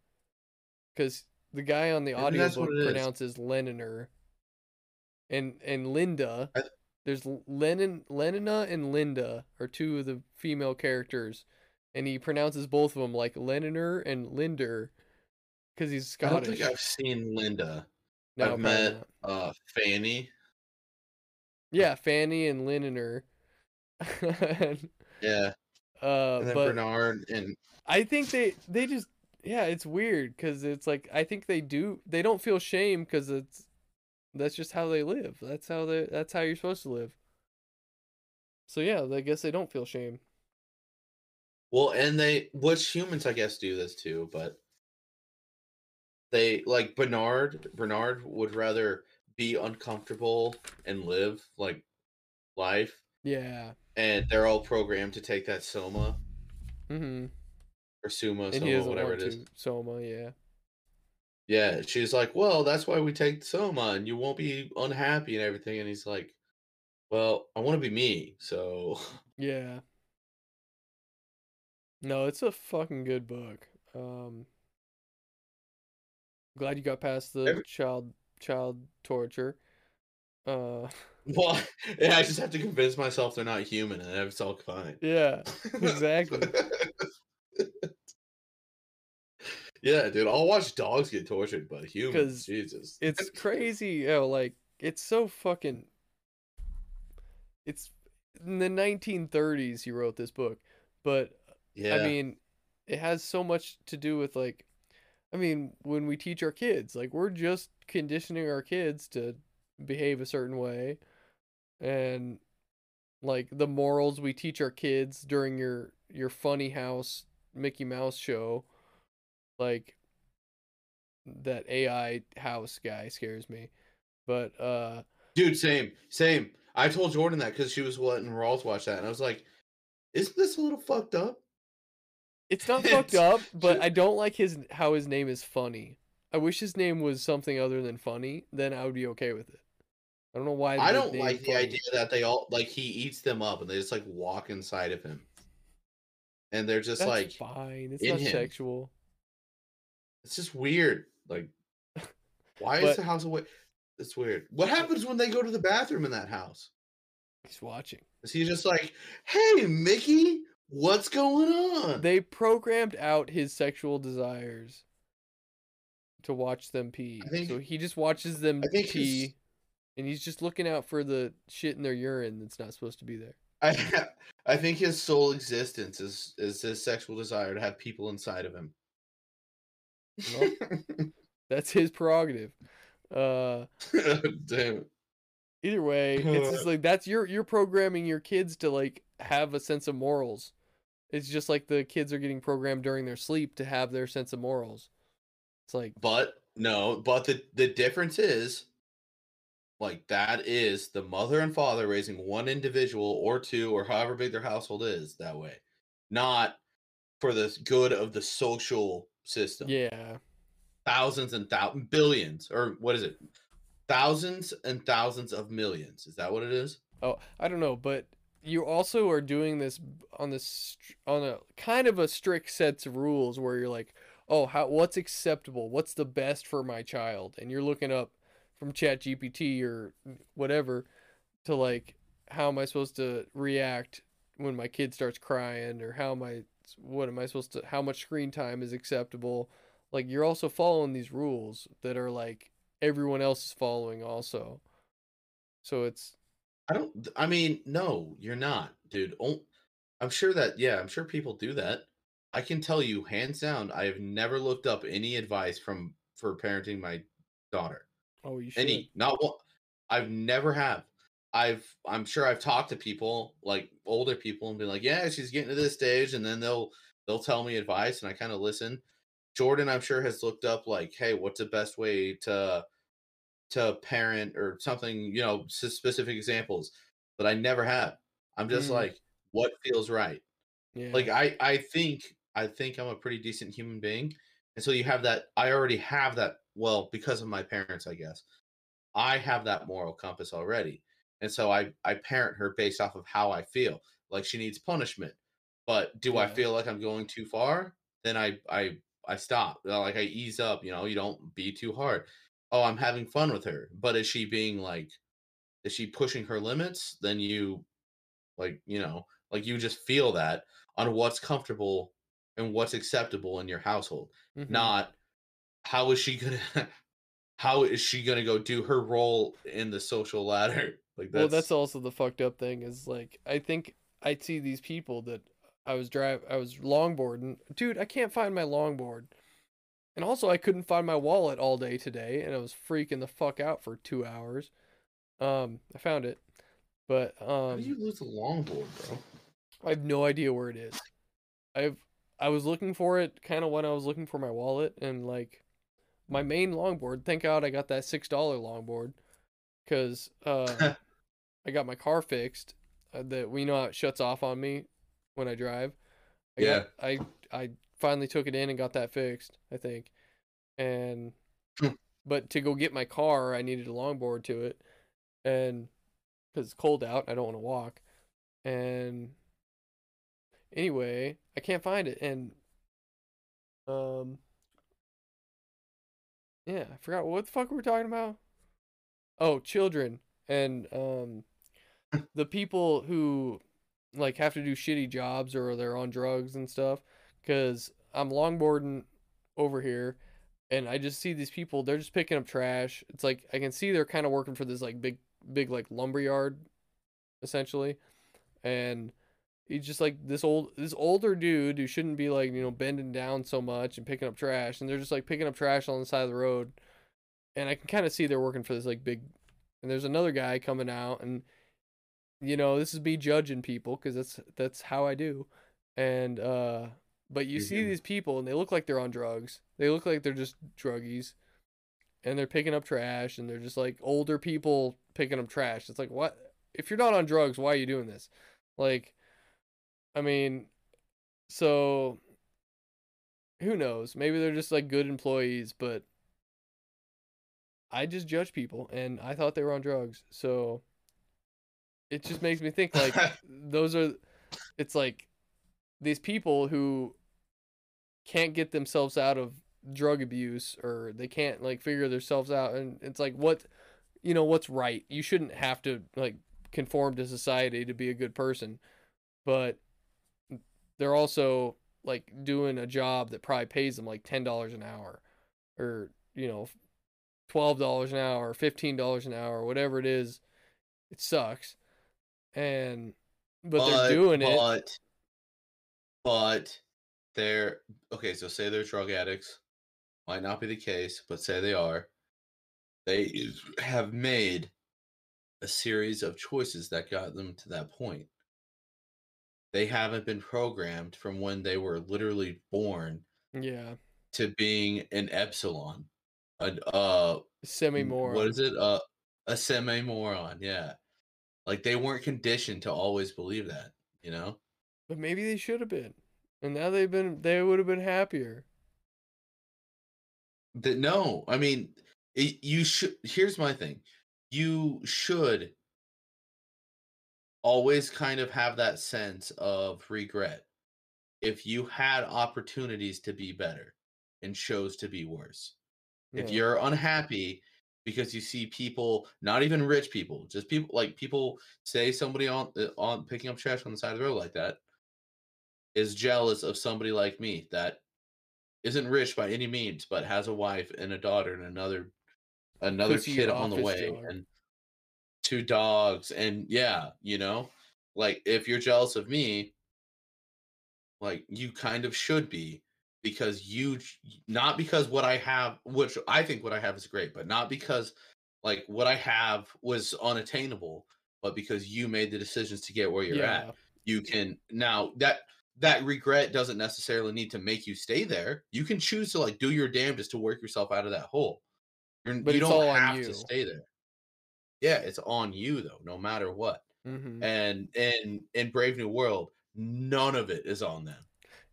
because the guy on the audiobook what it is. pronounces Leniner, and and Linda. I- There's Lenin, Lenina, and Linda are two of the female characters, and he pronounces both of them like Leniner and Linder, because he's I don't Scottish. think I've seen Linda. No, I've met not. uh Fanny. Yeah, Fanny and Leniner. (laughs) Yeah. uh, And then but Bernard and I think they they just yeah, it's weird because it's like I think they do they don't feel shame because it's that's just how they live. That's how they that's how you're supposed to live. So yeah, I guess they don't feel shame. well, and they which humans I guess do this too, but they like Bernard Bernard would rather be uncomfortable and live like life Yeah. and they're all programmed to take that soma Mm-hmm. Or suma And he soma doesn't whatever want it is to. Soma, yeah. yeah she's like well that's why we take soma and you won't be unhappy and everything and he's like well i want to be me so (laughs) Yeah. No, it's a fucking good book. Um glad you got past the Every- child child torture. Uh, (laughs) Well, (laughs) yeah, I just have to convince myself they're not human, and it's all fine. yeah, exactly. Yeah, dude, I'll watch dogs get tortured, but humans, Jesus, it's crazy. Yo, like it's so fucking. It's in the 1930s he wrote this book, but yeah. I mean, it has so much to do with like, I mean, when we teach our kids, like we're just conditioning our kids to behave a certain way, and like the morals we teach our kids during your your funny house Mickey Mouse show, like that AI house guy scares me, but uh, dude, same, same. I told Jordan that because she was letting Rawls watch that, and I was like, "Isn't this a little fucked up?" It's not (laughs) fucked up, but I don't like his how his name is funny. I wish his name was something other than funny. Then I would be okay with it. I don't know why. I don't like the idea that they all like he eats them up and they just like walk inside of him, and they're just That's like, fine. It's not him. sexual. It's just weird. Like, why is the house away? It's weird. What happens when they go to the bathroom in that house? He's watching. Is he just like, "Hey, Mickey, what's going on?" They programmed out his sexual desires to watch them pee. Think- so he just watches them I think his- pee, and he's just looking out for the shit in their urine that's not supposed to be there. I (laughs) I think his sole existence is is his sexual desire to have people inside of him. That's his prerogative. Uh, (laughs) Damn. either way, it's just like that's you're you're programming your kids to like have a sense of morals. It's just like the kids are getting programmed during their sleep to have their sense of morals. It's like But no, but the the difference is like that is the mother and father raising one individual or two or however big their household is that way. Not for the good of the social system. yeah, Thousands and thousands billions or what is it? Thousands and thousands of millions. Is that what it is? Oh, I don't know, but you also are doing this on this on a kind of a strict sets of rules where you're like, oh, how what's acceptable? What's the best for my child? And you're looking up from Chat GPT or whatever to like, how am I supposed to react when my kid starts crying, or how am I, what am I supposed to, how much screen time is acceptable? Like you're also following these rules that are like everyone else is following also. So it's I don't. I mean, no, you're not, dude. Oh, I'm sure that. Yeah, I'm sure people do that. I can tell you, hands down, I have never looked up any advice from for parenting my daughter. oh you should. Any, not one. I've never have. I've. I'm sure I've talked to people like older people and been like, yeah, she's getting to this stage, and then they'll they'll tell me advice, and I kind of listen. Jordan, I'm sure, has looked up like, hey, what's the best way to to parent or something, you know, specific examples, but I never have. I'm just Mm. like, what feels right? Yeah. Like I I think I think I'm a pretty decent human being. And so you have that I already have that well because of my parents, I guess. I have that moral compass already. And so I I parent her based off of how I feel. Like she needs punishment. But do I feel like I'm going too far? Then I I I stop. Uh, Like I ease up, you know, you don't be too hard. Oh, I'm having fun with her. But is she being like is she pushing her limits? Then you like, you know, like you just feel that on what's comfortable and what's acceptable in your household. Mhm. Not how is she gonna (laughs) how is she gonna go do her role in the social ladder? Like that's, well, that's also the fucked up thing is like I think I see these people that I was drive I was longboarding. Dude, I can't find my longboard. And also I couldn't find my wallet all day today and I was freaking the fuck out for 2 hours. Um I found it. But How um you lose the longboard, bro? I have no idea where it is. I've I was looking for it kind of when I was looking for my wallet and like my main longboard. Thank God I got that six dollar longboard because uh, (laughs) I got my car fixed. Uh, that we know how it shuts off on me when I drive. I Yeah. got, I I finally took it in and got that fixed. I think, and Hmm. but to go get my car, I needed a longboard to it, and because it's cold out, I don't want to walk, and anyway, I can't find it, and um, yeah, I forgot what the fuck we were talking about. oh children and um the people who like have to do shitty jobs or they're on drugs and stuff because i'm longboarding over here and i just see these people they're just picking up trash. It's like i can see they're kind of working for this like big big like lumber yard essentially and he's just like this old this older dude who shouldn't be like you know bending down so much and picking up trash and they're just like picking up trash on the side of the road and I can kind of see they're working for this like big and there's another guy coming out and you know this is me judging people because that's that's how I do. And uh but you see Mhm. these people and they look like they're on drugs. They look like they're just druggies. And they're picking up trash and they're just like older people picking up trash. It's like what? If you're not on drugs why are you doing this? Like I mean so who knows? Maybe they're just like good employees but I just judge people and I thought they were on drugs. So it just makes me think like (laughs) those are it's like these people who can't get themselves out of drug abuse or they can't like figure themselves out and it's like what you know what's right. You shouldn't have to like conform to society to be a good person. But they're also like doing a job that probably pays them like $10 an hour or you know twelve dollars an hour, or fifteen dollars an hour, whatever it is, it sucks. And but, they're doing it. But, but they're okay. So say they're drug addicts. Might not be the case, but say they are. They have made a series of choices that got them to that point. They haven't been programmed from when they were literally born Yeah, to being an epsilon, a uh, semi moron. what is it? Uh, a semi moron. Yeah, like they weren't conditioned to always believe that. You know. But maybe they should have been, and now they've been. They would have been happier. That no, I mean, it, you should. Here's my thing: you should always kind of have that sense of regret if you had opportunities to be better and chose to be worse. If you're unhappy because you see people, not even rich people, just people like people say somebody on uh, on picking up trash on the side of the road like that is jealous of somebody like me that isn't rich by any means, but has a wife and a daughter and another another Pussy kid on the way dog. and two dogs and yeah, you know, like if you're jealous of me, like you kind of should be because you not because what I have, which I think what I have is great, but not because like what I have was unattainable, but because you made the decisions to get where you're at you can now that that regret doesn't necessarily need to make you stay there. You can choose to like do your damnedest to work yourself out of that hole. You're, But you don't have you. to stay there. Yeah, it's on you though, no matter what. hmm And in in Brave New World, none of it is on them.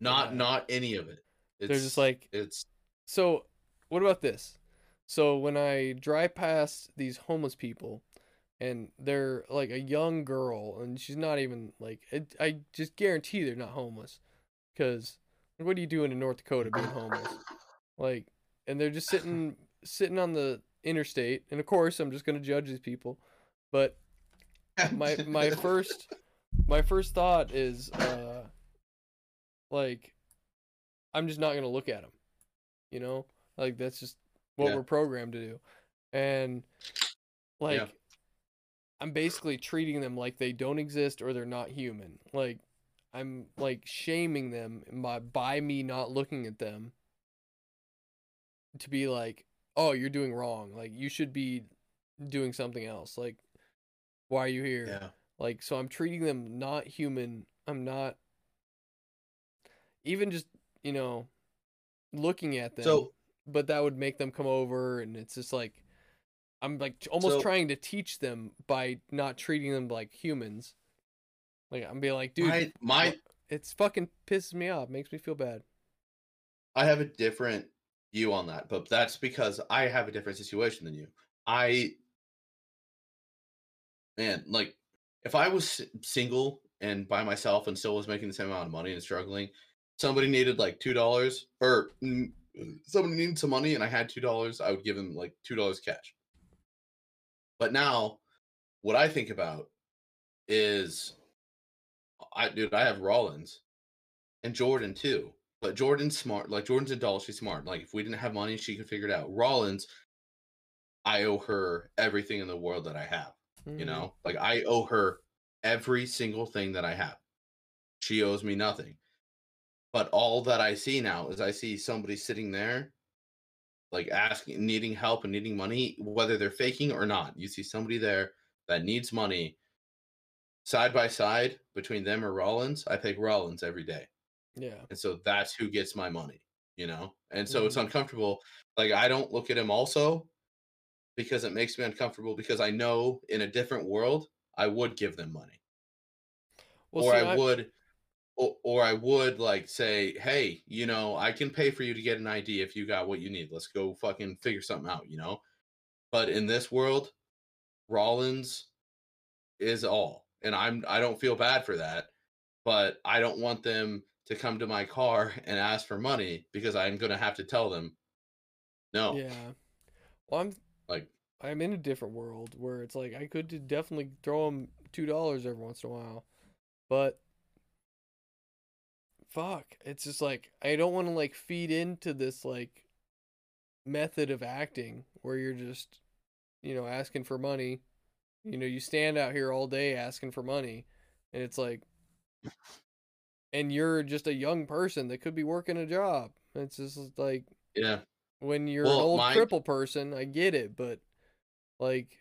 Not Yeah. not any of it. It's, they're just like it's So, what about this? So when I drive past these homeless people, and they're like a young girl, and she's not even like it, I just guarantee they're not homeless, because what are you doing in North Dakota being homeless? Like, and they're just sitting sitting on the interstate, and of course I'm just gonna judge these people, but my my (laughs) first my first thought is uh like I'm just not gonna look at them, you know, like that's just what Yeah. we're programmed to do, and like Yeah. I'm basically treating them like they don't exist or they're not human. Like I'm like shaming them by by me not looking at them to be like, oh, you're doing wrong. Like you should be doing something else. Like why are you here? yeah. Like, so I'm treating them not human. I'm not even just, you know, looking at them. So but that would make them come over, and it's just like, I'm like almost So- trying to teach them by not treating them like humans. Like, I'm being like, dude, my my it's fucking pisses me off, makes me feel bad. I have a different view on that, but that's because I have a different situation than you. I, man, like, if I was single and by myself and still was making the same amount of money and struggling, somebody needed like two dollars, or mm, somebody needed some money and I had two dollars, I would give them like two dollars cash. But now, what I think about is, I dude, I have Rollins and Jordan too. But Jordan's smart. Like Jordan's a doll. she's smart. Like if we didn't have money, she could figure it out. Rollins, I owe her everything in the world that I have. You Mhm. know, like I owe her every single thing that I have. She owes me nothing. But all that I see now is I see somebody sitting there, like asking, needing help and needing money, whether they're faking or not. You see somebody there that needs money side by side between them or Rollins. I pick Rollins every day. Yeah. And so that's who gets my money, you know? And so it's Mhm. uncomfortable. Like I don't look at him also because it makes me uncomfortable because I know in a different world I would give them money. Well, or see, I would or, or I would like say, "Hey, you know, I can pay for you to get an ID if you got what you need. Let's go fucking figure something out, you know?" But in this world, Rollins is all. And I'm I don't feel bad for that, but I don't want them to come to my car and ask for money because I'm going to have to tell them no. Yeah. Well, I'm Like I'm in a different world where it's like I could definitely throw them two dollars every once in a while, but fuck, it's just like I don't want to like feed into this like method of acting where you're just, you know, asking for money. You know, you stand out here all day asking for money, and it's like, (laughs) and you're just a young person that could be working a job. It's just like yeah. when you're Well, an old my- cripple person, I get it, but like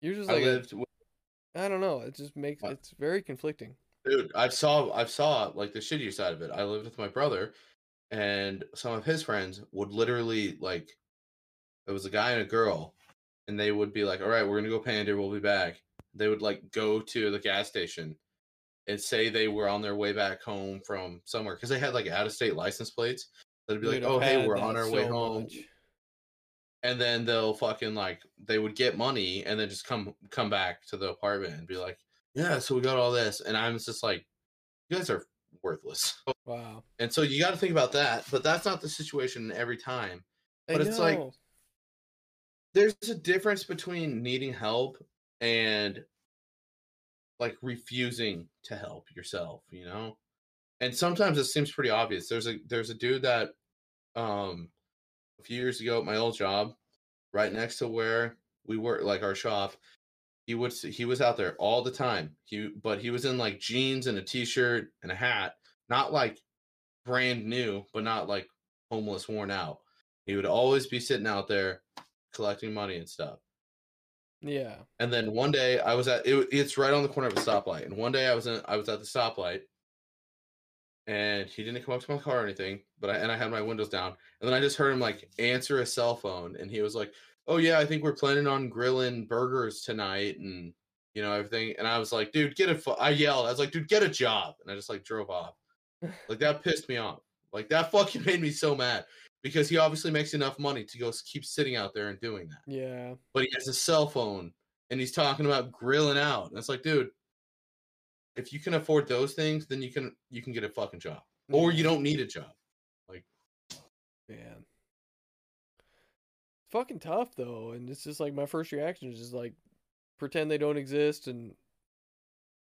you're just like a- lived I don't know. It just makes it's very conflicting. Dude i saw i saw like the shittier side of it. I lived with my brother and some of his friends would literally like it was a guy and a girl and they would be like all right we're gonna go pander we'll be back. They would like go to the gas station and say they were on their way back home from somewhere because they had like out of state license plates. They'd be Dude, like oh hey we're on our way home. much. and then they'll fucking like they would get money and then just come come back to the apartment and be like yeah so we got all this and i'm just like you guys are worthless. (laughs) Wow. and so you got to think about that but that's not the situation every time I But it's like- there's a difference between needing help and like refusing to help yourself you know? And sometimes it seems pretty obvious. There's a there's a dude that um a few years ago at my old job right next to where we work like our shop he would he was out there all the time he but he was in like jeans and a t-shirt and a hat not like brand new but not like homeless worn out he would always be sitting out there collecting money and stuff yeah. and then one day I was at it, it's right on the corner of a stoplight. And one day I was in I was at the stoplight and he didn't come up to my car or anything, but I and I had my windows down. And then I just heard him like answer a cell phone and he was like, "Oh yeah, I think we're planning on grilling burgers tonight and you know everything." And I was like, "Dude, get a fu-" I yelled. I was like, "Dude, get a job." And I just like drove off. Like that pissed me off. Like that (laughs) fucking made me so mad because he obviously makes enough money to go keep sitting out there and doing that Yeah. but he has a cell phone and he's talking about grilling out. And it's like, dude, if you can afford those things, then you can you can get a fucking job. Or you don't need a job. Like man. Fucking tough though, and it's just like my first reaction is just like pretend they don't exist and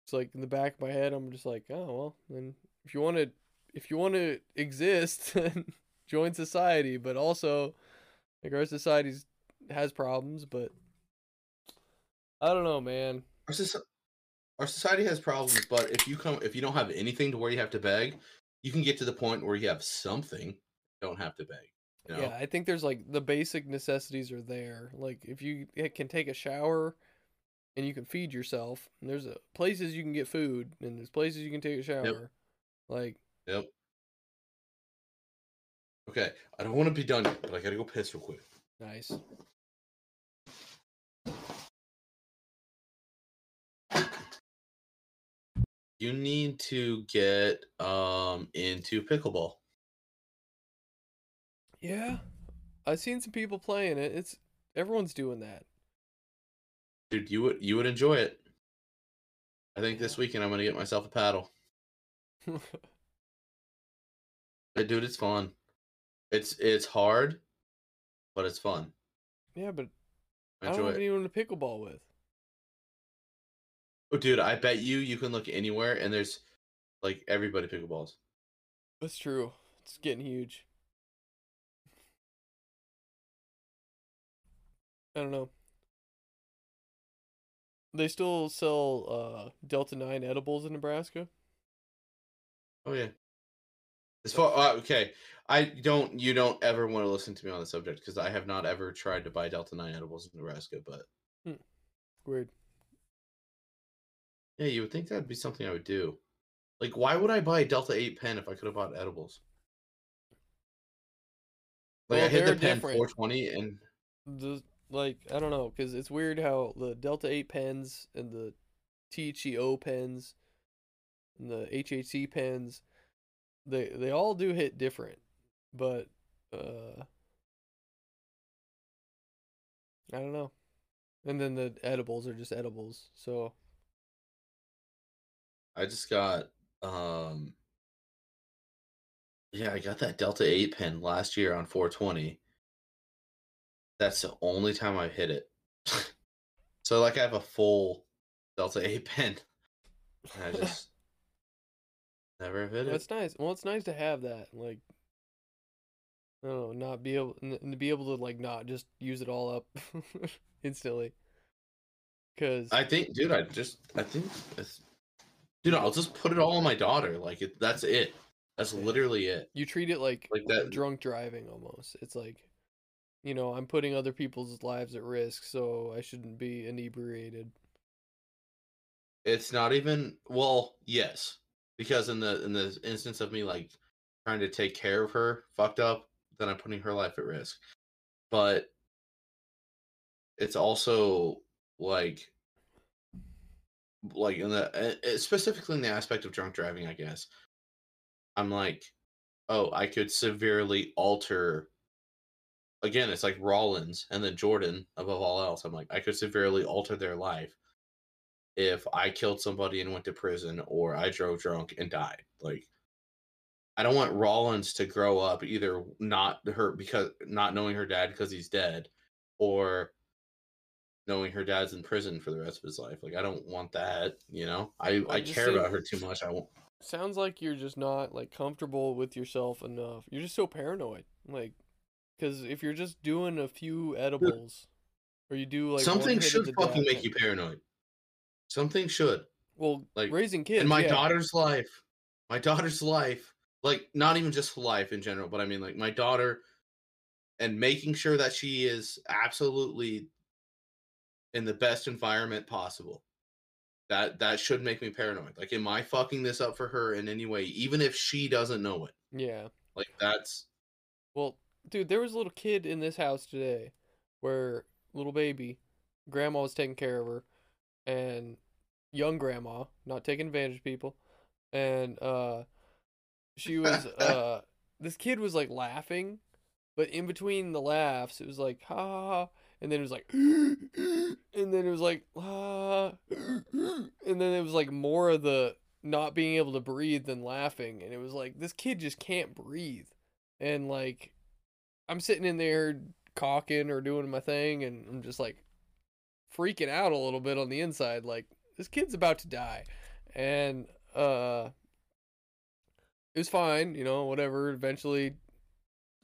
it's like in the back of my head I'm just like, oh well, then if you want to if you want to exist, (laughs) join society, but also like our society's has problems, but I don't know, man. Our, soci- our society has problems, but if you come if you don't have anything to where you have to beg, you can get to the point where you have something, don't have to beg. You know? Yeah, I think there's like the basic necessities are there. Like if you can take a shower and you can feed yourself, and there's a, places you can get food and there's places you can take a shower. Like Yep. Okay, I don't want to be done yet, but I gotta go piss real quick. nice. You need to get um into pickleball. Yeah. I've seen some people playing it. It's everyone's doing that. Dude, you would you would enjoy it. I think this weekend I'm gonna get myself a paddle. (laughs) But dude, it's fun. It's it's hard, but it's fun. yeah, but I don't enjoy have it. anyone to pickleball with. Oh, dude, I bet you you can look anywhere and there's like everybody pickleballs. That's true. It's getting huge. I don't know. They still sell uh Delta 9 edibles in Nebraska? Oh yeah. As far uh, okay, I don't. You don't ever want to listen to me on the subject because I have not ever tried to buy Delta Nine edibles in Nebraska. But Weird. yeah, you would think that'd be something I would do. Like, why would I buy a Delta Eight pen if I could have bought edibles? Like Well, I hit the pen different. 420 and The like I don't know cuz it's weird how the Delta 8 pens and the THCO pens and the HHC pens they they all do hit different. But uh I don't know. And then the edibles are just edibles. So I just got um yeah, I got that Delta 8 pen last year on 420. That's the only time I've hit it. (laughs) so like I have a full Delta A (laughs) pen. I (laughs) just never hit it. That's nice. Well, it's nice to have that. Like, I don't know, not be able to be able to like not just use it all up instantly. Cause I think dude, I just I think it's dude, I'll just put it all on my daughter. Like it that's it. That's literally it. you treat it like Like that drunk driving almost. It's like, you know, I'm putting other people's lives at risk, so I shouldn't be inebriated. it's not even well yes because in the in the instance of me like trying to take care of her fucked up then i'm putting her life at risk but it's also like like in the uh, uh, specifically in the aspect of drunk driving i guess i'm like oh i could severely alter again it's like rollins and then jordan above all else i'm like i could severely alter their life if I killed somebody and went to prison or I drove drunk and died. Like I don't want Rollins to grow up either not her because not knowing her dad because he's dead or knowing her dad's in prison for the rest of his life. Like I don't want that, you know. I Well, I care about her too much. I won't Sounds like you're just not like comfortable with yourself enough. You're just so paranoid. Like, because if you're just doing a few edibles, or you do like something should fucking make you paranoid. Something should. Well, like, raising kids. in my yeah. daughter's life my daughter's life like not even just life in general but i mean like my daughter and making sure that she is absolutely in the best environment possible that that should make me paranoid like am i fucking this up for her in any way even if she doesn't know it Yeah. like that's Well, dude, there was a little kid in this house today where little baby, grandma was taking care of her, and young grandma, not taking advantage of people, and uh, she was (laughs) uh, this kid was like laughing, but in between the laughs, it was like ha ha ha, and then it was like, (gasps) and then it was like ah, and then it was like more of the not being able to breathe than laughing, and it was like this kid just can't breathe and like I'm sitting in there caulking or doing my thing and I'm just like freaking out a little bit on the inside like this kid's about to die. And uh it was fine you know whatever. Eventually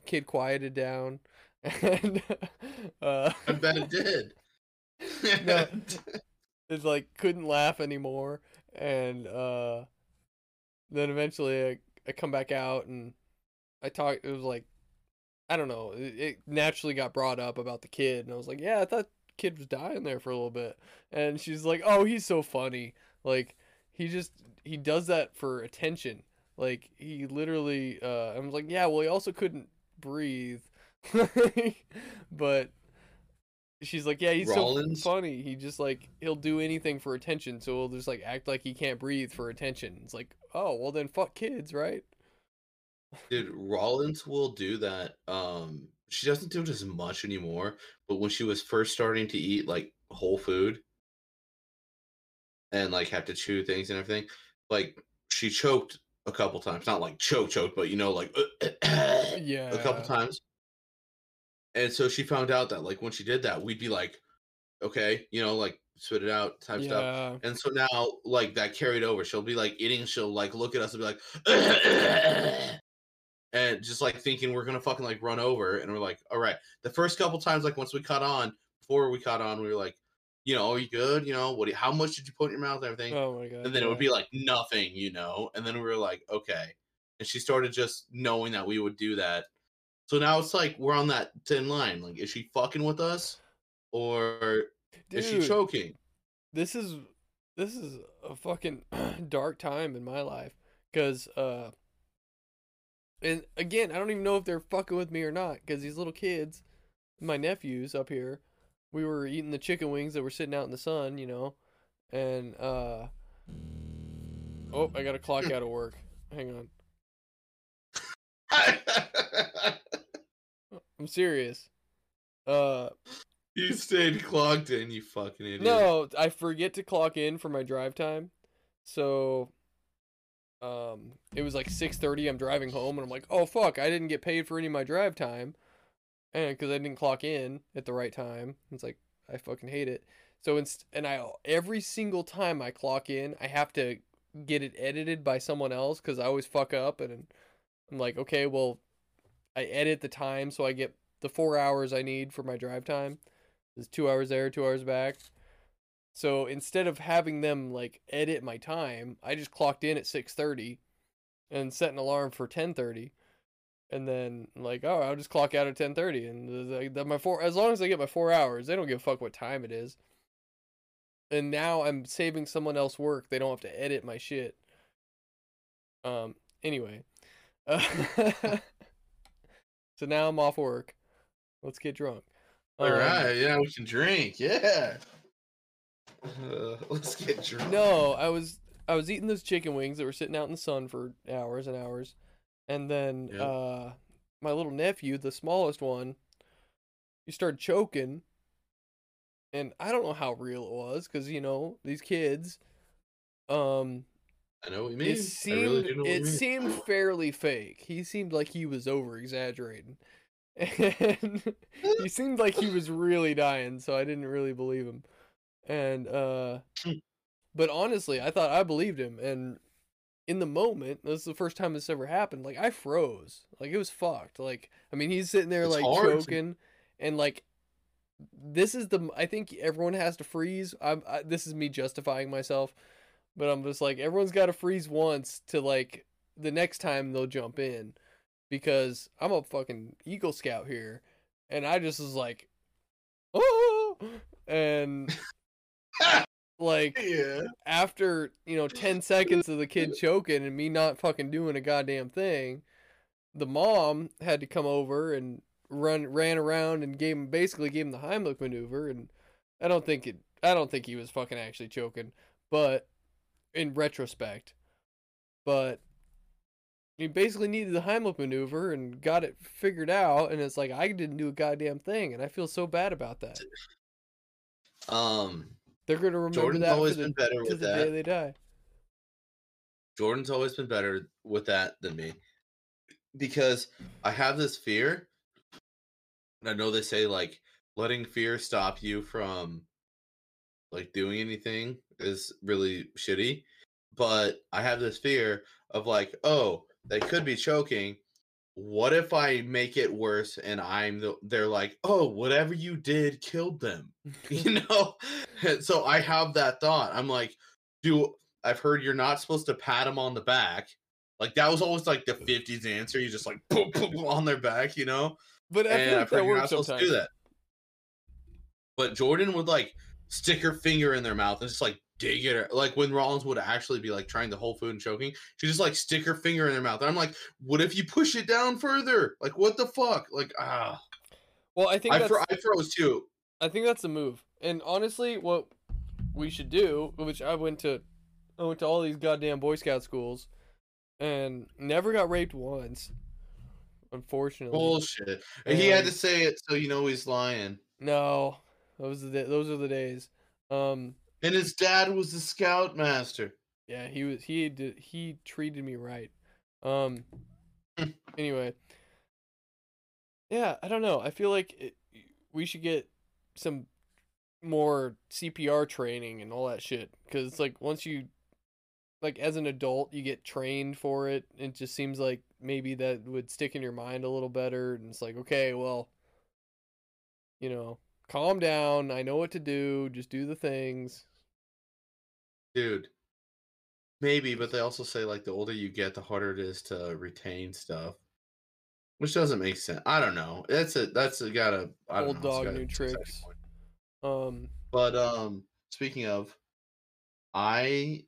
kid quieted down. (laughs) And uh i bet it did. (laughs) No. it's like couldn't laugh anymore. And uh then eventually I, I come back out and I talk it was like I don't know it, it naturally got brought up about the kid and I was like yeah I thought kid was dying there for a little bit and she's like oh he's so funny like he just he does that for attention like he literally uh I was like yeah well he also couldn't breathe (laughs) but she's like, yeah, he's Rollins? so funny. He just like he'll do anything for attention. So he'll just like act like he can't breathe for attention. It's like, oh, well then fuck kids, right? Dude, Rollins will do that. Um, she doesn't do it as much anymore, but when she was first starting to eat like whole food and like have to chew things and everything, like she choked a couple times. Not like choke choke, but you know, like Yeah. (clears throat) a couple times. And so she found out that like when she did that, we'd be like, okay, you know, like spit it out type stuff. And so now, like that carried over. She'll be like eating. She'll like look at us and be like, and just like thinking we're gonna fucking like run over. And we're like, all right. The first couple times, like once we caught on, before we caught on, we were like, you know, are you good? You know, what? Do you, how much did you put in your mouth? Everything. Oh my god. and then it would be like nothing, you know. And then we were like, okay. And she started just knowing that we would do that. So now it's like we're on that thin line. Like, is she fucking with us, or is she choking? this is this is a fucking (clears throat) dark time in my life because uh and again i don't even know if they're fucking with me or not because these little kids my nephews up here we were eating the chicken wings that were sitting out in the sun you know and uh oh i got a clock out of work hang on (laughs) i'm serious uh you stayed clogged in, you fucking idiot. No, I forget to clock in for my drive time. So um it was like 6:30 I'm driving home and I'm like, "Oh fuck, I didn't get paid for any of my drive time." And cuz I didn't clock in at the right time. It's like I fucking hate it. So inst- and I every single time I clock in, I have to get it edited by someone else cuz I always fuck up and I'm like, "Okay, well I edit the time so I get the 4 hours I need for my drive time." There's 2 hours there, 2 hours back. So instead of having them like edit my time, I just clocked in at 6:30 and set an alarm for 10:30. And then like, oh, I'll just clock out at 10:30 and the, my four as long as I get my 4 hours, they don't give a fuck what time it is. And now I'm saving someone else work. They don't have to edit my shit. Um anyway. Uh, (laughs) so now I'm off work. Let's get drunk. All Um, right, yeah, we can drink. Yeah. Uh, (laughs) let's get drunk. No, I was I was eating those chicken wings that were sitting out in the sun for hours and hours, and then Yep. uh, my little nephew, the smallest one, he started choking, and I don't know how real it was because you know these kids. Um, I know what you mean. it seemed really do know what it seemed fairly fake. He seemed like he was over exaggerating, (laughs) and (laughs) he seemed like he was really dying. So I didn't really believe him. And uh, Hmm. but honestly, I thought I believed him. And in the moment, this is the first time this ever happened. Like I froze. Like it was fucked. Like I mean, he's sitting there It's like hard to- choking, and like this is the I think everyone has to freeze. I'm I, this is me justifying myself, but I'm just like everyone's got to freeze once to like the next time they'll jump in, because I'm a fucking Eagle Scout here, and I just was like, oh, (laughs) and (laughs) like yeah. after you know 10 seconds of the kid (laughs) choking and me not fucking doing a goddamn thing the mom had to come over and run ran around and gave him basically gave him the Heimlich maneuver and I don't think it I don't think he was fucking actually choking but in retrospect but he basically needed the Heimlich maneuver and got it figured out and it's like I didn't do a goddamn thing and I feel so bad about that Um, they're going to remember Jordan's that always the, been better with that. day they die Jordan's always been better with that than me because I have this fear, and I know they say like letting fear stop you from like doing anything is really shitty, but I have this fear of like, oh, they could be choking. What if I make it worse and I'm the they're like, oh, whatever you did killed them, (laughs) you (laughs) know? And (laughs) so I have that thought. I'm like, do I've heard you're not supposed to pat them on the back. Like that was always like the 50s answer. You just like boom, boom, boom on their back, you know? But I and I've heard you're not supposed sometimes. to do that. But Jordan would like stick her finger in their mouth and just like dig it. Like when Rollins would actually be like trying to hold food and choking, she just like stick her finger in their mouth. And I'm like, what if you push it down further? Like what the fuck? Like ah, Well, I think I, fro- I froze too. I think that's the move. And honestly, what we should do, which I went to, I went to all these goddamn Boy Scout schools, and never got raped once. Unfortunately, Bullshit. And he had to say it so you know he's lying. no, those are the those are the days. Um, And his dad was the scoutmaster. yeah, he was he did he treated me right. Um, (laughs) anyway, yeah, I don't know. I feel like it, we should get some more CPR training and all that shit cuz it's like once you like as an adult you get trained for it it just seems like maybe that would stick in your mind a little better and it's like okay well you know calm down I know what to do just do the things Dude. Maybe, but they also say like the older you get, the harder it is to retain stuff. Which doesn't make sense. I don't know. That's a that's a gotta I don't Old know, dog, new tricks. um But um speaking of, I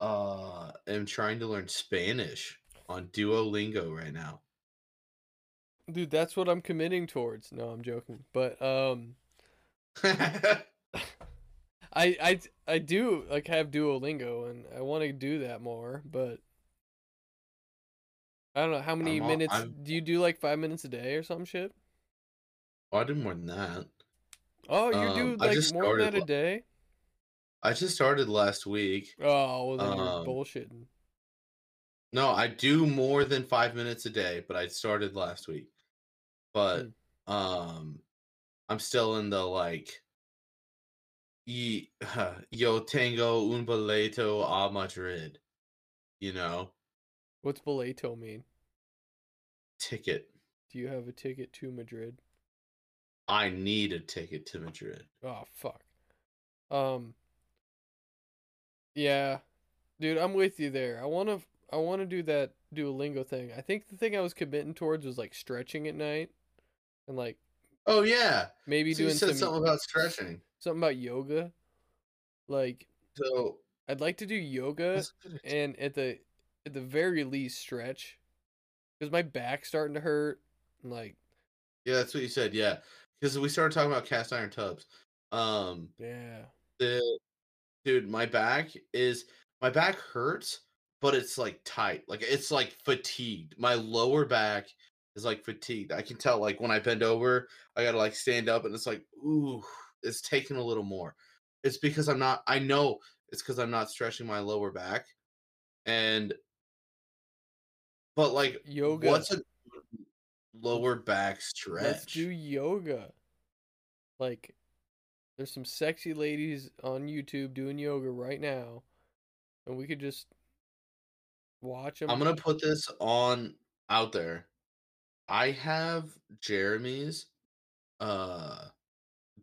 uh am trying to learn Spanish on Duolingo right now. dude that's what I'm committing towards no I'm joking but um (laughs) (laughs) I I I do like have Duolingo and I want to do that more, but I don't know how many all- minutes I'm- do you do like 5 minutes a day or some shit? oh, I do more than that. Oh, you Um, do like more than that a day? I just started last week. Oh, well then Um, you're bullshitting. No, I do more than five minutes a day, but I started last week. But um I'm still in the like y- yo tengo un boleto a Madrid. You know, What's boleto mean? ticket. Do you have a ticket to Madrid? I need a ticket to Madrid. Oh fuck. Um Yeah. Dude, I'm with you there. I want to I want to do that Duolingo thing. I think the thing I was committing towards was like stretching at night and like Oh yeah, maybe so you doing said some something about stretching. Something about yoga. Like So I'd like to do yoga and at the at the very least stretch cuz my back's starting to hurt like yeah, that's what you said. Yeah, because we started talking about cast iron tubs. Um, yeah. the dude my back is my back hurts but it's like tight like it's like fatigued my lower back is like fatigued i can tell like when i bend over i gotta like stand up and it's like ooh it's taking a little more it's because i'm not i know it's because i'm not stretching my lower back and but like Yoga. what's a lower back stretch Let's do yoga. Like, there's some sexy ladies on YouTube doing yoga right now, and we could just watch them. I'm gonna put this on out there. I have Jeremy's uh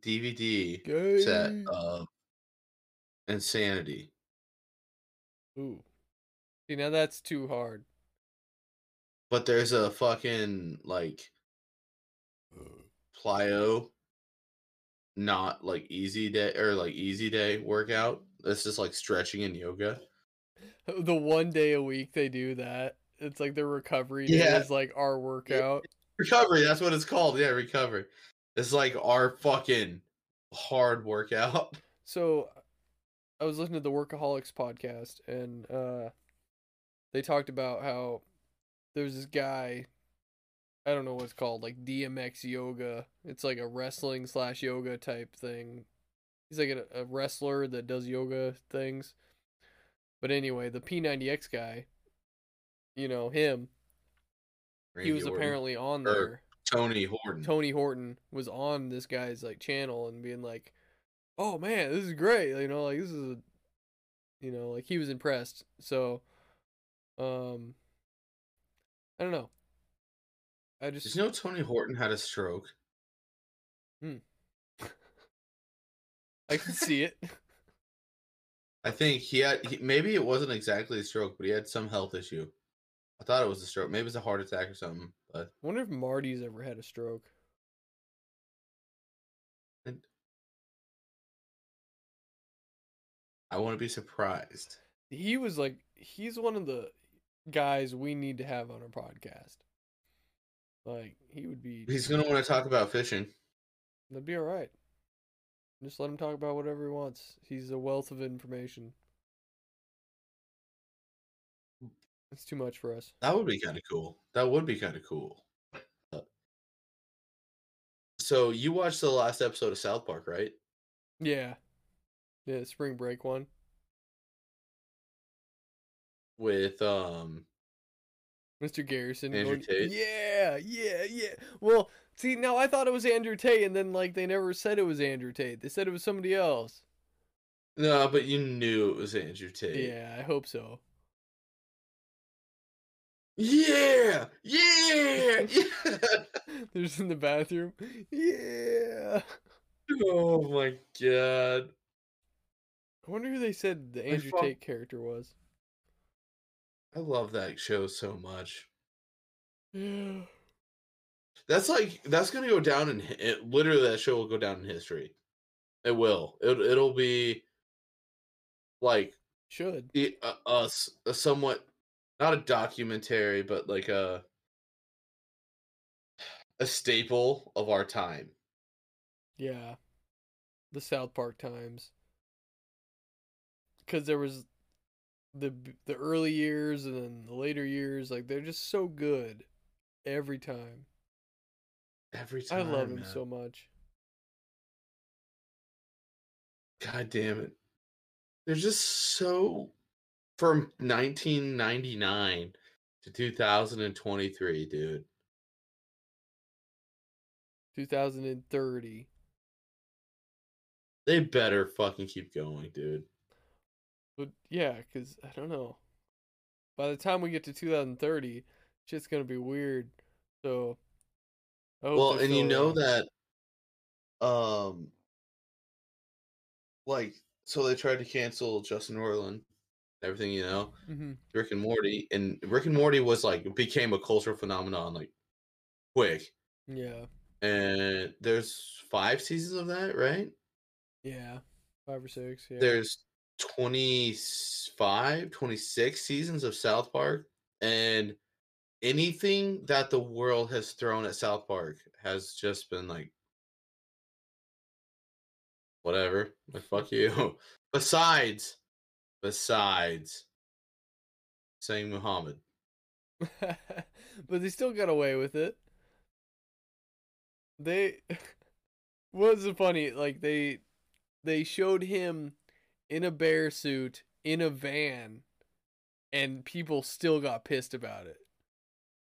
DVD set of Insanity. Ooh, see now that's too hard. But there's a fucking like plyo not like easy day or like easy day workout. This just like stretching and yoga. The one day a week they do that. It's like their recovery day Yeah. is like our workout. Recovery, that's what it's called. Yeah, recovery. It's like our fucking hard workout. (laughs) So I was listening to the Workaholics podcast and uh they talked about how there's this guy I don't know what it's called, like DMX yoga. It's like a wrestling slash yoga type thing. He's like a, a wrestler that does yoga things. But anyway, the P90X guy, you know, him, he was Orton. apparently on Or there. Tony Horton. Tony Horton was on this guy's like channel and being like, "Oh man, this is great." You know, like this is a you know, like he was impressed. So um I don't know. I just Did you know Tony Horton had a stroke? Hmm. (laughs) I can see it. (laughs) I think he had he, maybe it wasn't exactly a stroke, but he had some health issue. I thought it was a stroke. Maybe it's a heart attack or something. But wonder if Marty's ever had a stroke. I want to be surprised. He was like he's one of the guys we need to have on our podcast. Like he would be He's gonna want to talk about fishing. That'd be all right. Just let him talk about whatever he wants. He's a wealth of information. It's too much for us. That would be kind of cool. That would be kind of cool. So you watched the last episode of South Park, right? Yeah. Yeah, spring break one. With um Mr. Garrison. Andrew going, Tate? Yeah, yeah, yeah. Well, see, now I thought it was Andrew Tate, and then like they never said it was Andrew Tate. They said it was somebody else. No, but you knew it was Andrew Tate. Yeah, I hope so. Yeah, yeah, (laughs) yeah. (laughs) They're just in the bathroom. Yeah. oh my god. I wonder who they said the Andrew fuck- Tate character was. I love that show so much. Yeah. That's like that's gonna go down in it, literally that show will go down in history. It will. It it'll be like Should. a, a s- a somewhat not a documentary, but like a a staple of our time. Yeah. The South Park times. Cuz there was the the early years and then the later years like they're just so good every time. Every time. I love him so much. God damn it. They're just so from 1999 to 2023, dude. 2030. They better fucking keep going, dude. But yeah, cuz I don't know. By the time we get to 2030, shit's going to be weird. So Well, and you know around. that um like so they tried to cancel Justin Roiland, everything you know, Mhm. Rick and Morty, and Rick and Morty was like became a cultural phenomenon like quick. Yeah. And there's five seasons of that, right? Yeah. 5 or 6, yeah. there's 25 26 seasons of south park and anything that the world has thrown at south park has just been like whatever like fuck you (laughs) besides besides saying muhammad (laughs) but they still got away with it. They (laughs) was it funny? Like they they showed him in a bear suit in a van, and people still got pissed about it.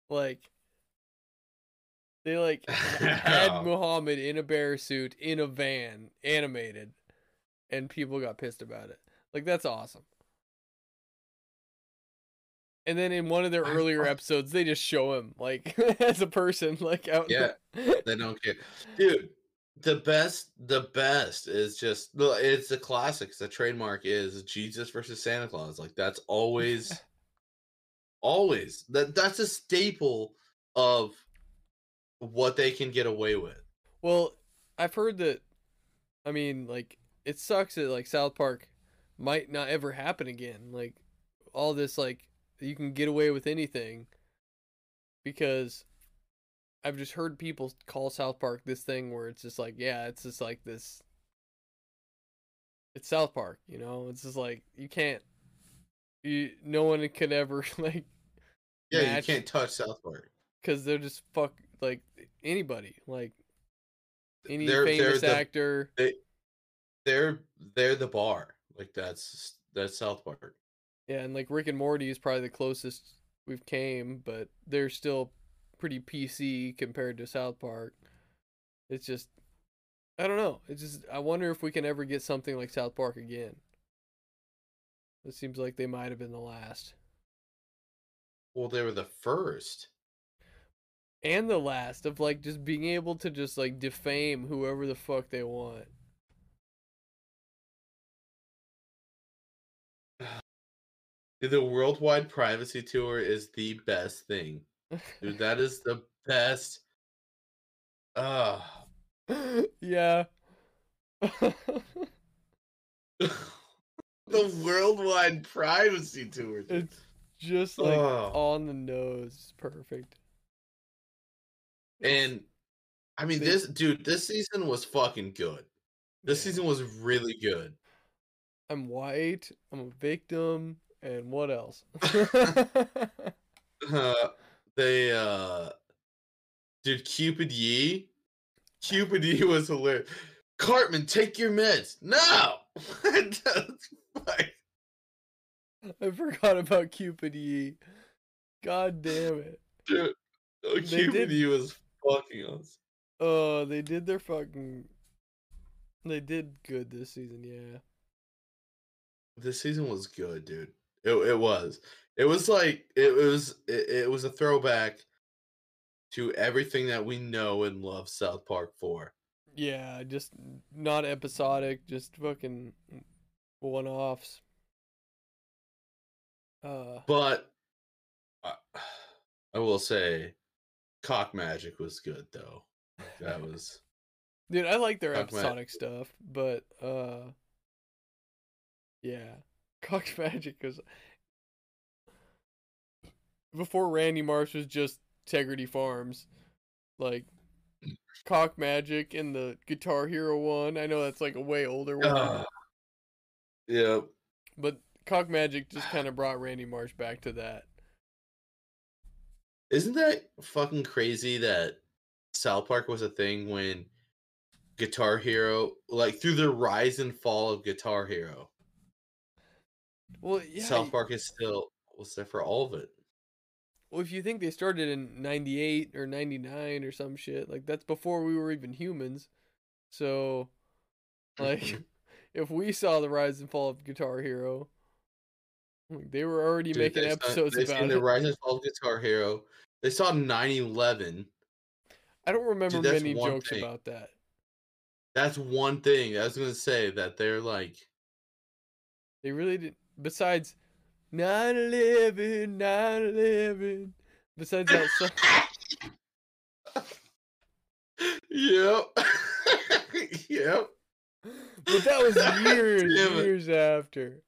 Like they like had (laughs) Muhammad in a bear suit in a van animated, and people got pissed about it. Like that's awesome. And then in one of their earlier episodes, they just show him like (laughs) as a person, like out. Yeah. the- they don't care dude the best the best is just the it's the classics the trademark is jesus versus santa claus like that's always (laughs) always that that's a staple of what they can get away with well, I've heard that. I mean, like it sucks that like South Park might not ever happen again. Like all this, like you can get away with anything because I've just heard people call South Park this thing where it's just like, yeah, it's just like this. It's South Park, you know. It's just like you can't. You no one could ever (laughs) like yeah you can't touch south park because they're just fuck like anybody like any They're- they're famous the- actor. they're they're the bar like that's that's south park Yeah, and like Rick and Morty is probably the closest we've came, but they're still pretty PC compared to South Park. It's just I don't know. It's just I wonder if we can ever get something like South Park again. It seems like they might have been the last. well they were the first And the last of like just being able to just like defame whoever the fuck they want. The worldwide privacy tour is the best thing dude that is the best uh (laughs) yeah. (laughs) the worldwide privacy tour. it's just like Oh. on the nose. Perfect. And I mean, this dude, this season was fucking good. This Yeah. season was really good. I'm white. I'm a victim. And what else? (laughs) Uh, they, uh, did Cupid Ye, Cupid Ye was hilarious. Cartman, take your meds. No, (laughs) I forgot about Cupid Ye. God damn it. Dude, They QBD did- was fucking us. Oh, they did their fucking. They did good this season, yeah. This season was good, dude. It it was. It was like it was it, it was a throwback to everything that we know and love South Park for. Yeah, just not episodic, just fucking one offs. Uh, But I, I will say, Cock Magic was good though. That (laughs) was dude, I like their Cock Ma- episodic stuff, but uh, yeah, Cox (laughs) Magic because before Randy Marsh was just Tegridy Farms, like Cock Magic and the Guitar Hero one. I know that's like a way older one, uh, yeah. but Cock Magic just kind of brought Randy Marsh back to that. Isn't that fucking crazy that South Park was a thing when Guitar Hero, like through the rise and fall of Guitar Hero, Well, yeah. South Park is still was there for all of it. Well, if you think they started in 98 or 99 or some shit, like that's before we were even humans. So, like, (laughs) (laughs) if we saw the rise and fall of Guitar Hero, like, they were already Dude, making they saw- episodes they about seen it. the rise and fall of Guitar Hero. They saw 9/11. I don't remember that's many jokes thing. about that. That's one thing I was gonna say that they're like They really did. Besides 9 11, 9 11. Besides that, song, (laughs) Yep. (laughs) yep. but that was (laughs) years, years after.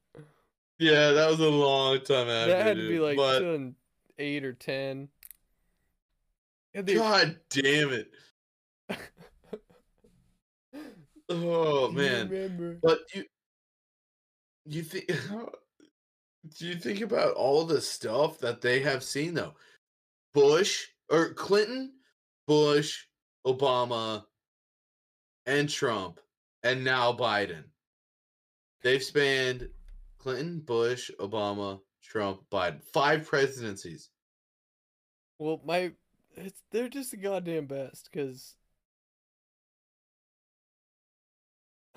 Yeah, that was a long time after. That had to be like but 2008 or 10. Yeah, they- God damn it. Oh Do you man. remember? But you you think do you think about all the stuff that they have seen though? Bush or Clinton, Bush, Obama, and Trump, and now Biden. They've spanned Clinton, Bush, Obama, Trump, Biden. Five presidencies. Well, my it's they're just the goddamn best because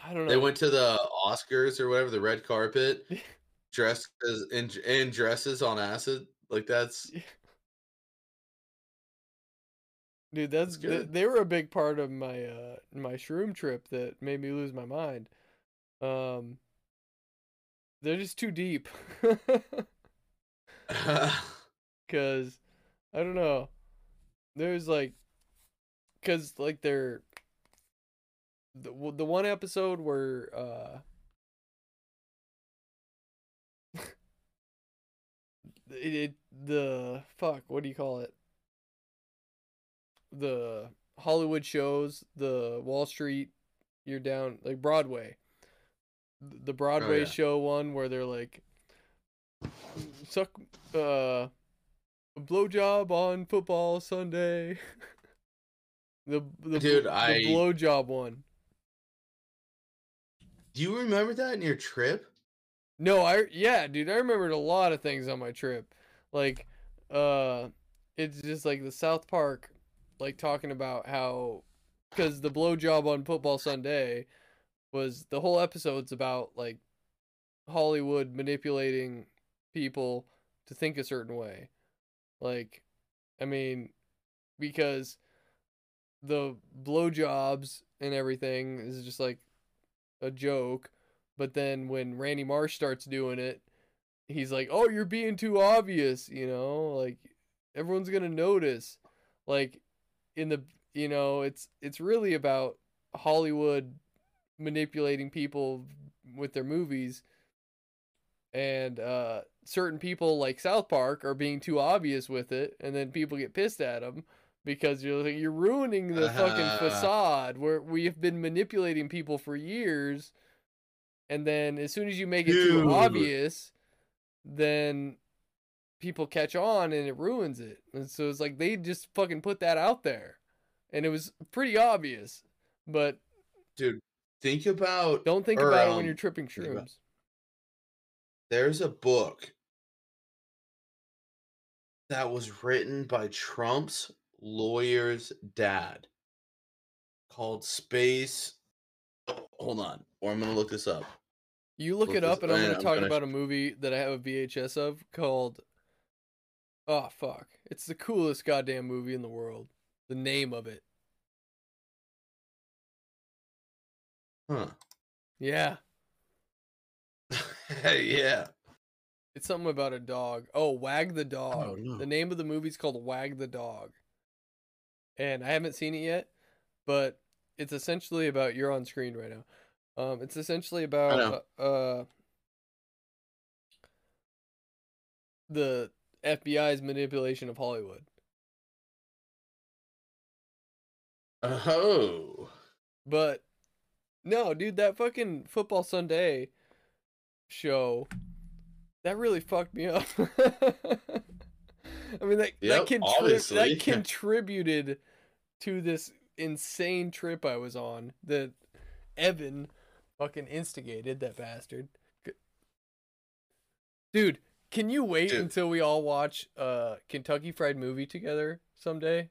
I don't know. They went to the Oscars or whatever, the red carpet, (laughs) dressed as in, in dresses on acid. Like that's Dude, that's That's th- they were a big part of my uh my shroom trip that made me lose my mind. Um they're just too deep. (laughs) (laughs) Cuz I don't know. There's like cuz like they're the the one episode where uh it, it the fuck what do you call it the hollywood shows the wall street you're down like broadway the broadway yeah. show one where they're like suck uh a blowjob on football sunday (laughs) the the, Dude, the I- blowjob one Do you remember that in your trip? No, I yeah, dude, I remembered a lot of things on my trip. Like uh it's just like the South Park like talking about how cuz the blowjob on football Sunday was the whole episode's about like Hollywood manipulating people to think a certain way. Like I mean because the blowjobs and everything is just like a joke but then when Randy Marsh starts doing it, he's like, "Oh, you're being too obvious," you know, like everyone's going to notice. Like in the, you know, it's it's really about Hollywood manipulating people with their movies and uh certain people like South Park are being too obvious with it and then people get pissed at them because you're like you're ruining the fucking Uh-huh. (laughs) facade where we have been manipulating people for years and then as soon as you make it too obvious then people catch on and it ruins it. And so it's like they just fucking put that out there. And it was pretty obvious but Dude, think about don't think or, about it when um, you're tripping shrooms. There's a book that was written by Trump's lawyer's dad called Space. Hold on, or I'm gonna look this up. You look Look it up, and I'm gonna I'm talk gonna- about a movie that I have a VHS of called. Oh fuck! It's the coolest goddamn movie in the world. The name of it. Huh? Yeah, (laughs) yeah. it's something about a dog. Oh, Wag the oh, Dog. no. The name of the movie's called Wag the Dog. And I haven't seen it yet, but it's essentially about you're on screen right now. Um, it's essentially about uh, uh the FBI's manipulation of Hollywood. Oh. But no, dude, that fucking Football Sunday show that really fucked me up. (laughs) I mean that that, contrib- that (laughs) contributed to this insane trip I was on that Evan fucking instigated that bastard. Dude, can you wait Dude. until we all watch uh Kentucky Fried Movie together someday?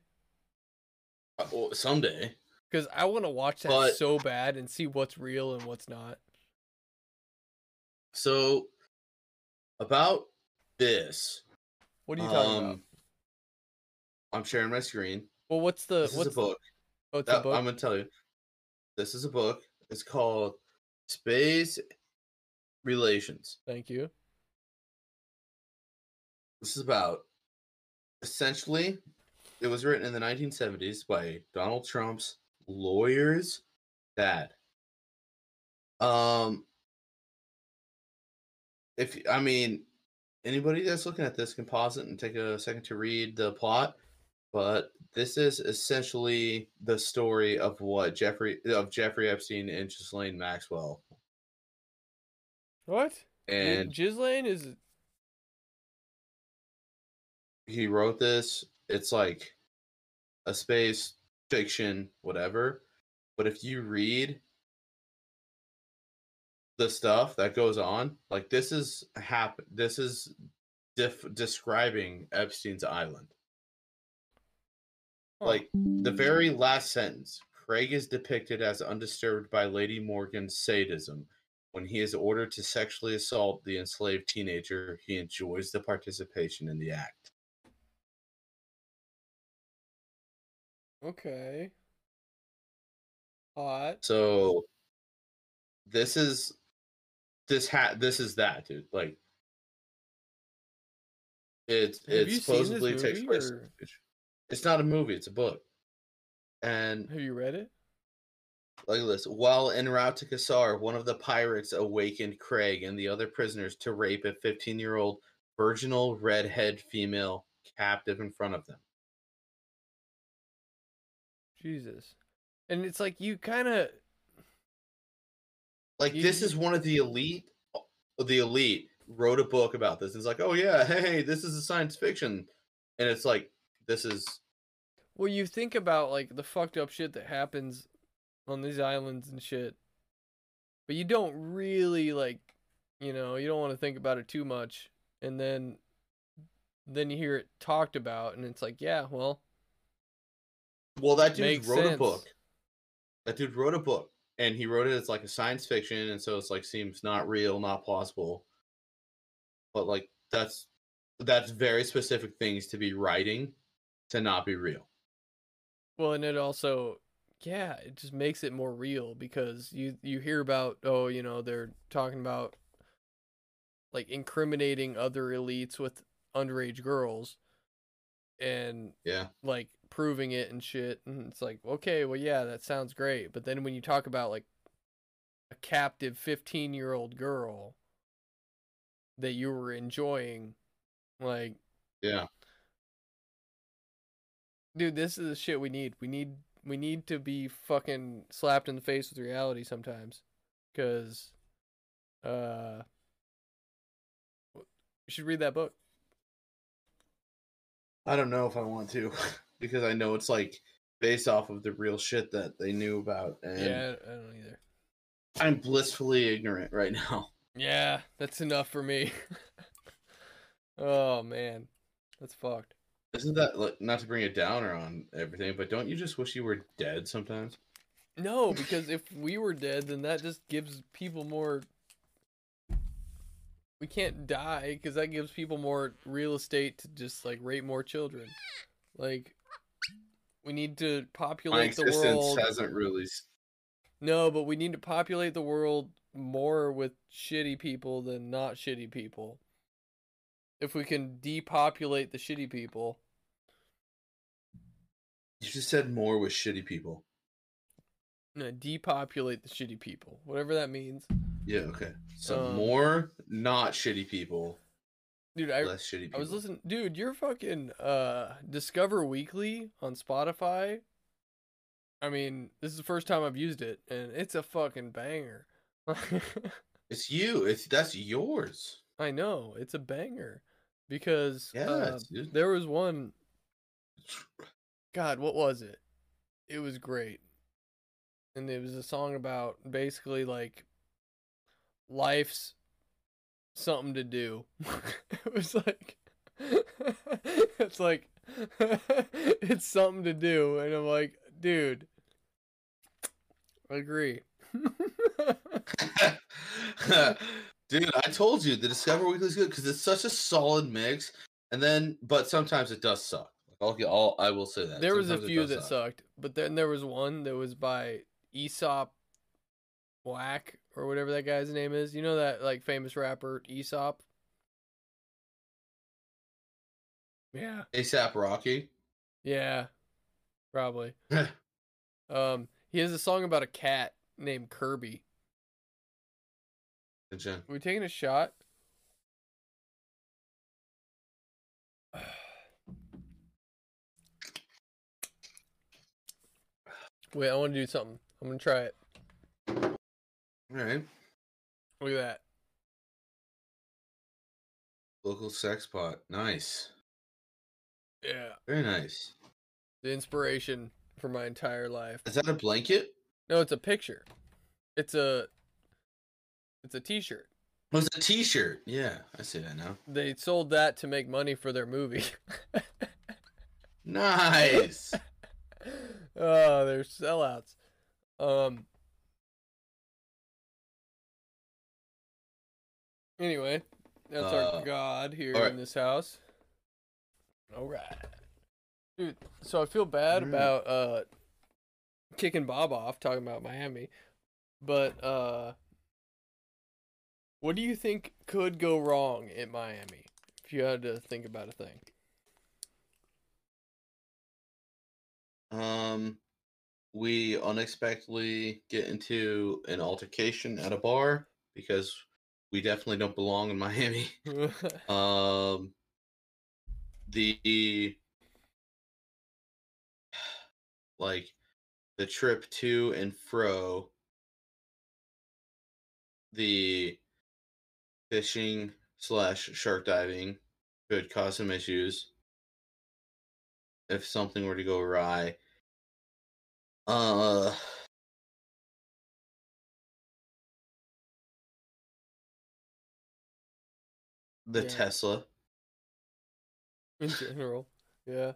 Uh, well, someday. Because I want to watch that But- so bad and see what's real and what's not. So about this, What are you talking about? um, I'm sharing my screen. Well, what's the This is what's a book. Oh, it's that- a book. I'm gonna tell you. This is a book. It's called Space Relations. Thank you. This is about essentially it was written in the 1970s by Donald Trump's lawyer's dad. Um if I mean anybody that's looking at this can pause it and take a second to read the plot, but this is essentially the story of what Jeffrey of Jeffrey Epstein and Ghislaine Maxwell. What? And Ghislaine is he wrote this. It's like a space fiction, whatever. But if you read the stuff that goes on, like this is hap- this is def- describing Epstein's island. Like the very last sentence, Craig is depicted as undisturbed by Lady Morgan's sadism. When he is ordered to sexually assault the enslaved teenager, he enjoys the participation in the act. okay. Hot. So this is this hat this is that dude. Like it's Have it supposedly takes place. or-. It's not a movie, it's a book. And Have you read it? Look at this. While en route to Kassar, one of the pirates awakened Craig and the other prisoners to rape a 15 year old virginal redhead female captive in front of them. Jesus. And it's like you kind of Like, You- this is one of the elite. Uh, the elite wrote a book about this. It's like, oh, yeah, (laughs) hey, this is a science fiction. And it's like, this is. well, you think about like the fucked up shit that happens on these islands and shit, but you don't really like, you know, you don't want to think about it too much, and then, then you hear it talked about, and it's like, yeah, well, Well, that dude wrote a book. That dude wrote a book. And he wrote it as like a science fiction. And so it's like, seems not real, not plausible. But like, that's. That's very specific things to be writing to not be real. Well, and it also, yeah, it just makes it more real because you you hear about oh, you know, they're talking about like incriminating other elites with underage girls and Yeah. like proving it and shit and it's like, okay, well yeah, that sounds great, but then when you talk about like a captive 15-year-old girl that you were enjoying like Yeah. Dude, this is the shit we need. We need we need to be fucking slapped in the face with reality sometimes. Cause uh you should read that book. I don't know if I want to (laughs) because I know it's like based off of the real shit that they knew about. And yeah, I don't either. I'm blissfully ignorant right now. (laughs) Yeah, that's enough for me. (laughs) oh man. That's fucked. Isn't that like not to bring a downer on everything, but don't you just wish you were dead sometimes? No, because if we were dead, then that just gives people more. We can't die because that gives people more real estate to just like rape more children. Like, we need to populate the world. existence world. hasn't really. No, but we need to populate the world more with shitty people than not shitty people. If we can depopulate the shitty people, You just said more with shitty people. no, depopulate the shitty people, whatever that means. Yeah. Okay. So Um, more not shitty people, Dude, I less shitty people. I was listening, dude. You're fucking uh Discover Weekly on Spotify. I mean, this is the first time I've used it, and it's a fucking banger. (laughs) It's you. It's that's yours. I know it's a banger because Yeah, uh, there was one. God, what was it? It was great, and it was a song about basically like life's something to do. (laughs) it was like (laughs) it's like (laughs) it's something to do, and I'm like, dude, I agree. Dude, I told you the Discover Weekly is good because it's such a solid mix. And then, but sometimes it does suck. I'll, I'll I will say that there was a few that suck. sucked, but then there was one that was by Aesop Whack or whatever that guy's name is. You know that like famous rapper Aesop? Yeah. ASAP Rocky. Yeah. Probably. (laughs) um he has a song about a cat named Kirby. Are we taking a shot? Wait, I want to do something. I'm gonna try it. All right. Look at that. Local sex pot. Nice. Yeah. Very nice. The inspiration for my entire life. Is that a blanket? No, it's a picture. It's a it's a t-shirt. Oh, it was a T-shirt. Yeah, I see that now. They sold that to make money for their movie. (laughs) Nice. (laughs) oh, they're sellouts. Um. Anyway, that's Uh, our god here alright. in this house. All right, dude. So I feel bad Alright. about uh kicking Bob off, talking about Miami, but uh, what do you think could go wrong in Miami if you had to think about a thing? Um, we unexpectedly get into an altercation at a bar because we definitely don't belong in (laughs) Miami. (laughs) Um, the (sighs) like the trip to and fro, the fishing slash shark diving could cause some issues if something were to go awry. Uh, the Yeah. Tesla. in general. Yeah.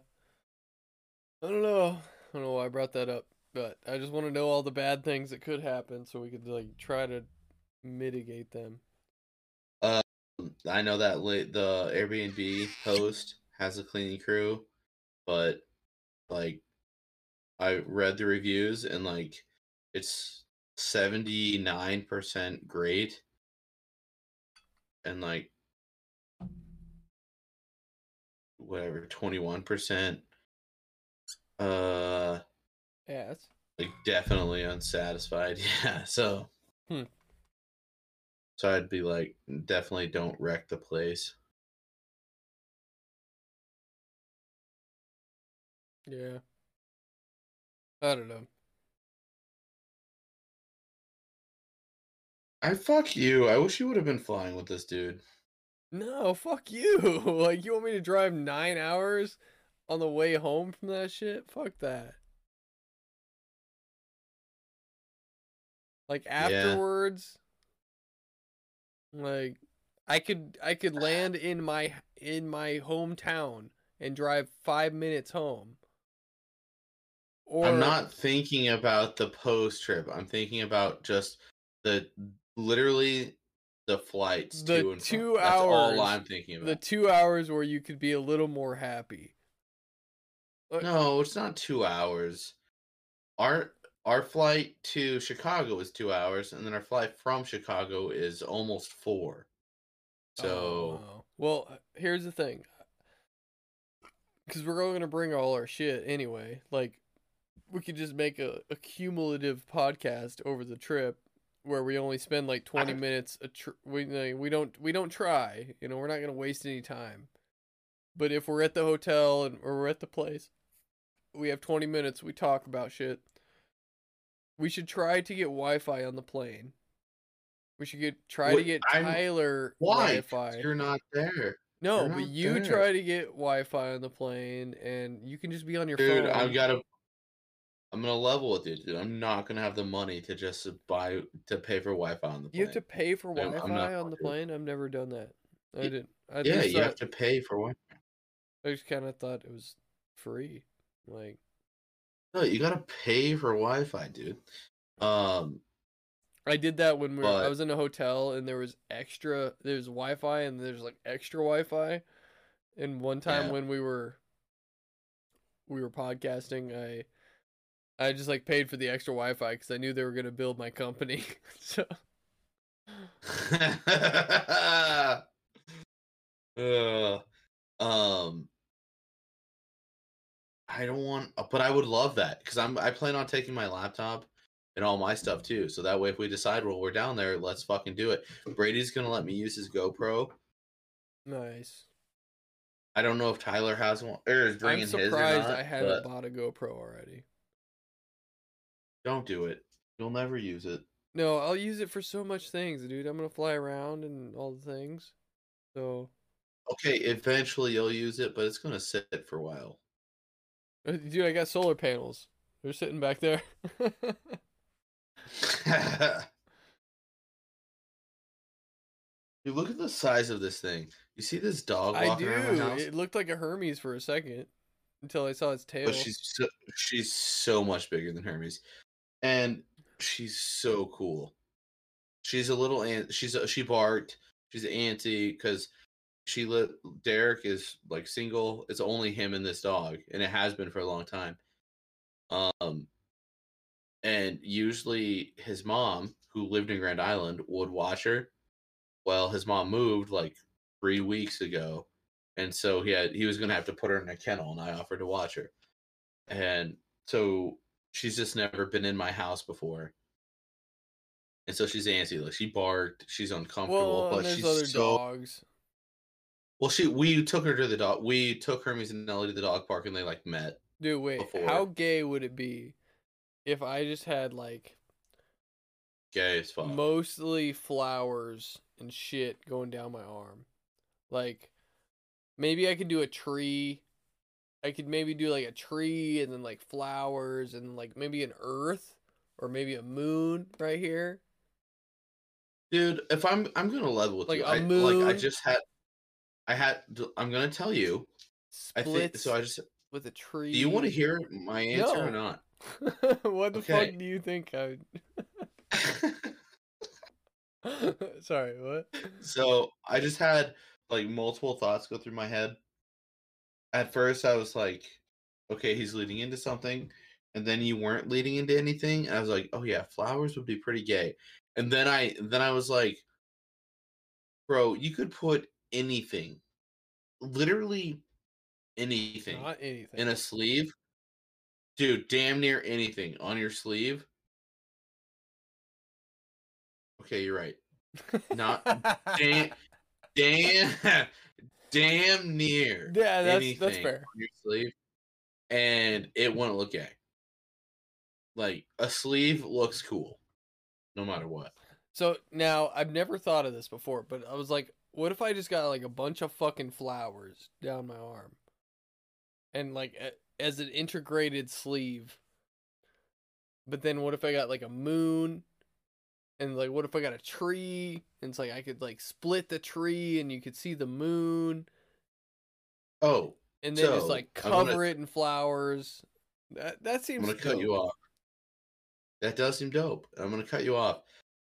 I don't know. I don't know why I brought that up, but I just want to know all the bad things that could happen so we could like try to mitigate them. Um, I know that the Airbnb host has a cleaning crew, but like I read the reviews and like it's 79% great and like whatever 21% uh Yes. like definitely unsatisfied. (laughs) Yeah, so Hmm. so I'd be like definitely don't wreck the place. Yeah. I don't know. I fuck you. I wish you would have been flying with this dude. No, fuck you. (laughs) like you want me to drive 9 hours on the way home from that shit? Fuck that. Like afterwards like I could I could land in my in my hometown and drive five minutes home. Or I'm not thinking about the post trip. I'm thinking about just the literally the flights The to and two from. That's all hours- I'm thinking about. the two hours where you could be a little more happy. No, it's not two hours. Our our flight to Chicago is two hours, and then our flight from Chicago is almost four. Oh, so Oh, well, here's the thing. Because we're all going to bring all our shit anyway. Like, we could just make a, a cumulative podcast over the trip where we only spend like 20 I- minutes a tr- we like, we don't we don't try you know we're not going to waste any time but if we're at the hotel and or we're at the place we have 20 minutes we talk about shit we should try to get wi-fi on the plane we should get try to get I'm- tyler why? wi-fi You're not there, no, You're but you there. try to get Wi-Fi on the plane, and you can just be on your dude. phone. I've got to. I'm gonna level with you, dude. I'm not gonna have the money to just buy to pay for Wi-Fi on the plane. You have to pay for Yeah, I'm Wi-Fi not on the plane. I've never done that. I didn't. I yeah, you thought, have to pay for Wi. Fi. I just kind of thought it was free. Like, No, you gotta pay for Wi-Fi, dude. Um, I did that when we were, I was in a hotel and there was extra. There's Wi-Fi and there's like extra Wi-Fi. And one time Yeah. when we were we were podcasting, I I just like paid for the extra Wi-Fi because I knew they were gonna build my company. (laughs) so (laughs) uh, um, I don't want, but I would love that because I'm I plan on taking my laptop and all my stuff too. So that way, if we decide well we're down there, let's fucking do it. Brady's gonna let me use his GoPro. nice. I don't know if Tyler has one or is I'm bringing his or surprised not, I haven't but bought a GoPro already. Don't do it. You'll never use it. No, I'll use it for so much things, dude. I'm gonna fly around and all the things. So, Okay, eventually you'll use it, but it's gonna sit for a while. Uh, dude, I got solar panels. They're sitting back there. (laughs) (laughs) Dude, look at the size of this thing. You see this dog I walking do. around my house? It looked like a Hermes for a second until I saw its tail. But she's so, she's so much bigger than Hermes, and she's so cool. She's a little ant. She's a, she barked. She's an auntie because she lit. Derek is like single. It's only him and this dog, and it has been for a long time. Um, and usually his mom, who lived in Grand Island, would watch her. Well, his mom moved like three weeks ago, and so he had he was gonna have to put her in a kennel, and I offered to watch her, and so she's just never been in my house before, and so she's antsy. Like she barked, she's uncomfortable, well, but she's other so dogs. well. She we took her to the dog. We took Hermes and Nelly to the dog park, and they like met. Dude, wait. before. How gay would it be if I just had like Gay as fuck. mostly flowers and shit going down my arm? Like maybe I could do a tree. I could maybe do like a tree and then like flowers and like maybe an earth or maybe a moon right here. Dude, if I'm I'm gonna level with Like you. a I, Like I moon. just had, I had. I'm gonna tell you. I think so. I just. with a tree. Do you want to hear my answer or not? (laughs) what the Okay. fuck do you think I (laughs) (laughs) Sorry, what? so I just had like multiple thoughts go through my head. At first, I was like, "Okay, he's leading into something," and then you weren't leading into anything. I was like, "Oh yeah, flowers would be pretty gay." And then I then I was like, "Bro, you could put anything, literally anything, Not anything. in a sleeve, dude. Damn near anything on your sleeve." Okay, you're right. not- (laughs) Damn, damn, (laughs) damn near. Yeah, that's that's fair. on your sleeve, and it wouldn't look gay. Like a sleeve looks cool, no matter what. So now I've never thought of this before, but I was like, what if I just got like a bunch of fucking flowers down my arm, and like a, as an integrated sleeve. But then what if I got like a moon, and like what if I got a tree, and it's like I could like split the tree and you could see the moon, Oh, and then just like I wanna- cover it in flowers. That that I'm seems. gonna cut you off. That does seem dope. I'm gonna cut you off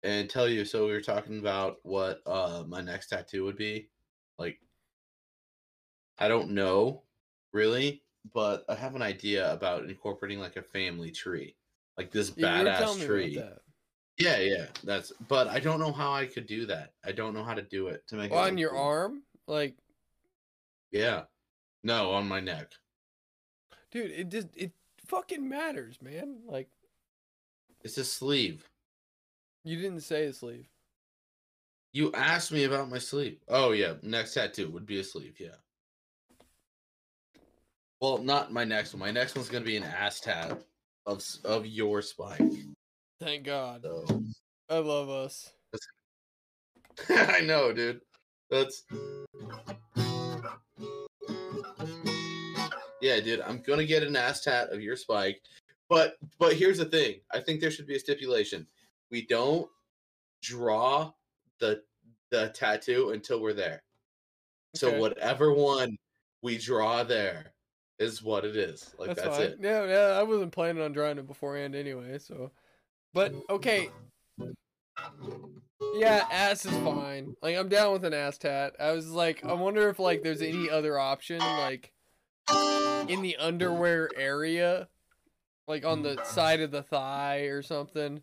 and tell you. So we were talking about what uh my next tattoo would be. Like, I don't know really, but I have an idea about incorporating like a family tree, like this Yeah, badass tree. that. Yeah, yeah. That's. But I don't know how I could do that. I don't know how to do it to make it on look your cool. arm, like, Yeah. No, on my neck. dude, it just it fucking matters, man. Like, It's a sleeve. you didn't say a sleeve. You asked me about my sleeve. Oh yeah, next tattoo would be a sleeve. Yeah. Well, not my next one. My next one's gonna be an ass tat of of your spine. Thank God. So I love us. (laughs) I know, dude. That's yeah, dude. I'm gonna get an ass tat of your spike, but but here's the thing. I think there should be a stipulation. We don't draw the the tattoo until we're there. So Okay. whatever one we draw there is what it is. Like that's, fine. it. Yeah, yeah. I wasn't planning on drawing it beforehand anyway. So, but okay. Yeah, ass is fine. Like I'm down with an ass tat. I was like, I wonder if like there's any other option like in the underwear area, like on the side of the thigh or something.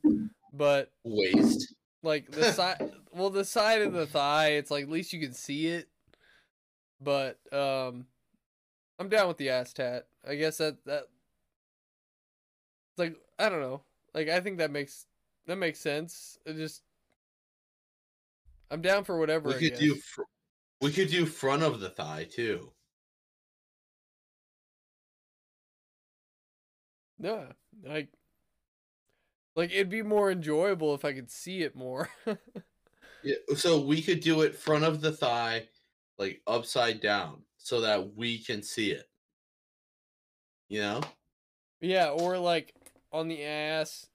But waist. like the (laughs) side, well, the side of the thigh, it's like at least you can see it. But um, I'm down with the ass tat. I guess that that like I don't know. Like I think that makes that makes sense. It just I'm down for whatever. We could do fr- we could do front of the thigh too. yeah, like like it'd be more enjoyable if I could see it more. (laughs) Yeah, so we could do it front of the thigh, like upside down, so that we can see it. You know? yeah, or like on the ass,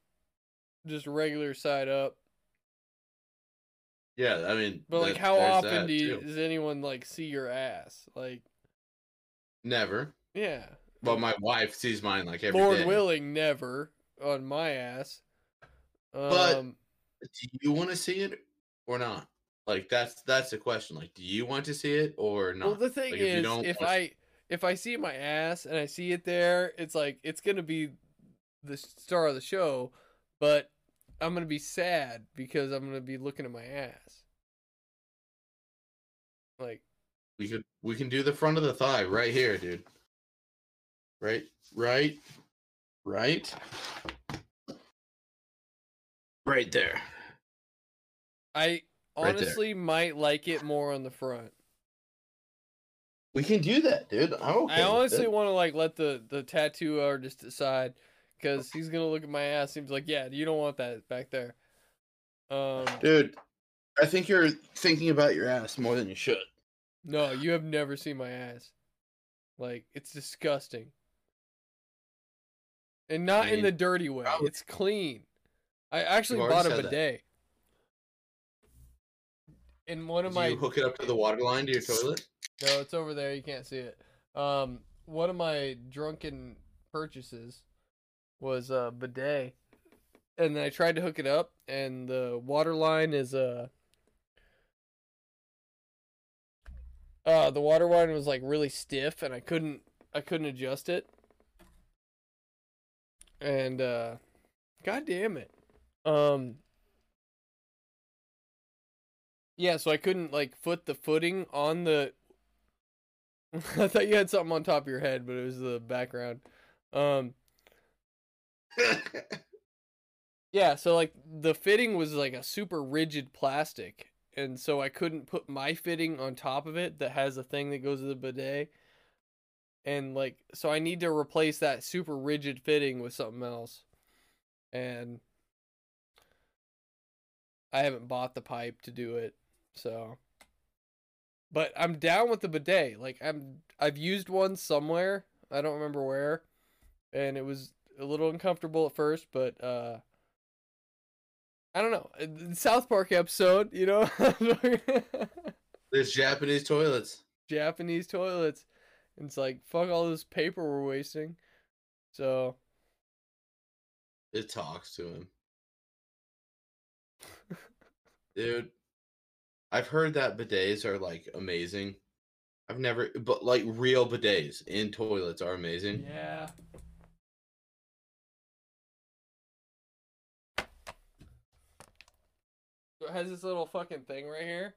just regular side up. Yeah, I mean, But like, how often do you, does anyone like see your ass? Like, Never. yeah. But my wife sees mine like every Lord day. willing, never on my ass. Um, But- Do you want to see it or not? Like that's that's the question. Like, do you want to see it or not? well, the thing Like, is, don't if I if I see my ass and I see it there, it's like it's gonna be the star of the show, but I'm gonna be sad because I'm gonna be looking at my ass. Like, we could we can do the front of the thigh right here, dude. Right, right, right, right there. I Right there. honestly might like it more on the front. We can do that, dude. I'm okay. I honestly want to like let the the tattoo artist decide because he's gonna look at my ass. Seems like yeah, you don't want that back there. Um, dude. I think you're thinking about your ass more than you should. no, you have never seen my ass. Like it's disgusting, and not in mean, the dirty way. probably- It's clean. I actually bought a said that. bidet. In one of Do my you hook it up to the water line to your toilet? No, it's over there. You can't see it. Um, one of my drunken purchases was a bidet, and then I tried to hook it up, and the water line is uh, uh, the water line was like really stiff, and I couldn't, I couldn't adjust it, and uh, god damn it, um. Yeah, so I couldn't like foot the footing on the (laughs) I thought you had something on top of your head, but it was the background. Um, (laughs) yeah, so like the fitting was like a super rigid plastic, and so I couldn't put my fitting on top of it that has a thing that goes to the bidet. And like, so I need to replace that super rigid fitting with something else. And I haven't bought the pipe to do it, so. But I'm down with the bidet. Like I'm I've used one somewhere. I don't remember where. And it was a little uncomfortable at first, but uh I don't know. Uh, South Park episode, you know, (laughs) There's Japanese toilets. Japanese toilets. And it's like fuck all this paper we're wasting. So It talks to him. (laughs) Dude, I've heard that bidets are like amazing. I've never, but like real bidets in toilets are amazing. yeah. It has this little fucking thing right here.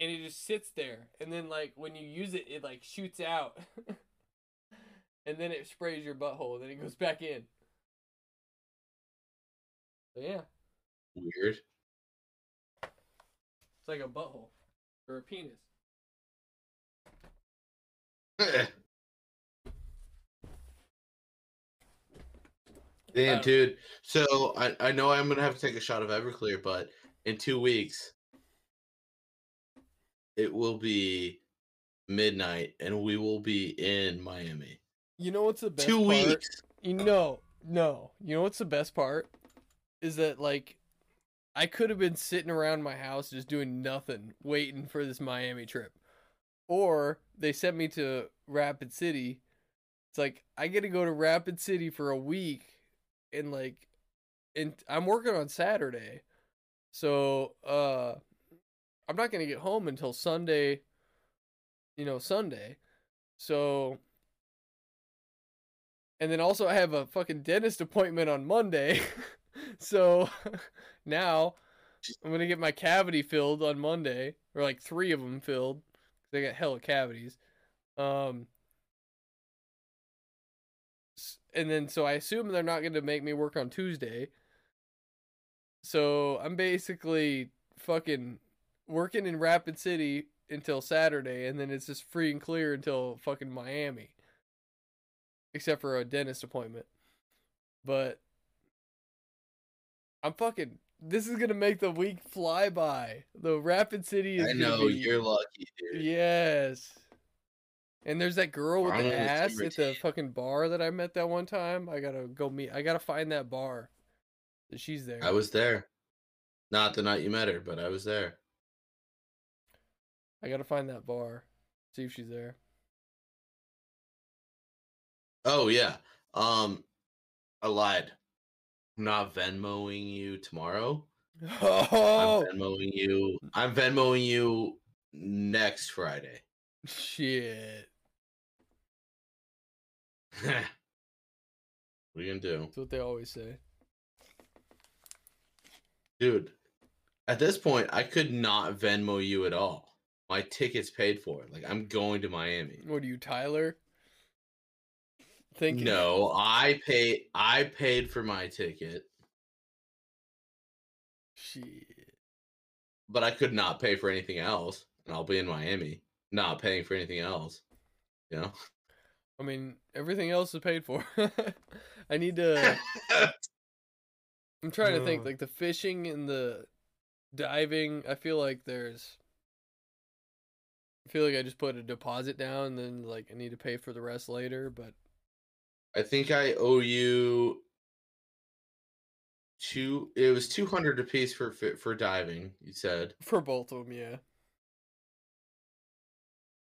And it just sits there. And then like when you use it, it like shoots out. (laughs) and then it sprays your butthole, and then it goes back in. So yeah. Weird. It's like a butthole. Or a penis. (laughs) Damn, dude. So I, I know I'm gonna have to take a shot of Everclear, but in two weeks, it will be midnight, and we will be in Miami. You know what's the best two part? weeks. You know, no. You know what's the best part? Is that like I could have been sitting around my house just doing nothing, waiting for this Miami trip. Or they sent me to Rapid City. It's like I get to go to Rapid City for a week and like and I'm working on Saturday. So, uh I'm not to get home until Sunday, you know, Sunday. So, and then also I have a fucking dentist appointment on Monday. (laughs) so (laughs) now I'm gonna get my cavity filled on Monday, or like three of them filled because I got hella cavities. Um, and then so I assume they're not gonna make me work on Tuesday. So I'm basically fucking working in Rapid City until Saturday, and then it's just free and clear until fucking Miami except for a dentist appointment. But I'm fucking. This is gonna make the week fly by. The Rapid City is. I know be- you're lucky, dude. Yes. And there's that girl with the ass at the fucking bar that I met that one time. I gotta go meet. I gotta find that bar. She's there. I was there. Not the night you met her, but I was there. I gotta find that bar. See if she's there. Oh yeah. Um, I lied. I'm not Venmoing you tomorrow. Oh I'm (laughs) Venmoing you. I'm Venmoing you next Friday. shit! (laughs) what are you gonna do, That's what they always say. dude? At this point, I could not Venmo you at all. My ticket's paid for. Like I'm going to Miami. What are you, Tyler? Thinking. No, I paid. I paid for my ticket, Shit. but I could not pay for anything else. And I'll be in Miami, not paying for anything else. You know. I mean, everything else is paid for. (laughs) I need to. (laughs) I'm trying to think like the fishing and the diving. I feel like there's. I feel like I just put a deposit down and then like I need to pay for the rest later. But I think I owe you two. It was two hundred apiece for for diving. You said for both of them, yeah.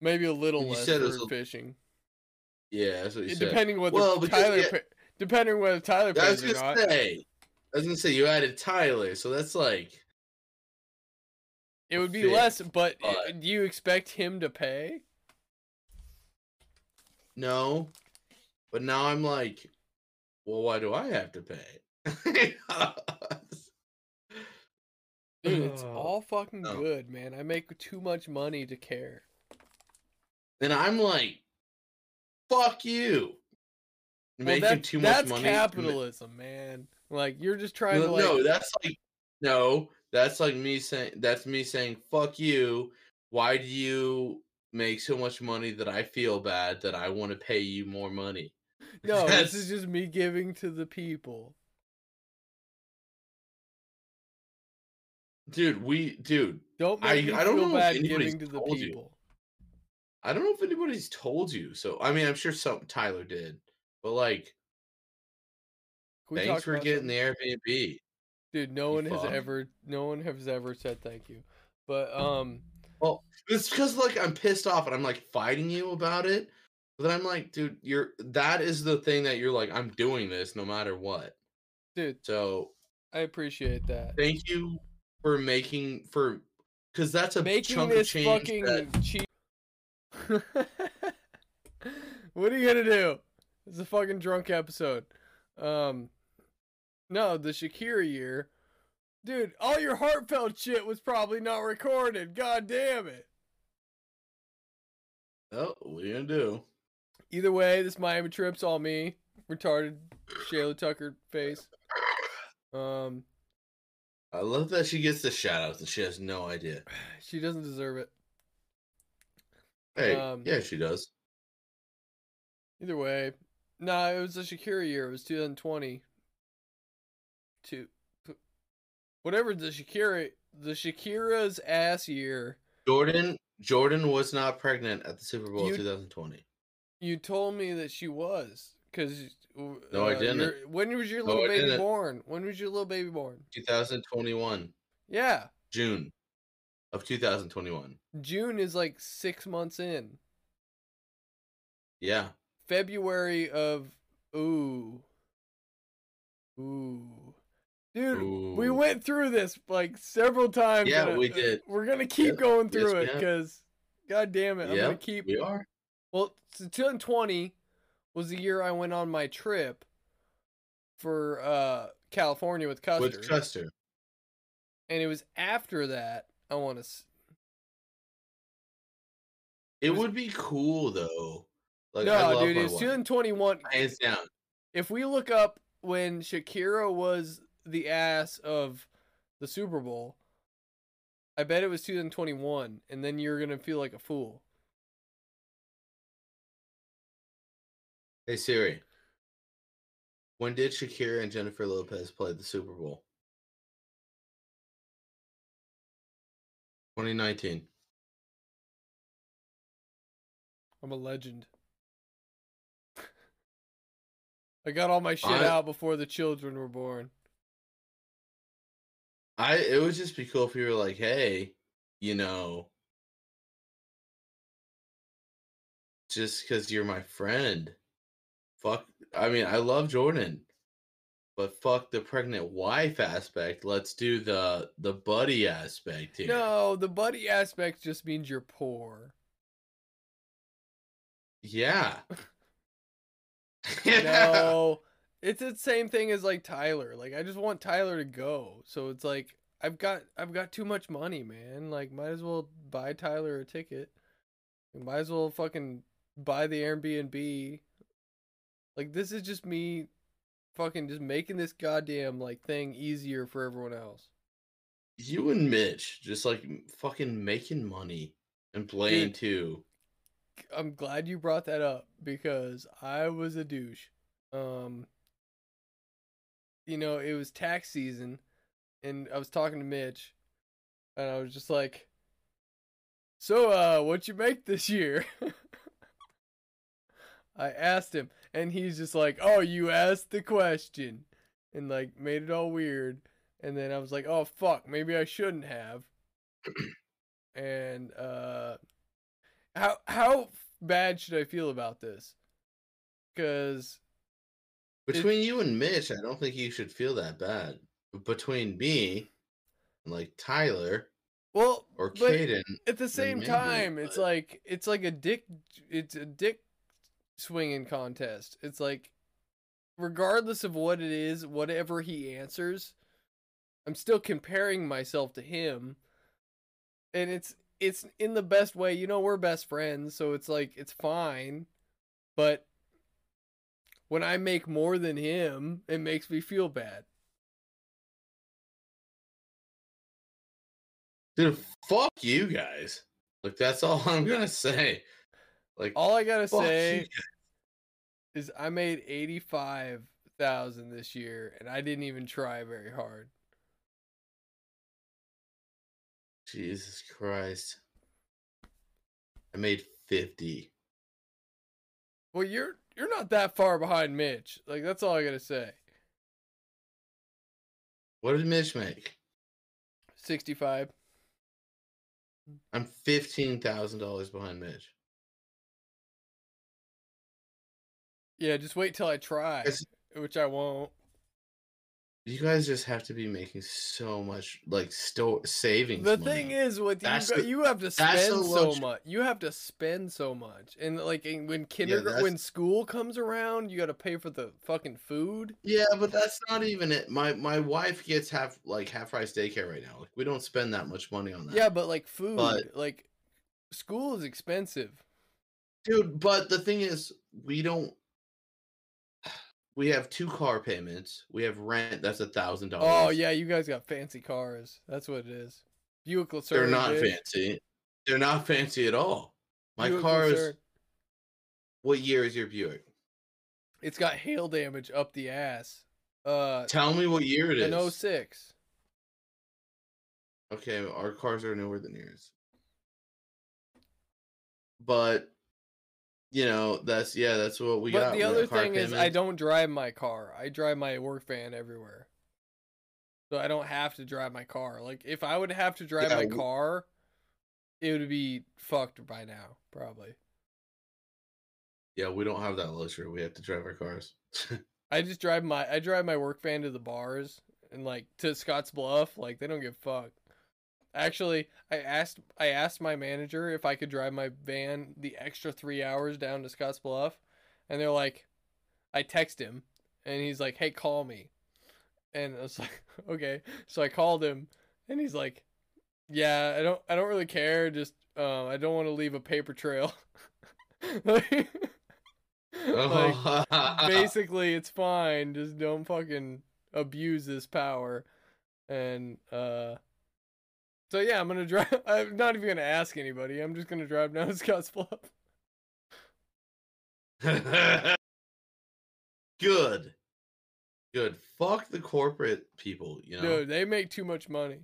Maybe a little You less said it for was a- fishing, yeah. That's what you It- said. depending whether Well, because Tyler, yeah- pa- depending whether Tyler I was or gonna not. say. I was gonna say you added Tyler, so that's like It would be fit, less, but but- do you expect him to pay? no. But now I'm like, well, why do I have to pay? (laughs) Dude, it's all fucking no. good, man. I make too much money to care. and I'm like, fuck you. Well, Making too much that's money. ma- capitalism, man. Like you're just trying No, to like no, that's like no, that's like me saying that's me saying fuck you. Why do you make so much money that I feel bad that I want to pay you more money? (laughs) no. This is just me giving to the people. Dude, we dude, Don't make I- me I don't know bad giving to the told you. I don't know if anybody's told you. So I mean, I'm sure some Tyler did, but like, thanks for getting something? the Airbnb. Dude, no You one has ever, no one has ever said thank you. But um, Well, it's because like I'm pissed off and I'm like fighting you about it. But then I'm like, dude, you're that is the thing that you're like, I'm doing this no matter what. Dude, So I appreciate that. thank you for making for because that's a Making chunk of change fucking that cheap. (laughs) what are you gonna do? It's a fucking drunk episode. Um, no, the Shakira year, dude. All your heartfelt shit was probably not recorded. God damn it. oh, what are you gonna do? Either way, this Miami trip's all me. Retarded Shayla Tucker face. Um, I love that she gets the shout outs and she has no idea. (sighs) she doesn't deserve it. Hey, Um, yeah, she does. Either way, nah, it was the Shakira year. It was 2020. Two, whatever the Shakira, the Shakira's ass year. Jordan Jordan was not pregnant at the Super Bowl You- 2020. You told me that she was, cause No, I didn't. when was your little I baby born? When was your little baby born? 2021 Yeah, June of 2021. June is like six months in. Yeah. February of ooh, ooh, dude. We went through this like several times. Yeah, we did. We're gonna keep Yep. going through we it because, god damn it, I'm gonna keep. We are. Well, so 2020 was the year I went on my trip for uh California with Custer, With Custer. and it was after that I want to. S- It would be cool though. Like I no, love dude, my it was wife. 2021. Hands down. If we look up when Shakira was the ass of the Super Bowl, I bet it was 2021, and then you're gonna feel like a fool. Hey Siri. When did Shakira and Jennifer Lopez play the Super Bowl? 2019. I'm a legend. (laughs) I got all my shit I- out before the children were born. I it would just be cool if you were like, hey, you know, just because you're my friend. Fuck. I mean, I love Jordan, but fuck the pregnant wife aspect. Let's do the the buddy aspect here. No, the buddy aspect just means you're poor. Yeah. (laughs) No, (laughs) it's the same thing as like Tyler. Like I just want Tyler to go. So it's like I've got I've got too much money, man. Like might as well buy Tyler a ticket. Might as well fucking buy the Airbnb. Like this is just me fucking just making this goddamn like thing easier for everyone else. You and Mitch just like fucking making money and playing Dude. too. I'm glad you brought that up because I was a douche. Um you know, it was tax season and I was talking to Mitch and I was just like So uh what you make this year? (laughs) I asked him and he's just like, "Oh, you asked the question." And like made it all weird. And then I was like, "Oh fuck, maybe I shouldn't have." (clears throat) and uh how how bad should I feel about this? Because Between you and Mitch, I don't think you should feel that bad. Between me and like Tyler well, or Caden, at the same time, it's but- like it's like a dick it's a dick swinging contest. It's like regardless of what it is, whatever he answers, I'm still comparing myself to him. And it's it's in the best way. You know, we're best friends, so it's like it's fine. But when I make more than him, it makes me feel bad. dude, fuck you guys. Like that's all (laughs) I'm gonna say. Like All I gotta you say is I made eighty five thousand this year, and I didn't even try very hard. Jesus Christ. I made fifty. Well, you're you're not that far behind Mitch. Like that's all I gotta say. What did Mitch make? Sixty five. I'm fifteen thousand dollars behind Mitch. Yeah, just wait till I try, It's- which I won't. You guys just have to be making so much like sto- savings. The money. thing is, with you, That's the- you have to that's spend so lux- much. You have to spend so much, and like in, when kindergarten, that's- when school comes around, you got to pay for the fucking food. Yeah, but that's not even it. My my wife gets half like half price daycare right now. Like we don't spend that much money on that. Yeah, but like food, But- like school is expensive. dude. But the thing is, we don't. We have two car payments. We have rent. That's a thousand dollars. Oh yeah, you guys got fancy cars. That's what it is. Buick Lucerne. they're not dude. fancy. They're not fancy at all. My Buick car is. What year is your Buick? It's got hail damage up the ass. Uh, Tell me what year it is. an 06. Okay, our cars are newer than yours. But you know, that's yeah, that's what we but got. the other thing is, I don't drive my car. I drive my work van everywhere, so I don't have to drive my car. Like if I would have to drive Yeah, my w- car, it would be fucked by now, probably. Yeah, we don't have that luxury. We have to drive our cars. (laughs) I just drive my I drive my work van to the bars and like to Scotts Bluff. Like they don't give fuck. Actually, I asked I asked my manager if I could drive my van the extra three hours down to Scotts Bluff, and they're like, I text him, and he's like, "Hey, call me," and I was (laughs) like, "Okay." So I called him, and he's like, "Yeah, I don't I don't really care. Just um, I don't want to leave a paper trail." (laughs) like, like, basically it's fine just don't fucking abuse this power and uh so yeah i'm gonna drive (laughs) i'm not even gonna ask anybody i'm just gonna drive down to scotts bluff (laughs) (laughs) Good. Good. Fuck the corporate people, you know? dude they make too much money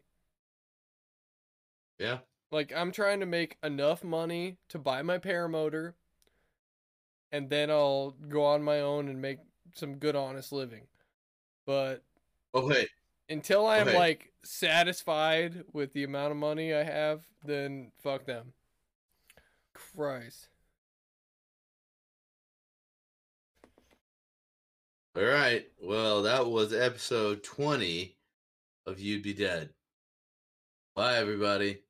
Yeah. like i'm trying to make enough money to buy my paramotor and then i'll go on my own and make some good honest living but oh, Okay. Until I'm Okay. like satisfied with the amount of money I have, then fuck them. Christ. All right. Well, that was episode 20 of You'd Be Dead. Bye, everybody.